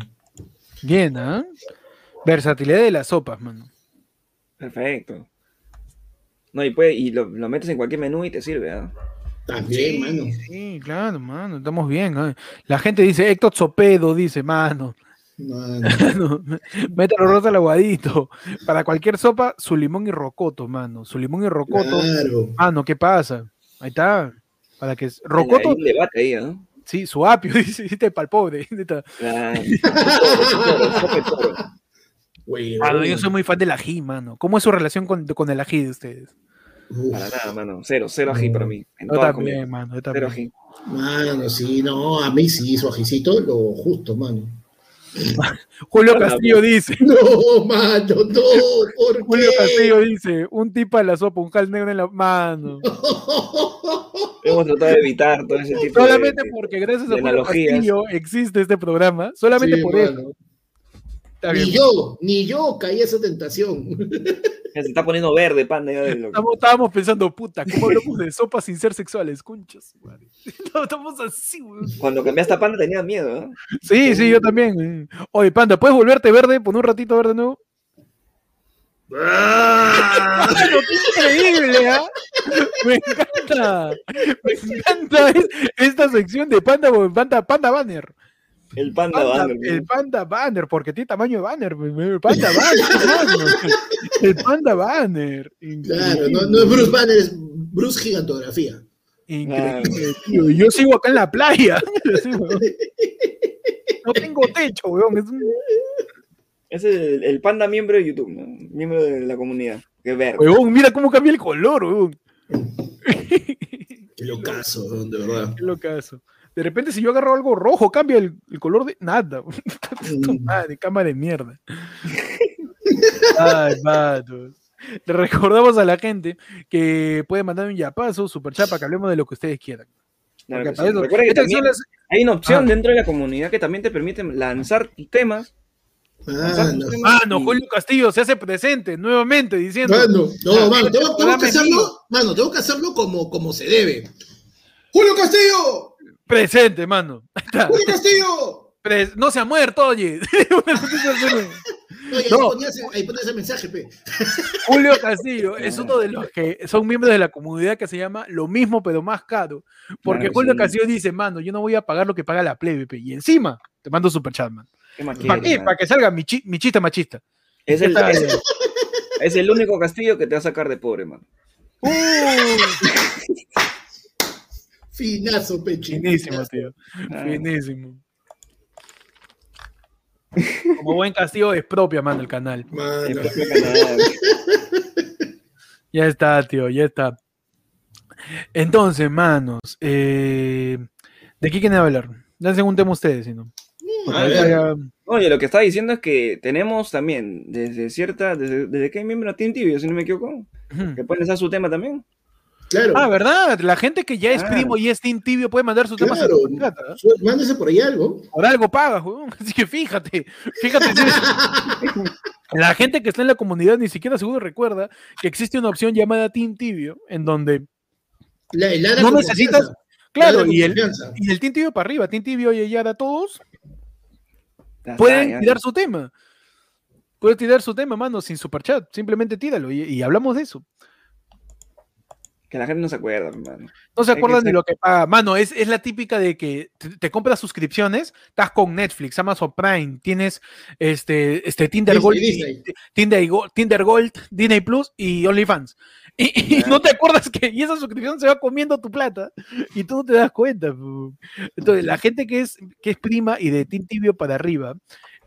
Bien, ¿ah? Versatilidad de las sopas, mano. Perfecto. No, y, puede, y lo, lo metes en cualquier menú y te sirve, ¿ah? También, mano. Sí, claro, mano, estamos bien. ¿eh? La gente dice, Héctor Sopedo dice, mano, Mano. mano, mételo rosa al aguadito. Para cualquier sopa, su limón y rocoto, mano. Su limón y rocoto. Claro. Mano, ¿qué pasa? Ahí está. Para que Hay rocoto, un debate ahí, ¿no? sí, su apio, dice, dice para el pobre. Yo soy muy fan del ají, mano. ¿Cómo es su relación con, con el ají de ustedes? Uf, Para nada, mano. Cero, cero ají para mí. En Yo también, comida. mano, yo Cero ají. Mano, sí, no, a mí sí, su ajicito, lo justo, mano. Julio Hola, Castillo dice, No, mano, no, ¿por Julio qué? Castillo dice, un tipo a la sopa, un cal negro en la mano. Hemos tratado de evitar todo ese tipo Solamente de... porque gracias a Julio analogías. Castillo existe este programa. Solamente Sí, por mano. eso. Está bien. Ni yo, ni yo caí a esa tentación. Se está poniendo verde, panda. Ya de lo... Estamos- estábamos pensando, puta, ¿cómo hablamos de sopa sin ser sexuales? Conchas. madre. Estamos así, weón. Cuando cambiaste a panda tenía miedo, ¿no? Sí, sí, yo también. Oye, Panda, ¿puedes volverte verde? Poner un ratito verde de nuevo. Ah, Mano, qué increíble, ¿ah? Me encanta. Me encanta es- esta sección de Panda, Panda, Panda Banner. El panda, Panda- banner, el. Panda Banner, porque tiene tamaño de banner. El Panda Banner. El Panda Banner. claro, no, no es Bruce Banner, es Bruce Gigantografía. Increíble, tío. Yo sigo acá en la playa. No tengo techo, weón. Es un- Es el, el panda miembro de YouTube, ¿no? Miembro de la comunidad. Qué verde. Weón, mira cómo cambia el color, weón. Qué locazo, weón, de verdad. Qué locazo. De repente, si yo agarro algo rojo, cambia el, el color de nada. Mm. madre, cama de mierda. Ay, vatos. Le recordamos a la gente que puede mandar un yapazo, super chapa, que hablemos de lo que ustedes quieran. Claro que sí. Recuerda que también las- hay una opción Ah. dentro de la comunidad que también te permite lanzar tus temas. lanzar tus Mano, temas Mano, y- Julio Castillo se hace presente nuevamente diciendo. mano, no, mano, tengo, tengo que hacerlo, mano, tengo que hacerlo como, como se debe. ¡Julio Castillo! Presente, mano. Ahí está. ¡Julio Castillo! No se ha muerto, oye. No, ahí, No. ponía ese, ahí ponía ese mensaje, pe. Julio Castillo es uno de los que son miembros de la comunidad que se llama Lo mismo pero más caro. Porque Claro, Julio sí. Castillo dice, mano, yo no voy a pagar lo que paga la plebe, pe". y encima te mando super chat, man. ¿Qué más ¿Para quieres, qué? Para que salga mi, chi- mi chista machista. Es el, es, el único castillo que te va a sacar de pobre, man. Uh, Finazo, peche. finísimo, tío. Finísimo. Como buen Castillo es propia, mano, el canal. El Mano. propio canal. Ya está, tío, ya está. Entonces, manos, eh, ¿de qué quieren hablar? Lancen un tema ustedes, si no. Ya- Oye, lo que estaba diciendo es que tenemos también, desde cierta, desde, desde que hay miembro de Team Tibio, si no me equivoco, que pueden lanzar su tema también. Claro. Ah, ¿verdad? La gente que ya es primo y es Team Tibio puede mandar sus temas Claro. Su- Mándese por ahí algo. Por algo paga, weón. Así que fíjate, fíjate. si- La gente que está en la comunidad ni siquiera seguro recuerda que existe una opción llamada Team Tibio, en donde, La, el Lara No necesitas- confianza. claro, y el, y el Team Tibio para arriba, Team Tibio y ya a todos, pueden tirar su tema. Puedes tirar su tema, mano, sin superchat. Simplemente tíralo y, y hablamos de eso. Que la gente no se acuerda, hermano. No se acuerdan de ser- lo que paga. Mano, es, es la típica de que te, te compras suscripciones, estás con Netflix, Amazon Prime, tienes este, este Tinder Disney, Gold, Disney. Tinder, Go- Tinder Gold, Disney Plus y OnlyFans. Y, y no te acuerdas que y esa suscripción se va comiendo tu plata y tú no te das cuenta. Entonces, la gente que es, que es prima y de Team Tibio para arriba,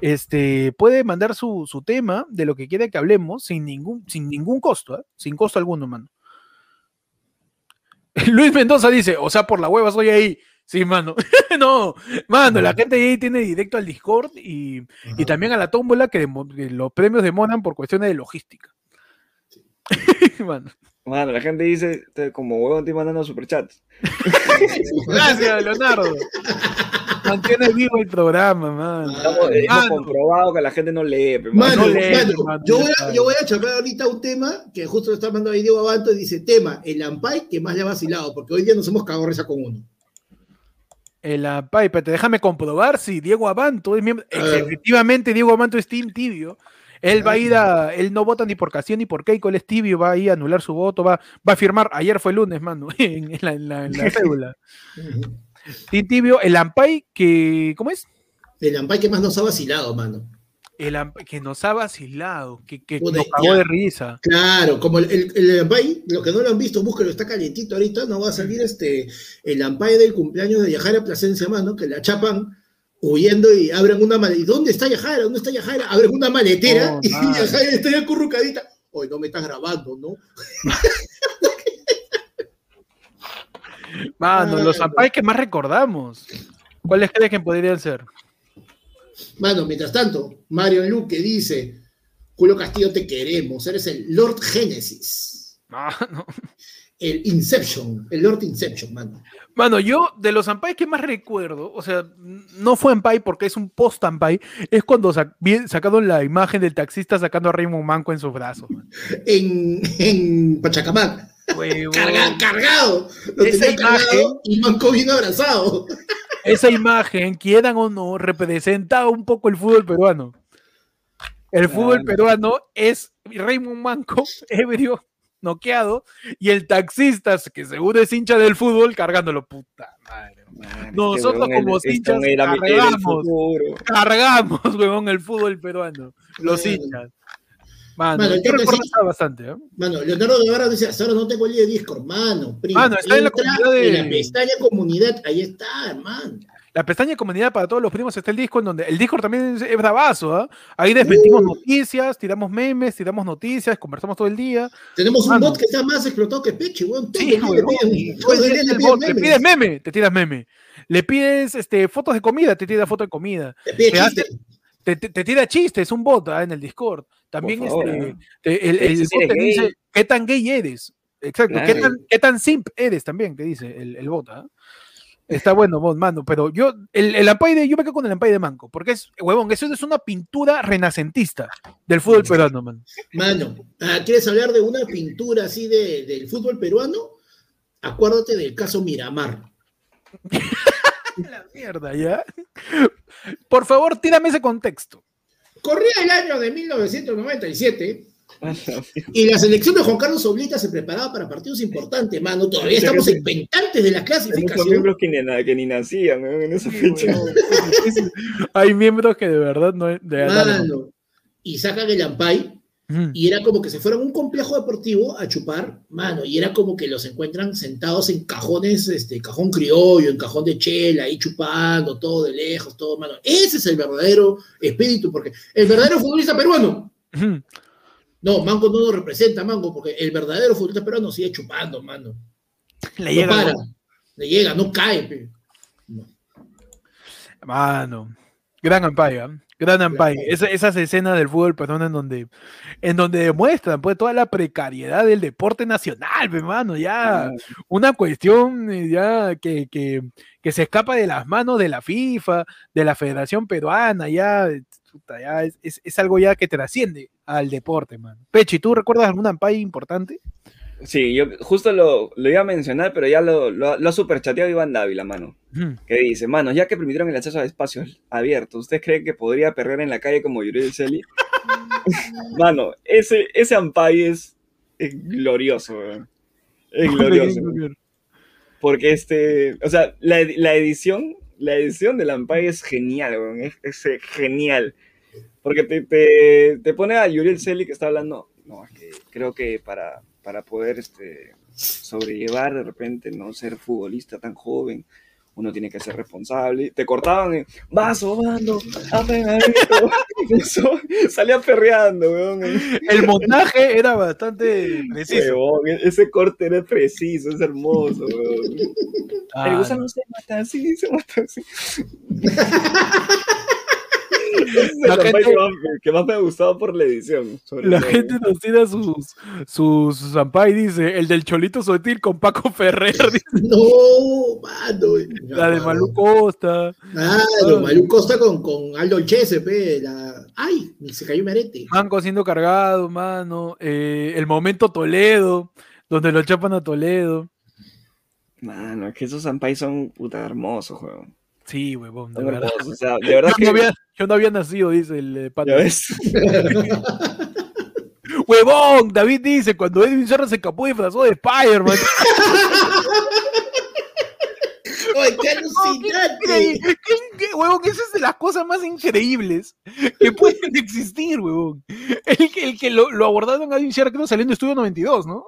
este, puede mandar su, su tema de lo que quiera que hablemos sin ningún, sin ningún costo, ¿ah? sin costo alguno, mano. Luis Mendoza dice, o sea, por la hueva soy ahí. Sí, mano. no, mano, la gente ahí tiene directo al Discord y, y también a la tómbola que, los premios demoran por cuestiones de logística. Mano. Mano, la gente dice, como huevón, te mandando superchats. Gracias, Leonardo. Mantiene vivo el programa. Estamos- eh, hemos Mano. comprobado que la gente no lee, Mano, No lee, mano, mano, yo, voy a, yo voy a chapar ahorita un tema que justo lo está mandando ahí Diego Abanto y dice, tema, el Ampay que más le ha vacilado, porque hoy día nos hemos cagado risa con uno. La pipe, te déjame comprobar si Diego Abanto es miembro. Efectivamente, Diego Abanto es Team Tibio. Él va a ir a, él no vota ni por Castillo ni por Keiko, él es tibio, va a ir a anular su voto, va, va a firmar, ayer fue lunes, mano, en, en la, en la- en la cédula. Team Tibio, el Ampay que, ¿cómo es? El Ampay que más nos ha vacilado, mano. El Ampay que nos ha vacilado, que, que nos cagó de risa. Claro, como el, el, el Ampay, los que no lo han visto, búsquelo, está calientito ahorita, no va a salir este, el Ampay del cumpleaños de Yajara Plasencia, mano, que la chapan huyendo y abren una maletera. ¿Y dónde está Yajara? ¿Dónde está Yajara? Abren una maletera Oh, y. Yajara está ya acurrucadita. Hoy no me estás grabando, ¿no? Mano, Ah, los Ampay que más recordamos. ¿Cuáles crees que podrían ser? Mano, mientras tanto, Mario Luque dice, Julio Castillo te queremos, eres el Lord Genesis, Mano. el Inception, el Lord Inception, mano. Mano, yo de los Ampay que más recuerdo, o sea, no fue Ampay porque es un post Ampay, es cuando sac- sacaron la imagen del taxista sacando a Raymond Manco en sus brazos. man. En, en Pachacamac. Carga- cargado, lo Esa tenía cargado imagen- y Manco bien abrazado. Esa imagen, quieran o no, representaba un poco el fútbol peruano. El fútbol peruano es Raymond Manco, ebrio, noqueado, y el taxista, que seguro es hincha del fútbol, cargándolo. Puta madre. Man, Nosotros este como este hinchas el cargamos. Cargamos, huevón, el fútbol peruano. Los hinchas. Mano, Mano, yo recuerdo sí- bastante, ¿eh? Mano, Leonardo Guevara dice, hasta ahora no tengo el de Discord, mano, primo. Mano, está en la comunidad de- en la pestaña comunidad, ahí está, hermano. La pestaña de comunidad para todos los primos está el disco en donde el disco también es, bravazo, ¿ah? Ahí desmentimos noticias, tiramos memes, tiramos noticias, conversamos todo el día. Tenemos un bot que está más explotado que Peche, weón. Sí, le pides meme, te tiras meme. Le pides este, fotos de comida, te tira foto de comida. Te pide te hace-. Te, te- tira chistes, un bot ¿ah? en el Discord. También favor, este, te- el, el bot eres te dice qué tan gay eres. Exacto, qué, tan, qué tan simp eres también, te dice el, el bot. ¿ah? Está bueno, bot, mano, pero yo, el, el Ampay de, yo me quedo con el Ampay de Manco, porque es, huevón, eso es una pintura renacentista del fútbol peruano, man. Mano, ah, ¿quieres hablar de una pintura así de, del fútbol peruano? Acuérdate del caso Miramar. La mierda, ¿ya? Por favor, tírame ese contexto. Corría el año de 1997 y la selección de Juan Carlos Oblita se preparaba para partidos importantes, mano. Todavía estamos expectantes de la Hay clasificación. miembros que ni, que ni nacían en esa fecha. Hay miembros que de verdad no de verdad no. Mano. Y sacan el Ampay. Y era como que se fueron a un complejo deportivo a chupar, mano, y era como que los encuentran sentados en cajones, este, cajón criollo, en cajón de chela, ahí chupando, todo de lejos, todo, mano. Ese es el verdadero espíritu, porque el verdadero futbolista peruano, no, Mango no lo representa, Mango, porque el verdadero futbolista peruano sigue chupando, mano. Le No llega para, ¿no? le llega, no cae, pe. Mano, gran Ampay, ¿ah? Gran Ampay. Esa- esas escenas del fútbol peruano en donde, en donde demuestran pues toda la precariedad del deporte nacional, pe, mano, ya una cuestión eh, ya que, que, que se escapa de las manos de la FIFA, de la Federación Peruana, ya, ya es, es- es algo ya que trasciende al deporte, mano. Pechi, ¿tú recuerdas algún Ampay importante? Sí, yo justo lo, lo iba a mencionar, pero ya lo, lo, lo ha superchateado Iván Dávila, mano. Que dice, mano, ya que permitieron el acceso a espacios abiertos, ¿usted cree que podría perder en la calle como Yuri Celi? mano, ese, ese Ampay es, es glorioso, weón. Es glorioso. Porque este, o sea, la, ed- la edición, la edición del Ampay es genial, weón, es, es, eh, genial. Porque te, te, te pone a Yuriel Celi que está hablando, no, es que creo que para, para poder este, sobrellevar de repente, no ser futbolista tan joven, uno tiene que ser responsable. Te cortaban, en, vas sobando. Eso, salía perreando, weón. El montaje era bastante preciso. Huevón, e- ese corte era preciso, es hermoso, weón. Ah, El gusano se mata así, se mata así. La gente- que, más, me ha gustado por la edición. sobre La todo. gente nos tira sus, sus, dice, el del Cholito Sotil con Paco Ferrer, dice, No, mano. la de Malú Costa, Claro, Malú Costa con, con Aldo Chese, pe. La... Ay, se cayó mi arete. Manco siendo cargado, mano, eh, el momento Toledo, donde lo chapan a Toledo. Mano, es que esos Ampay son puta hermosos, weón. Sí, huevón, de verdad. O sea, de verdad Yo que. no, había, yo no había nacido, dice el eh, Pato. Ya ves. Huevón, David dice, cuando Edwin Serra se escapó disfrazó de Spider-Man. Qué alucinante. ¿qué- qué- huevón, esa es de las cosas más increíbles que pueden existir, huevón. El, que- el que lo, lo abordaron a Edwin Sierra, creo, saliendo de Estudio 92, ¿no?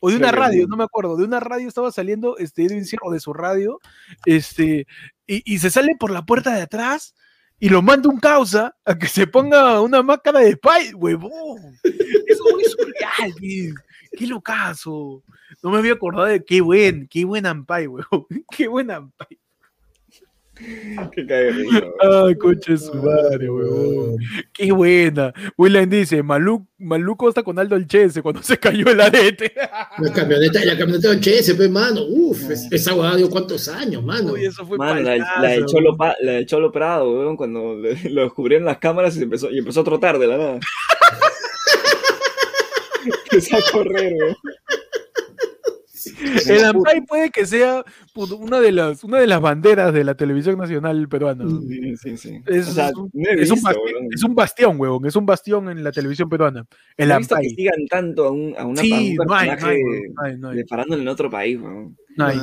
O de una radio, no me acuerdo, de una radio estaba saliendo este Edwin Sierra, o de su radio, este, y, se sale por la puerta de atrás y lo manda un causa a que se ponga una máscara de Spy, huevón. Eso es surreal, tío. qué locazo. No me había acordado de qué buen, qué buen Ampay, huevón. Qué buen Ampay. Que cae de risa, weón. Ay, coche de su madre, huevón. Qué buena. William dice, Malú, Maluco está con Aldo el Chese cuando se cayó el arete. La camioneta, la camioneta del HS, pues, mano. Uf, es- esa huevada dio cuántos años, mano. Uy, eso fue Mano, la, la huevón. Cholo, la del Cholo Prado, weón, cuando le- lo descubrieron las cámaras y empezó, y empezó a trotar de la nada. empezó a correr, weón. El Ampay puede que sea puto, una de las una de las banderas de la televisión nacional peruana. Sí, sí, sí. Es, O sea, es un, bastión, weón. es un bastión, huevón. Es un bastión en la televisión peruana. El he visto que Ampay. sigan tanto a un, a una, a Sí, un no hay, no personaje hay, huevón, no hay, no hay, de farándula en otro país, weón. no hay,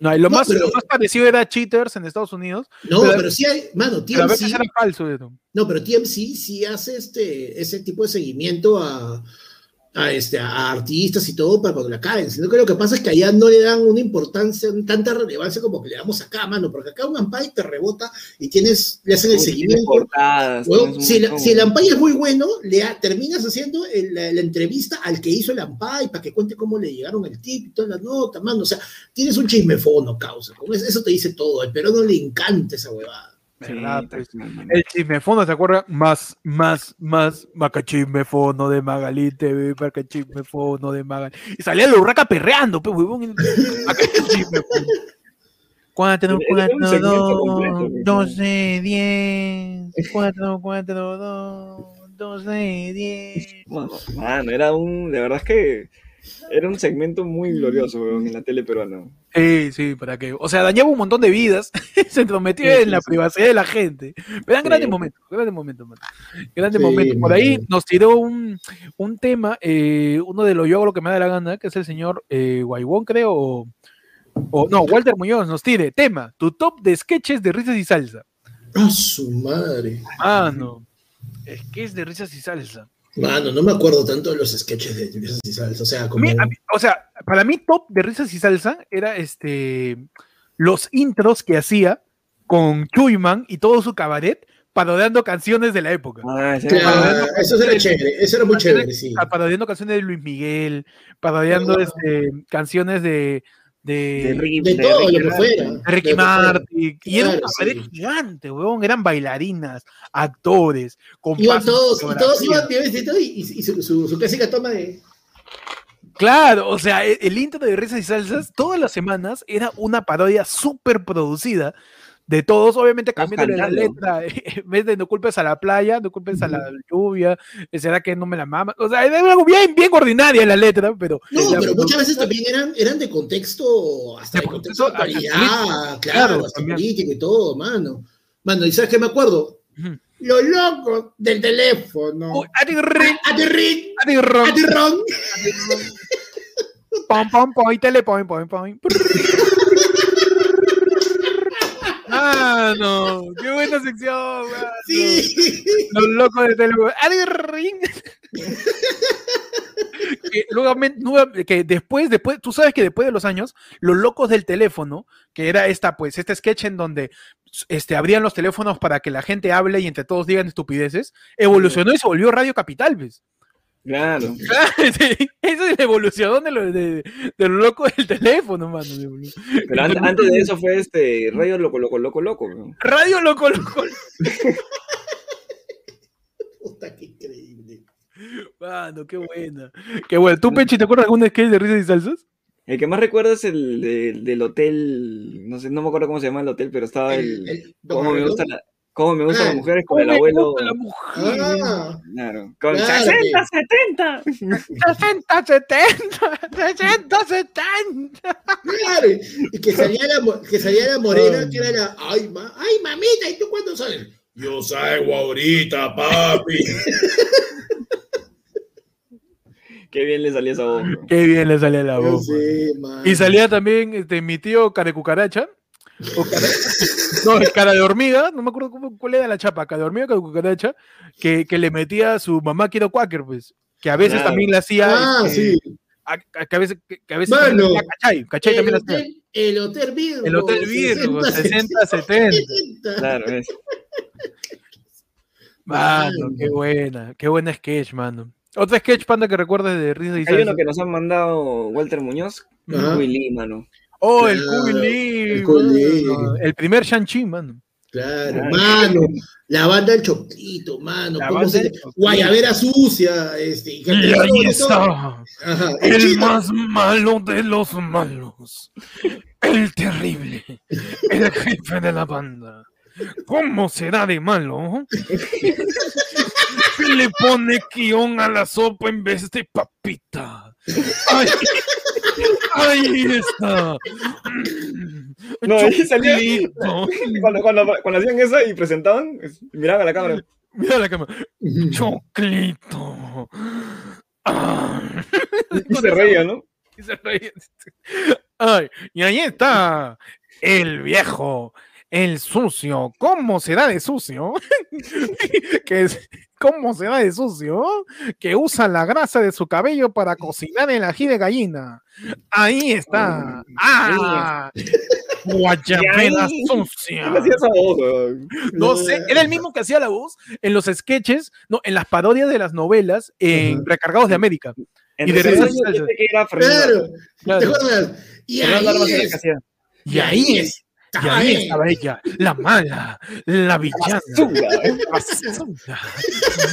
no hay. Lo, No, más, pero- lo más parecido era Cheaters en Estados Unidos, No, Pero- pero, sí hay, mano, pero a veces TMC, era falso. no, pero TMC sí hace este, ese tipo de seguimiento a, a, este, a artistas y todo para cuando la caen, sino que lo que pasa es que allá no le dan una importancia, tanta relevancia como que le damos acá, mano, porque acá un Ampay te rebota y tienes, le hacen el seguimiento. portadas, si, la- si el Ampay es muy bueno, le ha- terminas haciendo el- la, la entrevista al que hizo el Ampay para que cuente cómo le llegaron el tip y todas las notas, mano. O sea, tienes un chismefono, causa. Eso, te dice todo. Al peruano le encanta esa huevada. El chismefono, ¿se acuerdan? Más, más, más, macachismefono de Magalí TV, macachismefono de Magalí. Y salía la urraca perreando, pues, huevón. Macachismefono. Cuatro, cuatro, dos, doce, diez. Cuatro, cuatro, dos, doce, diez. Mano, mano, era un, de verdad es que era un segmento muy glorioso, weón, en la tele peruana. Sí, sí, para que. O sea, dañaba un montón de vidas, se entrometía Sí, en la sí. privacidad de la gente. Pero eran Sí. grandes momentos, grandes momentos, mano. Grandes Sí, momentos. Por ahí nos tiró un, un tema, eh, uno de los yo hago lo que me da la gana, que es el señor eh, Guaybón, creo, o, o- no, Walter Muñoz nos tire. Tema, tu top de sketches de risas y salsa. ¡Ah, su madre! Ah, no. Sketches de risas y salsa. Mano, no me acuerdo tanto de los sketches de Risas y Salsa. O sea, A como. mí- a mí- o sea, para mí top de risas y salsa era este los intros que hacía con Chuyman y todo su cabaret parodiando canciones de la época. Ah, ese Claro, eso era chévere. Eso era muy chévere, sí. Parodiando canciones de Luis Miguel, parodiando este, canciones de, de, de Ricky, De de todo Ricky lo que Martin. fuera. de Ricky. Martin. Y era un cabaret sí. gigante, weón. Eran bailarinas, actores, Iban compases, todos, y todos iban bien y, todo, y, y su, su, su clásica toma de. Claro, o sea, e- el intro de Risas y Salsas todas las semanas era una parodia súper producida de todos, obviamente cambiándole la letra, en vez de no culpes a la playa, no culpes a la lluvia, será que no me la mama, o sea, era algo bien, bien ordinaria la letra, pero... No, la pero muchas veces también eran, eran de contexto, hasta De de contexto de contexto, actualidad, claro, Claro, hasta política y todo, mano. Mano, ¿y sabes qué me acuerdo? Ujú. Los locos del teléfono. Uy, atirri, Aterrín, atirrón, aterrón. pom, pom, pom, y tele, pom, pom, pom. Ah, no, qué buena sección, mano. Sí. Los locos de Telugu. Atirrin. que, luego, que después, después, tú sabes que después de los años, los locos del teléfono, que era esta, pues, este sketch en donde este, abrían los teléfonos para que la gente hable y entre todos digan estupideces, evolucionó y se volvió Radio Capital, ¿ves? Claro. Sí, Eso es la evolución de, lo- de, de los locos del teléfono, mano. Pero an- antes de eso fue este Radio Loco, Loco, Loco, Loco. Radio Loco Loco. Puta, qué increíble. Mano, qué buena. Qué buena. ¿Tú, Pechi, te acuerdas de algún sketch de risas y salsas? El que más recuerdo es el de- del hotel, no sé, no me acuerdo cómo se llama el hotel, pero estaba el... El- el- cómo me gusta la- ¿Cómo me gustan las mujeres con ¿Cómo el me abuelo? gusta la mujer? Ah, Claro, con Claro, 60, 70. 60, 70, 60, 70. claro. Y que salía la, que salía la morena, Ay. que era la. Ay, ma, ay, mamita, ¿y tú cuándo sales? Yo salgo ahorita, papi. Qué bien le salía esa voz. bro. Qué bien le salía la voz. sé. Y salía también este, mi tío cara de cucaracha. O cara- no, cara de hormiga, no me acuerdo cómo, cuál era la chapa, cara de hormiga, cara de cucaracha, que, que le metía a su mamá quiero quaker, pues. Que a veces Claro. también le hacía. Ah, este, sí. a- a- que a veces, que, que a veces también. Cachay El también le hacía. hotel, el hotel Virgo. El Hotel Virgo, 60, 70. 70. Claro, es. Mano, qué buena, qué buena sketch, mano. Otra sketch, panda, que recuerdes de Risa y Hay uno que nos han mandado Walter Muñoz, Ajá. Willy, mano. Oh, el Claro, Lee, el primer Shang-Chi, mano. Claro, Claro. mano. La banda del Choclito, mano. La ¿cómo se-. Guayabera sucia. Este, y ahí está, Ajá, el más malo de los malos, el terrible, el jefe de la banda. ¿Cómo será de malo? Le pone guion a la sopa en vez de papita. Ahí, ahí está. No, ahí salía-. Cuando, cuando, cuando hacían eso y presentaban, es- miraban a la cámara. Mira la cámara. Choclito. Ah. Y se reía, ¿no? Y se reía. Ay, y ahí está el viejo, el sucio. ¿Cómo será de sucio? que es- ¿Cómo será de sucio? Que usa la grasa de su cabello para cocinar el ají de gallina. Ahí está. ¡Ah! Guayabera sucia. ¿Quién hacía esa voz? weón? No sé, era el mismo que hacía la voz en los sketches, no, en las parodias de las novelas en. Recargados de América. En Y de Fernando. Claro, ¿te Claro. acuerdas? Y ahí es. Y ahí es, y ahí estaba ella, la mala, la villana, Basura, ¿eh? basura,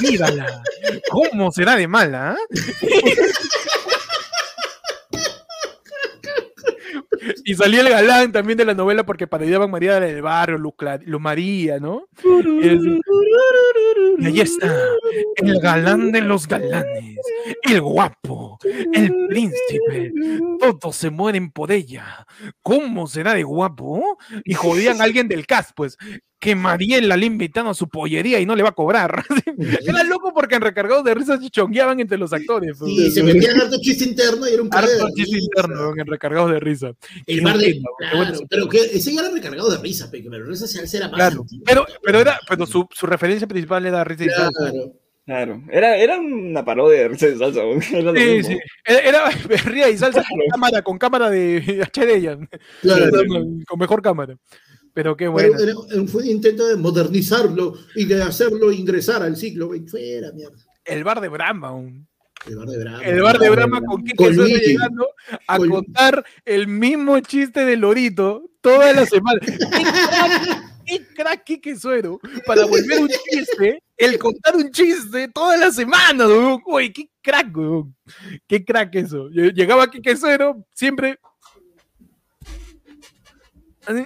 mírala, ¿cómo será de mala? Y salía el galán también de la novela porque parodiaban María del Barrio, Luz, María, ¿no? Y ahí está, el galán de los galanes, el guapo, el príncipe, todos se mueren por ella. ¿Cómo será de guapo? Y jodían a alguien del cast, pues, que Mariela le invitaron a su pollería y no le va a cobrar. Era loco porque en recargados de risas chongueaban entre los actores. Y se metían harto chiste interno y era un par de Harto chiste interno en recargados de risa. El bar de. Claro, pero que ese ya era recargado de risa, pe, que pero risa se era más. Claro, antiguo. pero, pero, era, pero su, su referencia principal era risa y salsa. Claro. Claro, era, era una parodia de risa de salsa. Era Sí, sí. Era, era ría y salsa con cámara, con cámara de HD. Claro. Con mejor cámara. Pero qué Pero bueno. era- fue un intento de modernizarlo y de hacerlo ingresar al ciclo. güey. Fuera, mierda. El bar de Brahma. El bar de Brahma. El bar de Brahma, con Kike Con llegando a Con- contar el mismo chiste de Lorito toda la semana. ¡Qué crack, Kike Suero para volver un chiste, el contar un chiste toda la semana, weón. Uy, qué crack, weón. Qué crack eso. Lle- Llegaba Kike Suero siempre. así,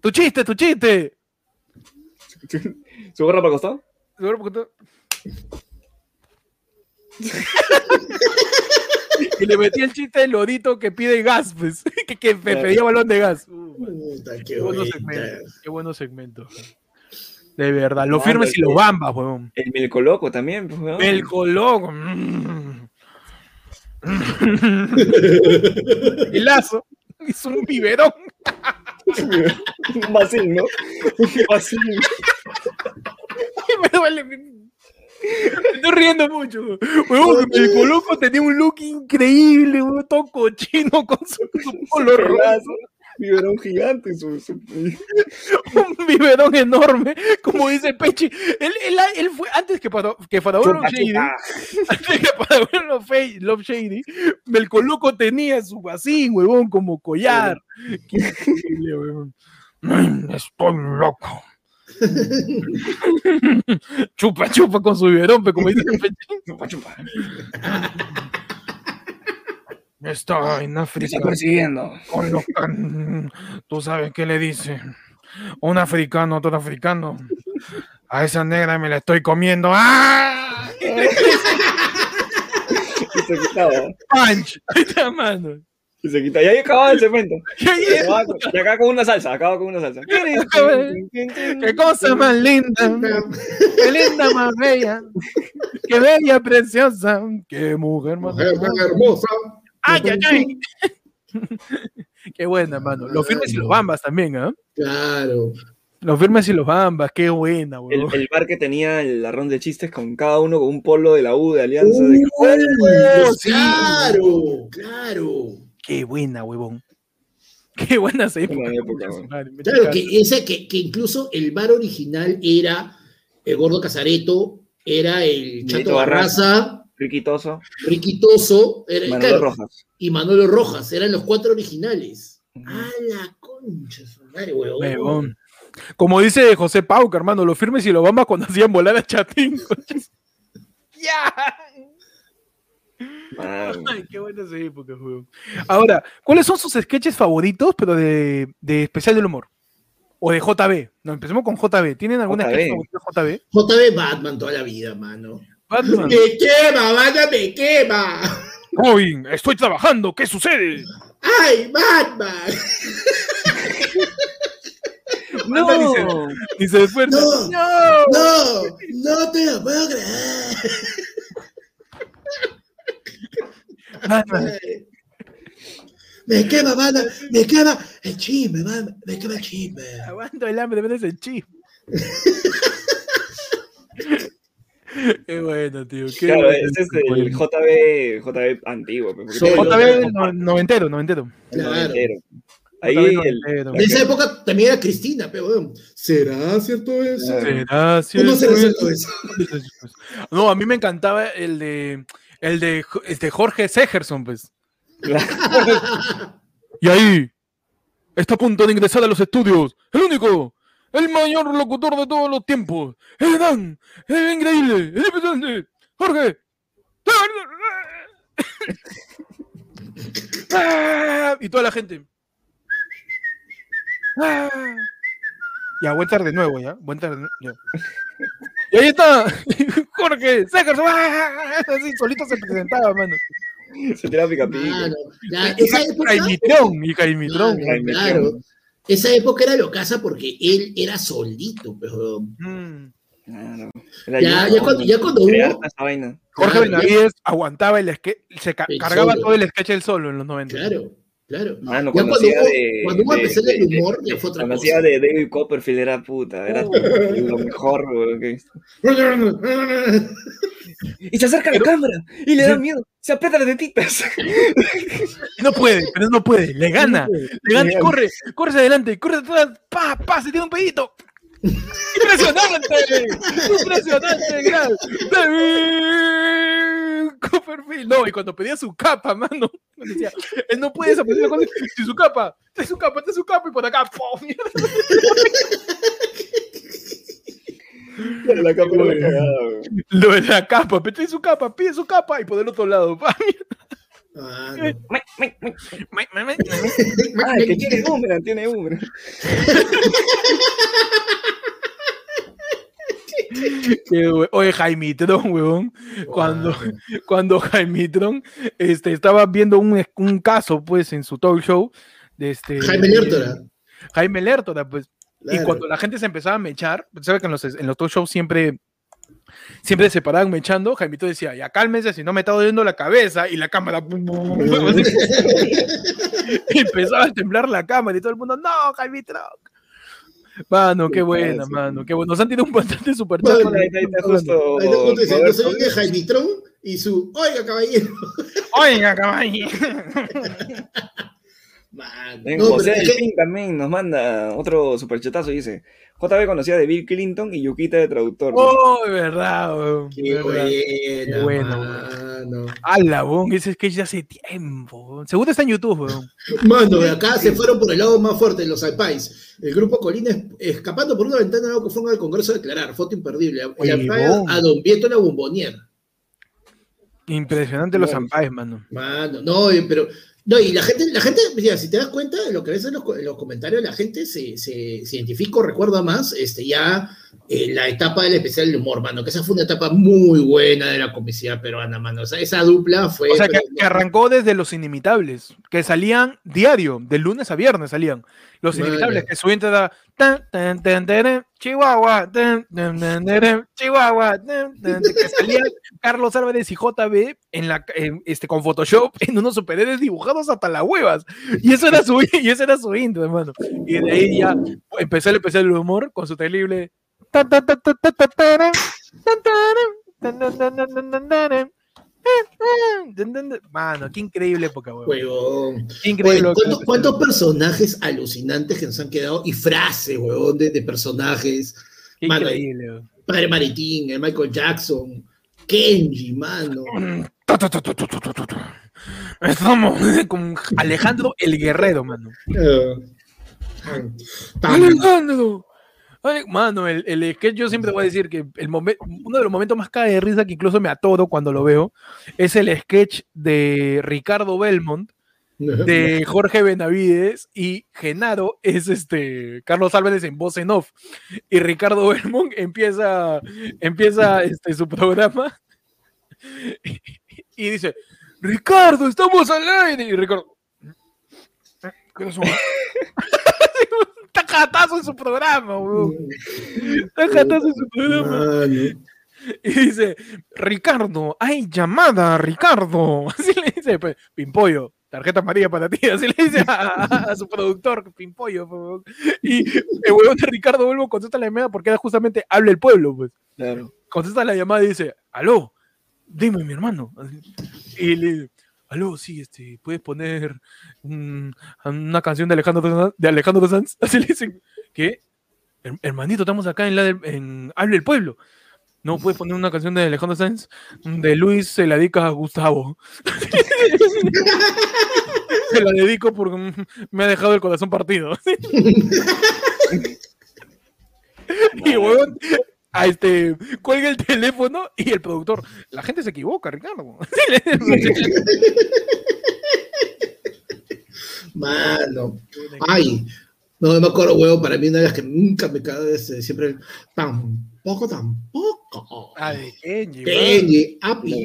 Tu chiste, tu chiste. ¿Su gorra para el costado? Porque tú- y le metía el chiste del lorito que pide gas, pues, que, que pe- pedía balón de gas. Uh, Puta, qué qué buenos bonita. segmentos, qué buenos segmentos. De verdad, los No, firmes y los bambas, weón. El Milcoloco también. pues, weón. El coloco. mm. El lazo es un biberón. Un vacín, ¿no? Un vacín. Me duele. Me estoy riendo mucho. Weón, el coloco tenía un look increíble, weón, todo cochino con su, su polo rojo. Biberón gigante. Su, su- un biberón enorme, como dice Pechi. Él, él, él fue antes que para que Faraón Chupa, Shady, antes que Faraón Love Love Shady, el coloco tenía su vacín, huevón, como collar. Qué increíble, huevón. Mm, Estoy loco. chupa, chupa con su biberón, como dice Pechi. Chupa, chupa. Está en Me está África persiguiendo. con los can... Tú sabes qué le dice. Un africano, otro africano. A esa negra me la estoy comiendo. ¡Ah! Y se quitaba. ¡Punch! Ahí está, mano. Y se quitaba. Y ahí acababa el segmento. Y acaba con una salsa. Acaba con una salsa. ¡Qué cosa más linda! ¡Qué linda más bella! ¡Qué bella, preciosa! ¡Qué mujer más Mujer hermosa. ¡Ay, ay, ay! Qué buena, mano. Los firmes y los bambas también, ¿ah? Claro. Los firmes y los bambas, qué buena, El, weón. el bar que tenía el arrón de chistes con cada uno con un polo de la U de Alianza. de- Uy, sí. claro, claro. Qué buena, huevón. Qué buena esa época. Buena época, weón. Madre, me Claro, que, ese, que, que incluso el bar original era el Gordo Casareto, era el Chato Barraza. Riquitoso. Riquitoso, era, Manuel claro, Rojas. y Manolo Rojas, eran los cuatro originales. ¡A la concha, su madre, huevón! Huevón. Como dice José Pauca, hermano, los firmes y los bambas cuando hacían volar a Chatín. ¡Ya! Ay, qué buena esa época, huevón. Ahora, ¿cuáles son sus sketches favoritos, pero de, de especial del humor? O de JB. No, empecemos con JB. ¿Tienen algún JB. sketch favorito de JB? JB Batman toda la vida, mano. Batman. ¡Me quema, banda, me quema! Joven, estoy trabajando, ¿qué sucede? ¡Ay, Batman! No. Se. No. ¡No! ¡No! ¡No te lo puedo creer! Batman. Me quema, banda, me quema el chisme, man, me quema el chisme. Aguanto el hambre, ven el chip. Qué bueno, tío. Qué Claro, bueno, ese es el. JB, JB antiguo. pues, tiene JB no- noventero, noventero. Claro. noventero. Ahí el. En esa época también era Cristina, pero ¿será cierto eso? ¿Será ¿Cómo cierto será eso? cierto eso? No, a mí me encantaba el de el de este Jorge Segerson, pues. Y ahí está a punto de ingresar a los estudios, el único, el mayor locutor de todos los tiempos, el Dan, el increíble, el impresionante, Jorge. Ah, Y toda la gente. Ah. Ya, buen tarde de nuevo, ya. Buen tarde. ya. Y ahí está, Jorge. Ah, Así solito se presentaba, mano. Se tiraba pica pica. Claro, época, Jaimitrón, y Jaimitrón. claro, Jaime claro. Esa época era locasa porque él era solito, pero Mm. Claro. Era Ya- yo, ya cuando- ya cuando hubo-. Jorge Claro, Benavides aguantaba el sketch, se ca- El cargaba solo. todo el sketch él solo en los 90. claro, claro. Mano, Ya cuando hubo- de. cuando hubo a de- empezar el humor, de- ya fue otra Cuando cosa. hacía de David Copperfield era puta. Era Oh. lo mejor, weón, que he visto. Y se acerca a la Pero- cámara y le da miedo. Se aprieta las tetitas. No puede, pero no puede, le gana, le gana y corre, corre hacia adelante, corre atrás, pa, pa, se tiene un pedito. ¡Impresionante! ¡Impresionante! gran David Copperfield. No, y cuando pedía su capa, mano, decía, él no puede desaparecer sin su capa, trae su capa, trae su capa, y por acá, ¡pum! la cagada, weón. Lo de la capa, trae su capa, pide su capa, y por el otro lado, pa. Ah, no. Que tiene boomerang, tiene boomerang. Oye, Jaimitron, huevón. Cuando, cuando Jaimitron este, estaba viendo un, un caso, pues, en su talk show. De este, Jaime Lertora. Jaime Lertora, pues. Y cuando la gente se empezaba a mechar, pues, ¿sabes que en los, en los talk shows siempre, siempre se paraban mechando? Jaimito decía, ya cálmense, si no me está doliendo la cabeza. Y la cámara. pum, pum, pum, pum, así. y empezaba a temblar la cámara y todo el mundo, no, Jaimitron. Mano, qué Qué buena, mano, qué bueno. Nos han tirado un bastante super chat. Ahí está, ahí está justo. Ahí está justo diciendo, Roberto. soy de Jaimitrón y su, oiga, caballero. Oiga, caballo. Man, no, José que- Delfín también nos manda otro superchetazo y dice: JB conocía de Bill Clinton y Yuquita de traductor. Oh, de verdad, weón. Qué verdad. buena, bueno, mano. Ala, weón, ese sketch de hace tiempo. Seguro está en YouTube, weón. Mano, de acá se fueron por el lado más fuerte, los Alpais. El grupo Colina es- escapando por una ventana de que fue al Congreso a declarar. Foto imperdible. El Oye, a Don Vieto la bombonier. Impresionante los ampais, mano. Mano, no, eh, pero No, y la gente, la gente, mira, si te das cuenta lo que ves en los, los comentarios, la gente se, se, se identifica o recuerda más este, ya eh, la etapa del especial del humor, mano, que esa fue una etapa muy buena de la comicidad peruana, mano. O sea, esa dupla fue. O sea, que, arrancó desde Los Inimitables, que salían diario, de lunes a viernes salían. Los. Inimitables, que su tan, Chihuahua, Chihuahua, que salían Carlos Álvarez y JB en la, en, este, con Photoshop en unos superhéroes dibujados hasta las huevas. Y eso era su, y eso era su intro, hermano. Y de ahí ya empezó el especial del humor con su terrible. Mano, qué increíble época, weón. Qué increíble. Oye, ¿cuántos, cuántos personajes alucinantes que nos han quedado? Y frases, huevón, de, de personajes. qué mano, increíble, weón. Padre Maritín, el Michael Jackson, Kenji, mano. Estamos con Alejandro el Guerrero, mano. Pam. Alejandro. Mano, el, el sketch yo siempre voy a decir que el momen- uno de los momentos más cae de risa que incluso me atoro cuando lo veo es el sketch de Ricardo Belmont, de Jorge Benavides y Genaro es este Carlos Álvarez en voz en off. Y Ricardo Belmont empieza empieza este su programa y, y dice Ricardo estamos al aire y Ricardo ¿qué jatazo en su programa weón. está jatazo en su programa y dice, Ricardo, hay llamada, Ricardo. Así le dice, pues, Pimpollo, tarjeta amarilla para ti. Así le dice a, a- a su productor, Pimpollo. weón. Y el huevón de Ricardo Vuelvo contesta la llamada porque era justamente habla el pueblo, pues. Claro. Contesta la llamada y dice, aló, dime mi hermano. Y le dice, aló, sí, este, puedes poner un- una canción de Alejandro de Alejandro Sanz. Así le dicen, ¿qué? Her- Hermanito, estamos acá en la del- en Hable el Pueblo. No puedes poner una canción de Alejandro Sanz de Luis se la dedica a Gustavo. se la dedico porque mm, me ha dejado el corazón partido. y huevón, a este, cuelga el teléfono y el productor. La gente se equivoca, Ricardo. Mano. Ay, no me acuerdo, huevo, para mí una de las que nunca me cae es siempre el tampoco, tampoco. Ah, de Kenji, Kenji, Lo Api.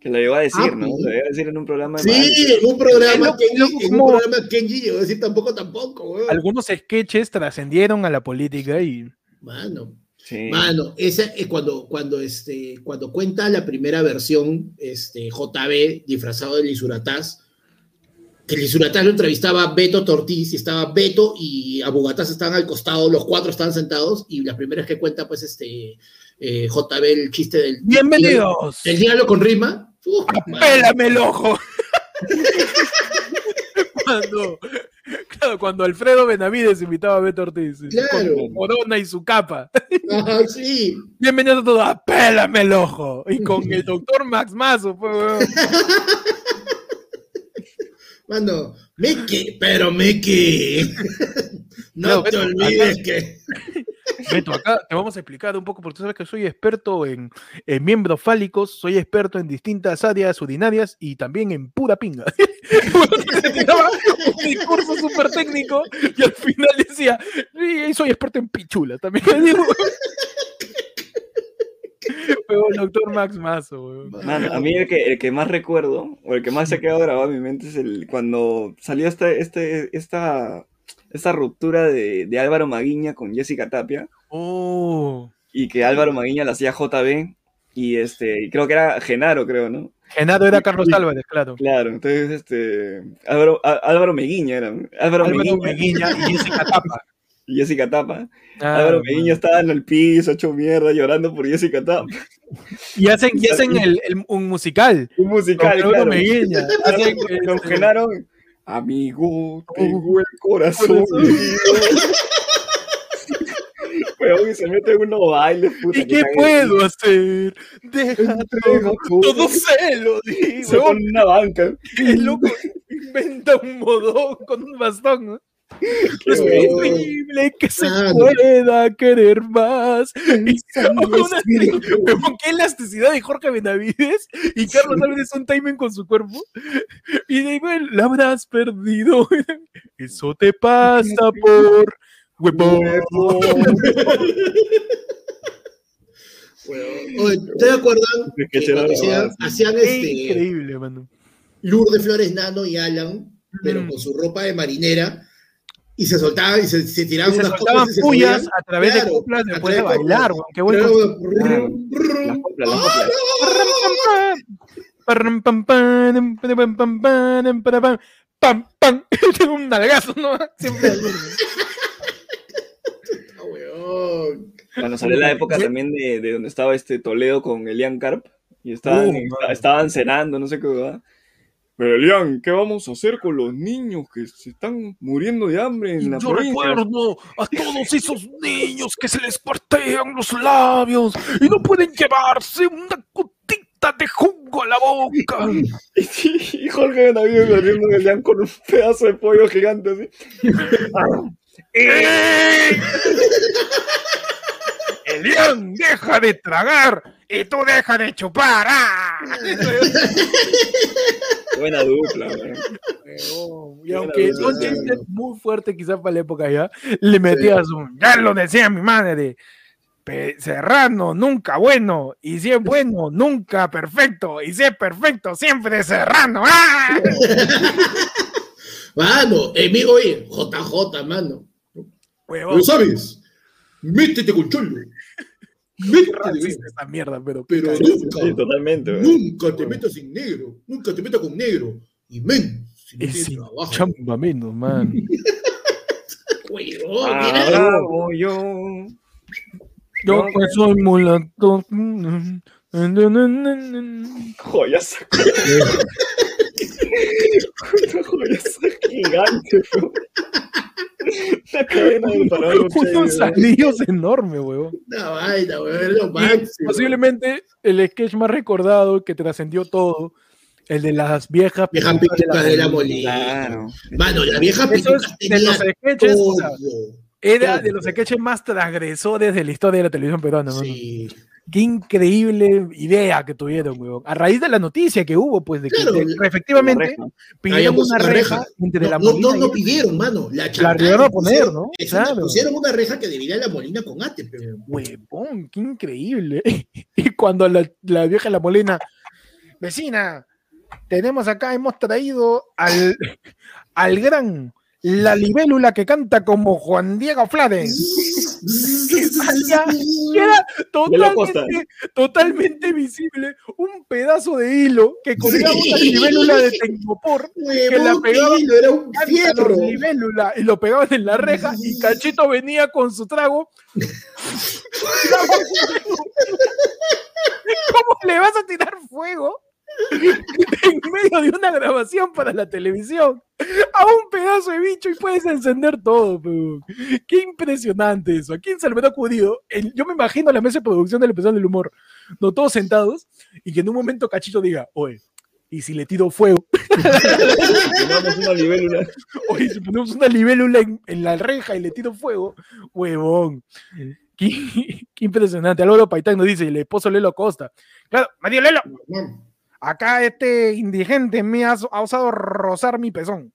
que- lo llegó a decir, ¿no? Lo llegó a decir en un programa de Sí, en un programa, loco, Kenji, loco, en un programa Kenji llegó a decir tampoco, tampoco, huevo. Algunos sketches trascendieron a la política y Mano. Sí. Mano, esa es cuando, cuando, este, cuando cuenta la primera versión, este, JB disfrazado de Lisurataz, que Lisurataz lo entrevistaba Beto Tortiz y estaba Beto y Abugataz estaban al costado, los cuatro estaban sentados y la primera es que cuenta pues este eh, JB el chiste del... bienvenidos. El diálogo con rima. Uf, mano. ¡Pélame el ojo! cuando, claro, cuando Alfredo Benavides invitaba a Beto Ortiz Claro. con su corona y su capa. Ajá, sí. Bienvenidos a todos a ¡Pélame el ojo! Y con el doctor Max Mazo, pues. Mano, Mickey, pero Mickey. no te Beto, olvides que... Beto, acá te vamos a explicar un poco, porque tú sabes que soy experto en, en miembros fálicos, soy experto en distintas áreas urinarias y también en pura pinga. Un discurso súper técnico y al final decía, "Sí, soy experto en pichula también. Pero el doctor Max Mazo, weón. A mí el que, el que más recuerdo, o el que más se ha quedado grabado en mi mente es el cuando salió este, este, esta, esta ruptura de, de Álvaro Maguiña con Jessica Tapia, Oh. y que Álvaro Maguiña la hacía JB, y este, y creo que era Genaro, creo, ¿no? Genaro era Carlos Álvarez, claro. Claro, entonces este, Álvaro, Álvaro Meguiña era, Álvaro, Álvaro Meguiña Meguiña y Jessica Tapa. Jessica Tapa. Ah, Álvaro. Meguiña estaba en el piso, hecho mierda, llorando por Jessica Tapa. Y hacen, y hacen el, el- un musical. Un musical, Con claro. Hacen, Con Genaro, amigo, tengo el corazón. Weón, y se mete en unos bailes, puta. ¿Y qué puedo hacer? Deja todo, todo. celo, digo. Se pone una banca. El loco inventa un modón con un bastón. Es posible que se pueda querer más. Y una- qué elasticidad de Jorge Benavides y Carlos Álvarez un timing con su cuerpo. Y digo, la habrás perdido. Eso te pasa por huevón. Oye, ¿Ustedes acuerdan Que que hacían, este, increíble, mano. Lourdes Flores Nano y Alan, pero Mm. con su ropa de marinera, y se soltaba y se, se tiraban y unas se soltaban cosas pullas se a través claro, de coplas después de bailar, güey. Qué bueno. Pam, pam, tengo un nalgazo, ¿no? Siempre. Cuando salió la época también de, de donde estaba este Toledo con Elian Carp y estaban, uh, estaban cenando, no sé qué, ¿verdad? Pero Elian, ¿qué vamos a hacer con los niños que se están muriendo de hambre en la Yo provincia? recuerdo a todos esos niños que se les partean los labios y no pueden llevarse una gotita de jugo a la boca. Y Jorge Benavides saliendo de Elian con un pedazo de pollo gigante así. ¡Eh! Elian, deja de tragar y tú deja de chupar. ¡Ah! Buena dupla, weón. Y aunque Bueno, son chistes muy fuertes quizás para la época ya, le metías un, ya lo decía mi madre, pe- Serrano, nunca bueno, y si es bueno, nunca perfecto, y si es perfecto, siempre Serrano. ¡Ah! Mano, eh, mi- oye, JJ, mano. ¿Lo sabes? Métete con Cholo. Mierda, pero, pero qué nunca, Sí, totalmente, weón. nunca te metas sin negro. Nunca te metas con negro. Y men, si no Es trabajo. chamba menos, man. Huevón, Ah, yo. Yo No, pues soy mulato. Una joyas gigante, weón. Una cadena de parado. Unos anillos enormes, huevón. Una vaina, weón, lo máximo. posiblemente el sketch más recordado que trascendió todo, el de las viejas Vieja pitucas pituca de la molina. Claro. Mano, la vieja Eso es de los sketches, o sea, era de los sketches más transgresores de la historia de la televisión peruana. ¿no? Sí. Qué increíble idea que tuvieron, huevón. A raíz de la noticia que hubo, pues, de que Claro, de- la- efectivamente pidieron una reja, reja. entre No, la no, molina no, no esta. pidieron, mano. La La llegaron a poner, ¿no? Claro. pusieron una reja que dividía la molina con Ate, pero. Huevón, qué increíble. Y cuando la, la vieja la molina, vecina, tenemos acá, hemos traído al, al gran, la libélula que canta como Juan Diego Flades. Que salía, que era De la costa. totalmente, totalmente visible un pedazo de hilo que colgaba una libélula de Tecnopor que la pegaba- hilo, era un fierro. libélula, y lo pegaban en la reja y Cachito venía con su trago. ¿Cómo le vas a tirar fuego en medio de una grabación para la televisión a un pedazo de bicho y puedes encender todo? pe? Qué impresionante eso. ¿A quién se le hubiera? El- yo me imagino la mesa de producción del especial del humor, no todos sentados y que en un momento Cachito diga, oye, ¿y si le tiro fuego? Tomamos una libélula. Oye, si ponemos una libélula en, en la reja y le tiro fuego, huevón. Qué, qué impresionante. Álvaro Paitán nos dice, el esposo Lelo Costa. Claro, Mario Lelo, acá este indigente me ha, ha osado rozar mi pezón.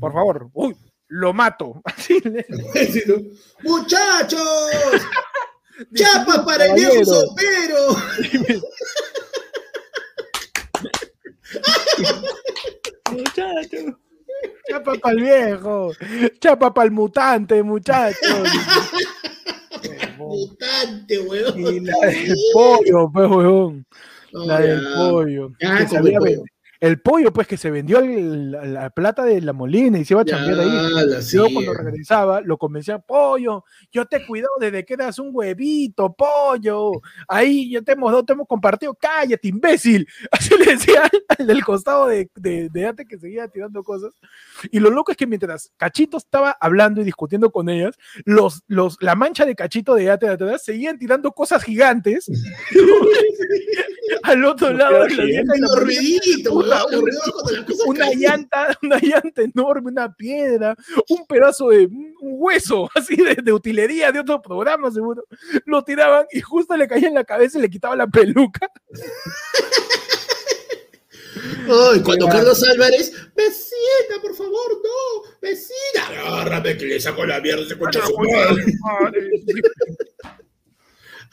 Por favor, uy, lo mato. ¡Muchachos! ¡Chapa para el viejo sopero! Muchacho. Chapa para el viejo, chapa para el mutante, muchachos. Mutante, weón. Y la del pollo, pues, huevón la del pollo. Ah, que sabía, el pollo, pues, que se vendió el- la, la plata de la molina y se iba a chambear ahí. Luego sí. cuando regresaba, lo convencía, pollo, yo te cuido desde que eras un huevito, pollo. Ahí yo te hemos dado, te hemos compartido, cállate, imbécil. Así le decía al, al del costado de, de, de Ate que seguía tirando cosas. Y lo loco es que mientras Cachito estaba hablando y discutiendo con ellas, los, los, la mancha de Cachito de Ate de atrás seguían tirando cosas gigantes al otro lado de la vieja una llanta, una llanta enorme, una piedra, un pedazo de un hueso, así de, de utilería de otro programa, seguro. Lo tiraban y justo le caía en la cabeza y le quitaba la peluca. Ay, cuando Carlos Álvarez, vecina, por favor, no, vecina, agárrame que le saco la mierda ese concha su madre.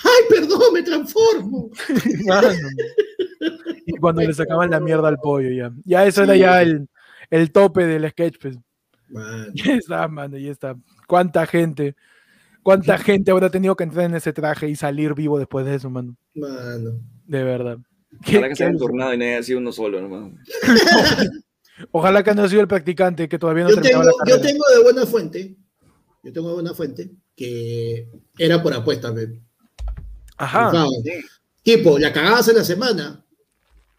Ay, perdón, me transformo. Y cuando le sacaban la mierda al pollo, ya. Ya eso era Sí. ya el, el tope del sketch, pues. Man, Ya está, mano, ya está. ¿Cuánta gente? ¿Cuánta gente habrá tenido que entrar en ese traje y salir vivo después de eso, mano? mano. De verdad. Ojalá ¿Qué- que se hayan qué- turnado y no haya sido uno solo, nomás. Ojalá que no haya sido el practicante que todavía no Yo tengo, la yo tengo de buena fuente, yo tengo de buena fuente que era por apuesta, pe. Ajá. Sí. Tipo, la cagabas en la semana,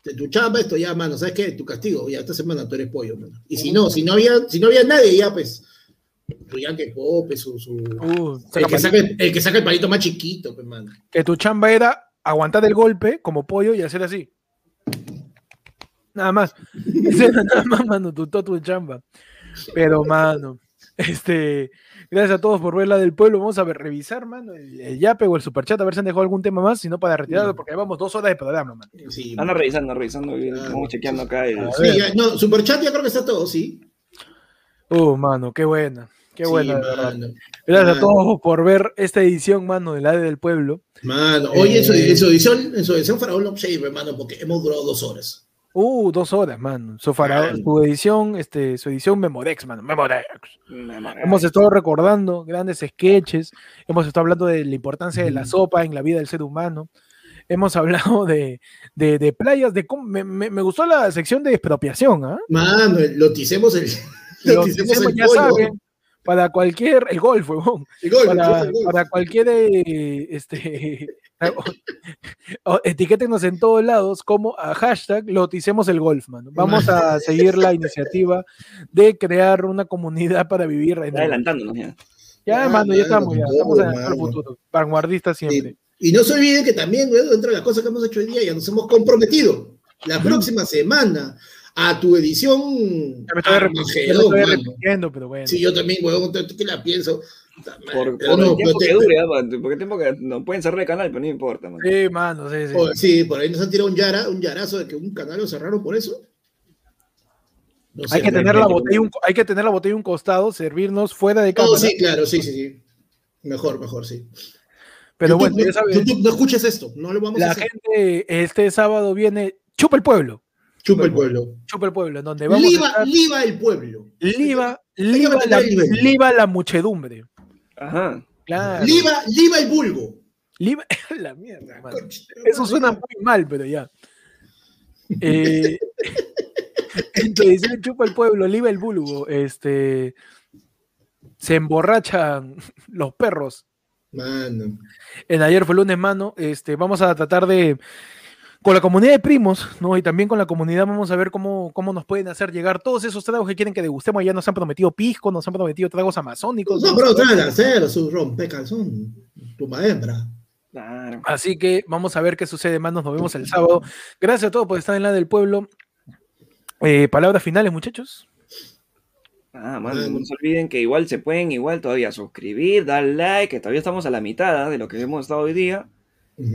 de tu chamba, esto ya, mano, ¿sabes qué? Tu castigo, ya esta semana tú eres pollo, mano. Y si no, si no había, si no había nadie, ya pues, tu que cope, su, su Uh, el, que saca, el, el que saca el palito más chiquito, pues, mano. que tu chamba era aguantar el golpe como pollo y hacer así. Nada más. Nada más, mano, tu, tu chamba. Pero, mano, este, gracias a todos por ver la del pueblo. Vamos a ver, revisar, mano, el, el yape o el superchat, a ver si han dejado algún tema más, si no para retirarlo, porque llevamos dos horas de programa, mano. Sí, Anda revisando, revisando. Vamos chequeando acá. el- Sí, ya, no, Superchat ya creo que está todo, sí. Uh, mano, qué buena. Qué Sí, buena, mano. Gracias a mano. todos por ver esta edición, mano, del ADE del pueblo. Mano, en su, Eh. en su edición, en su edición Faraón no shave, hermano, porque hemos durado dos horas. Uh, dos horas, mano. Su, su edición, este, su edición Memodex, mano. Maravilla. Hemos estado recordando grandes sketches, hemos estado hablando de la importancia de la sopa en la vida del ser humano, hemos hablado de, de, de playas, de cómo, me, me- me gustó la sección de expropiación, ¿ah? Mano, loticemos el. Lo loticemos hicimos, el ya pollo. saben, para cualquier, el golf, huevón, El gol, para, el gol. para cualquier, eh, este, etiquétenos en todos lados como a hashtag loticemos el golf, mano. Vamos a seguir la iniciativa de crear una comunidad para vivir en Está adelantándonos ya. Ya, Ah, mano, ya estamos, ya estamos en el futuro. Vanguardista siempre. Y no se olviden que también, güey, dentro de las cosas que hemos hecho hoy día, ya nos hemos comprometido. La próxima semana a tu edición. Ya me estoy, me Armagedón, estoy repitiendo, pero bueno. Sí, yo también, huevón, ¿tú qué la pienso? Por, por no, el tiempo te- que dure, ¿ah? Por- porque tiempo que no pueden cerrar el canal, pero no importa, man. Sí, mano, sí, sí. o- sí, por ahí nos han tirado un, yara, un yarazo de que un canal lo cerraron por eso. No sé, hay, que tener la botella un, hay que tener la botella a un costado, servirnos fuera de No, cámara. sí, claro, sí, sí, sí. Mejor, mejor, sí. pero YouTube, bueno, ya no, sabes, YouTube, no escuches esto, no lo vamos a la hacer. gente este sábado viene, chupa el pueblo, Chupa el pueblo. chupa el pueblo, en donde vamos a Liba, estar, liba el pueblo. liba, que liba, la, liba la muchedumbre. Ajá. Claro. Liba, liba el vulgo. Liba- la mierda, Eso suena muy mal, pero ya. Eh, entonces, chupa el pueblo, liba el bulbo, este, se emborrachan los perros. Mano. En ayer fue lunes, mano. Este, vamos a tratar de, con la comunidad de primos, ¿no? Y también con la comunidad vamos a ver cómo, cómo nos pueden hacer llegar todos esos tragos que quieren que degustemos. Ya nos han prometido pisco, nos han prometido tragos amazónicos. No, pero trae hacer su rompecalzón. Tumba hembra. Claro. Así que vamos a ver qué sucede, manos. Nos vemos el sábado. Gracias a todos por estar en la del pueblo. Eh, palabras finales, muchachos. Ah, mano, no se olviden que igual se pueden igual todavía suscribir, dar like, que todavía estamos a la mitad de lo que hemos estado hoy día.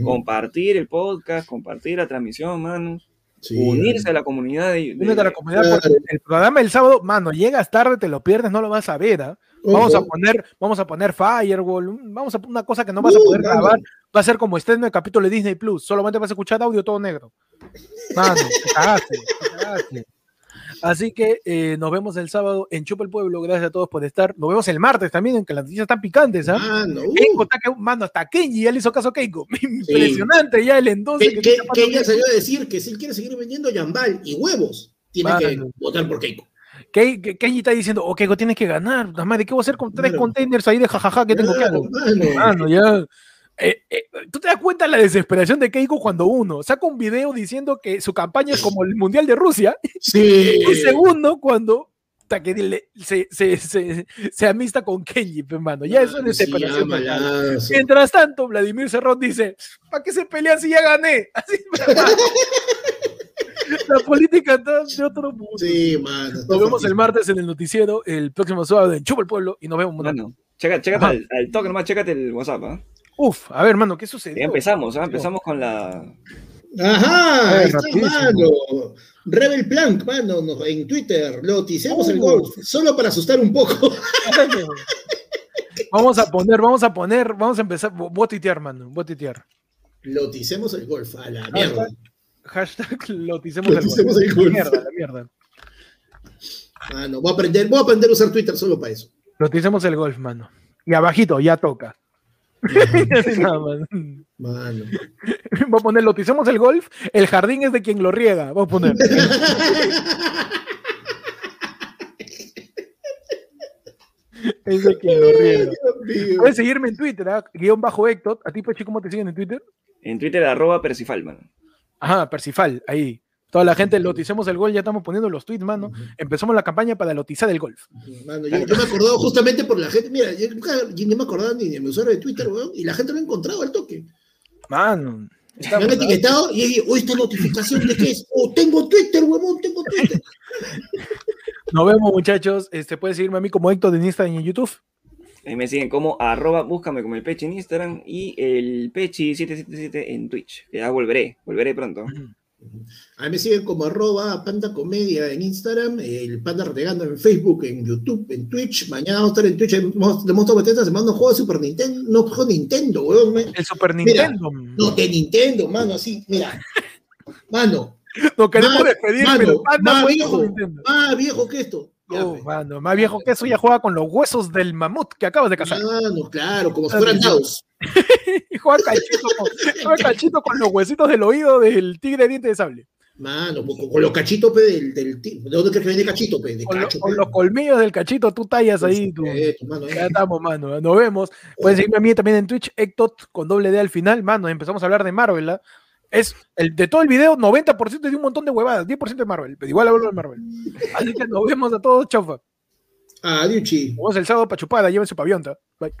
Compartir el podcast, compartir la transmisión, manos. Sí, unirse a la comunidad de, de- Únete a la comunidad claro. porque el programa del sábado, mano, llegas tarde, te lo pierdes, no lo vas a ver. ¿ah? Vamos a poner, vamos a poner Firewall, vamos a una cosa que no vas a Uh, poder mano. grabar. Va a ser como estreno de capítulo de Disney Plus. Solamente vas a escuchar audio todo negro. Mano, te cagaste, te cagaste. Así que eh, nos vemos el sábado en Chupa el Pueblo. Gracias a todos por estar. Nos vemos el martes también, en que las noticias están picantes. ¿ah? Mano, uh. Keiko está que, mano, hasta Kenji ya le hizo caso a Keiko. Impresionante ya el entonces. que, que ella salió a decir que si él quiere seguir vendiendo Yambal y huevos, tiene que votar por Keiko. Ke- Ke- Kenji está diciendo, oh, Keiko, tienes que ganar. Madre, ¿qué voy a hacer con tres Claro. containers ahí de jajaja que tengo que hacer? Mano, ya. Eh, eh, ¿Tú te das cuenta la desesperación de Keiko cuando uno saca un video diciendo que su campaña es como el Mundial de Rusia? Sí. Y segundo, cuando ta, que le- se, se, se, se amista con Kenji, pe, mano. Ya eso es Sí, desesperación. amalazo. Mientras tanto, Vladimir Cerrón dice, ¿para qué se pelean si ya gané? Así, La política está de otro mundo. Sí, mano. Nos vemos el martes en el noticiero, el próximo sábado en Chupa el Pueblo y nos vemos. mano. Mano, checa- chécate al, al toque nomás, chécate el WhatsApp, ¿ah? Uf, a ver, mano, ¿qué Ya sucedió? empezamos, ¿ah? Empezamos con la... Ajá, Ay, ahí está, rapidísimo. mano. Rebel Plank, mano, no- en Twitter. Lo ticemos el Uh. golf, solo para asustar un poco. Vamos a poner, vamos a poner, vamos a empezar. Voy a tuitear, mano. Voy a tuitear. Lo ticemos el golf, a la mierda. Hashtag loticemos el Loticemos gol. el gol. La mierda, la mierda. Mano, voy a aprender, voy a aprender a usar Twitter solo para eso. Loticemos el golf, mano. Y abajito, ya toca. Así nada más. Mano. Voy a poner, loticemos el golf, el jardín es de quien lo riega. Voy a poner. es de quien lo riega. Puedes seguirme en Twitter, ¿ah? guion bajo Héctor. ¿A ti, Pechi, cómo te siguen en Twitter? En Twitter, arroba Percifal, mano. Ajá, Percifal, ahí. Toda la gente, loticemos el gol, ya estamos poniendo los tweets, mano. Empezamos la campaña para lotizar el golf. Mano, yo, yo me acordaba justamente por la gente. Mira, yo nunca yo ni me acordaba ni de mi usuario de Twitter, weón, y la gente lo ha encontrado al toque. Mano. está Me han etiquetado y dije, oh, esta notificación de qué es. Oh, tengo Twitter, huevón, tengo Twitter. Nos vemos, muchachos. Este, puedes seguirme a mí como Héctor en Instagram y en YouTube. Ahí me siguen como arroba, búscame como el Pechi en Instagram y el Pechi777 en Twitch. Ya volveré, volveré pronto. A mí me siguen como arroba panda comedia en Instagram, el panda renegando en Facebook, en YouTube, en Twitch. Mañana vamos a estar en Twitch de Monstruo Beteta semana un juego de Super Nintendo, no juego Nintendo, weón. El Super Mira, Nintendo. No, de Nintendo, mano, así, mira. Mano, No queremos más- despedir, mano, pero Panda más viejo, más que esto. Oh, pe. mano, más viejo que eso ya juega con los huesos del mamut que acabas de cazar. Mano, claro, como si fueran dados. Y juega cachito con, juega cachito con los huesitos del oído del tigre de diente de sable. Mano, con, con los cachitos pe, del, del ¿De dónde crees que viene cachito, pe? De Con, lo- los colmillos del cachito, tú tallas ahí. tú- Eh, mano, eh. Ya estamos, mano. Nos vemos. Pueden seguirme a mí también en Twitch, Ectot con doble D al final. Mano, empezamos a hablar de Marvel. ¿ah? Es el de todo el video, 90% de un montón de huevadas, 10% de Marvel. Pero igual hablo de Marvel. Así que nos vemos a todos, chaufa. Adiós. Nos vemos el sábado para chupada, lleven su pavionta. Bye.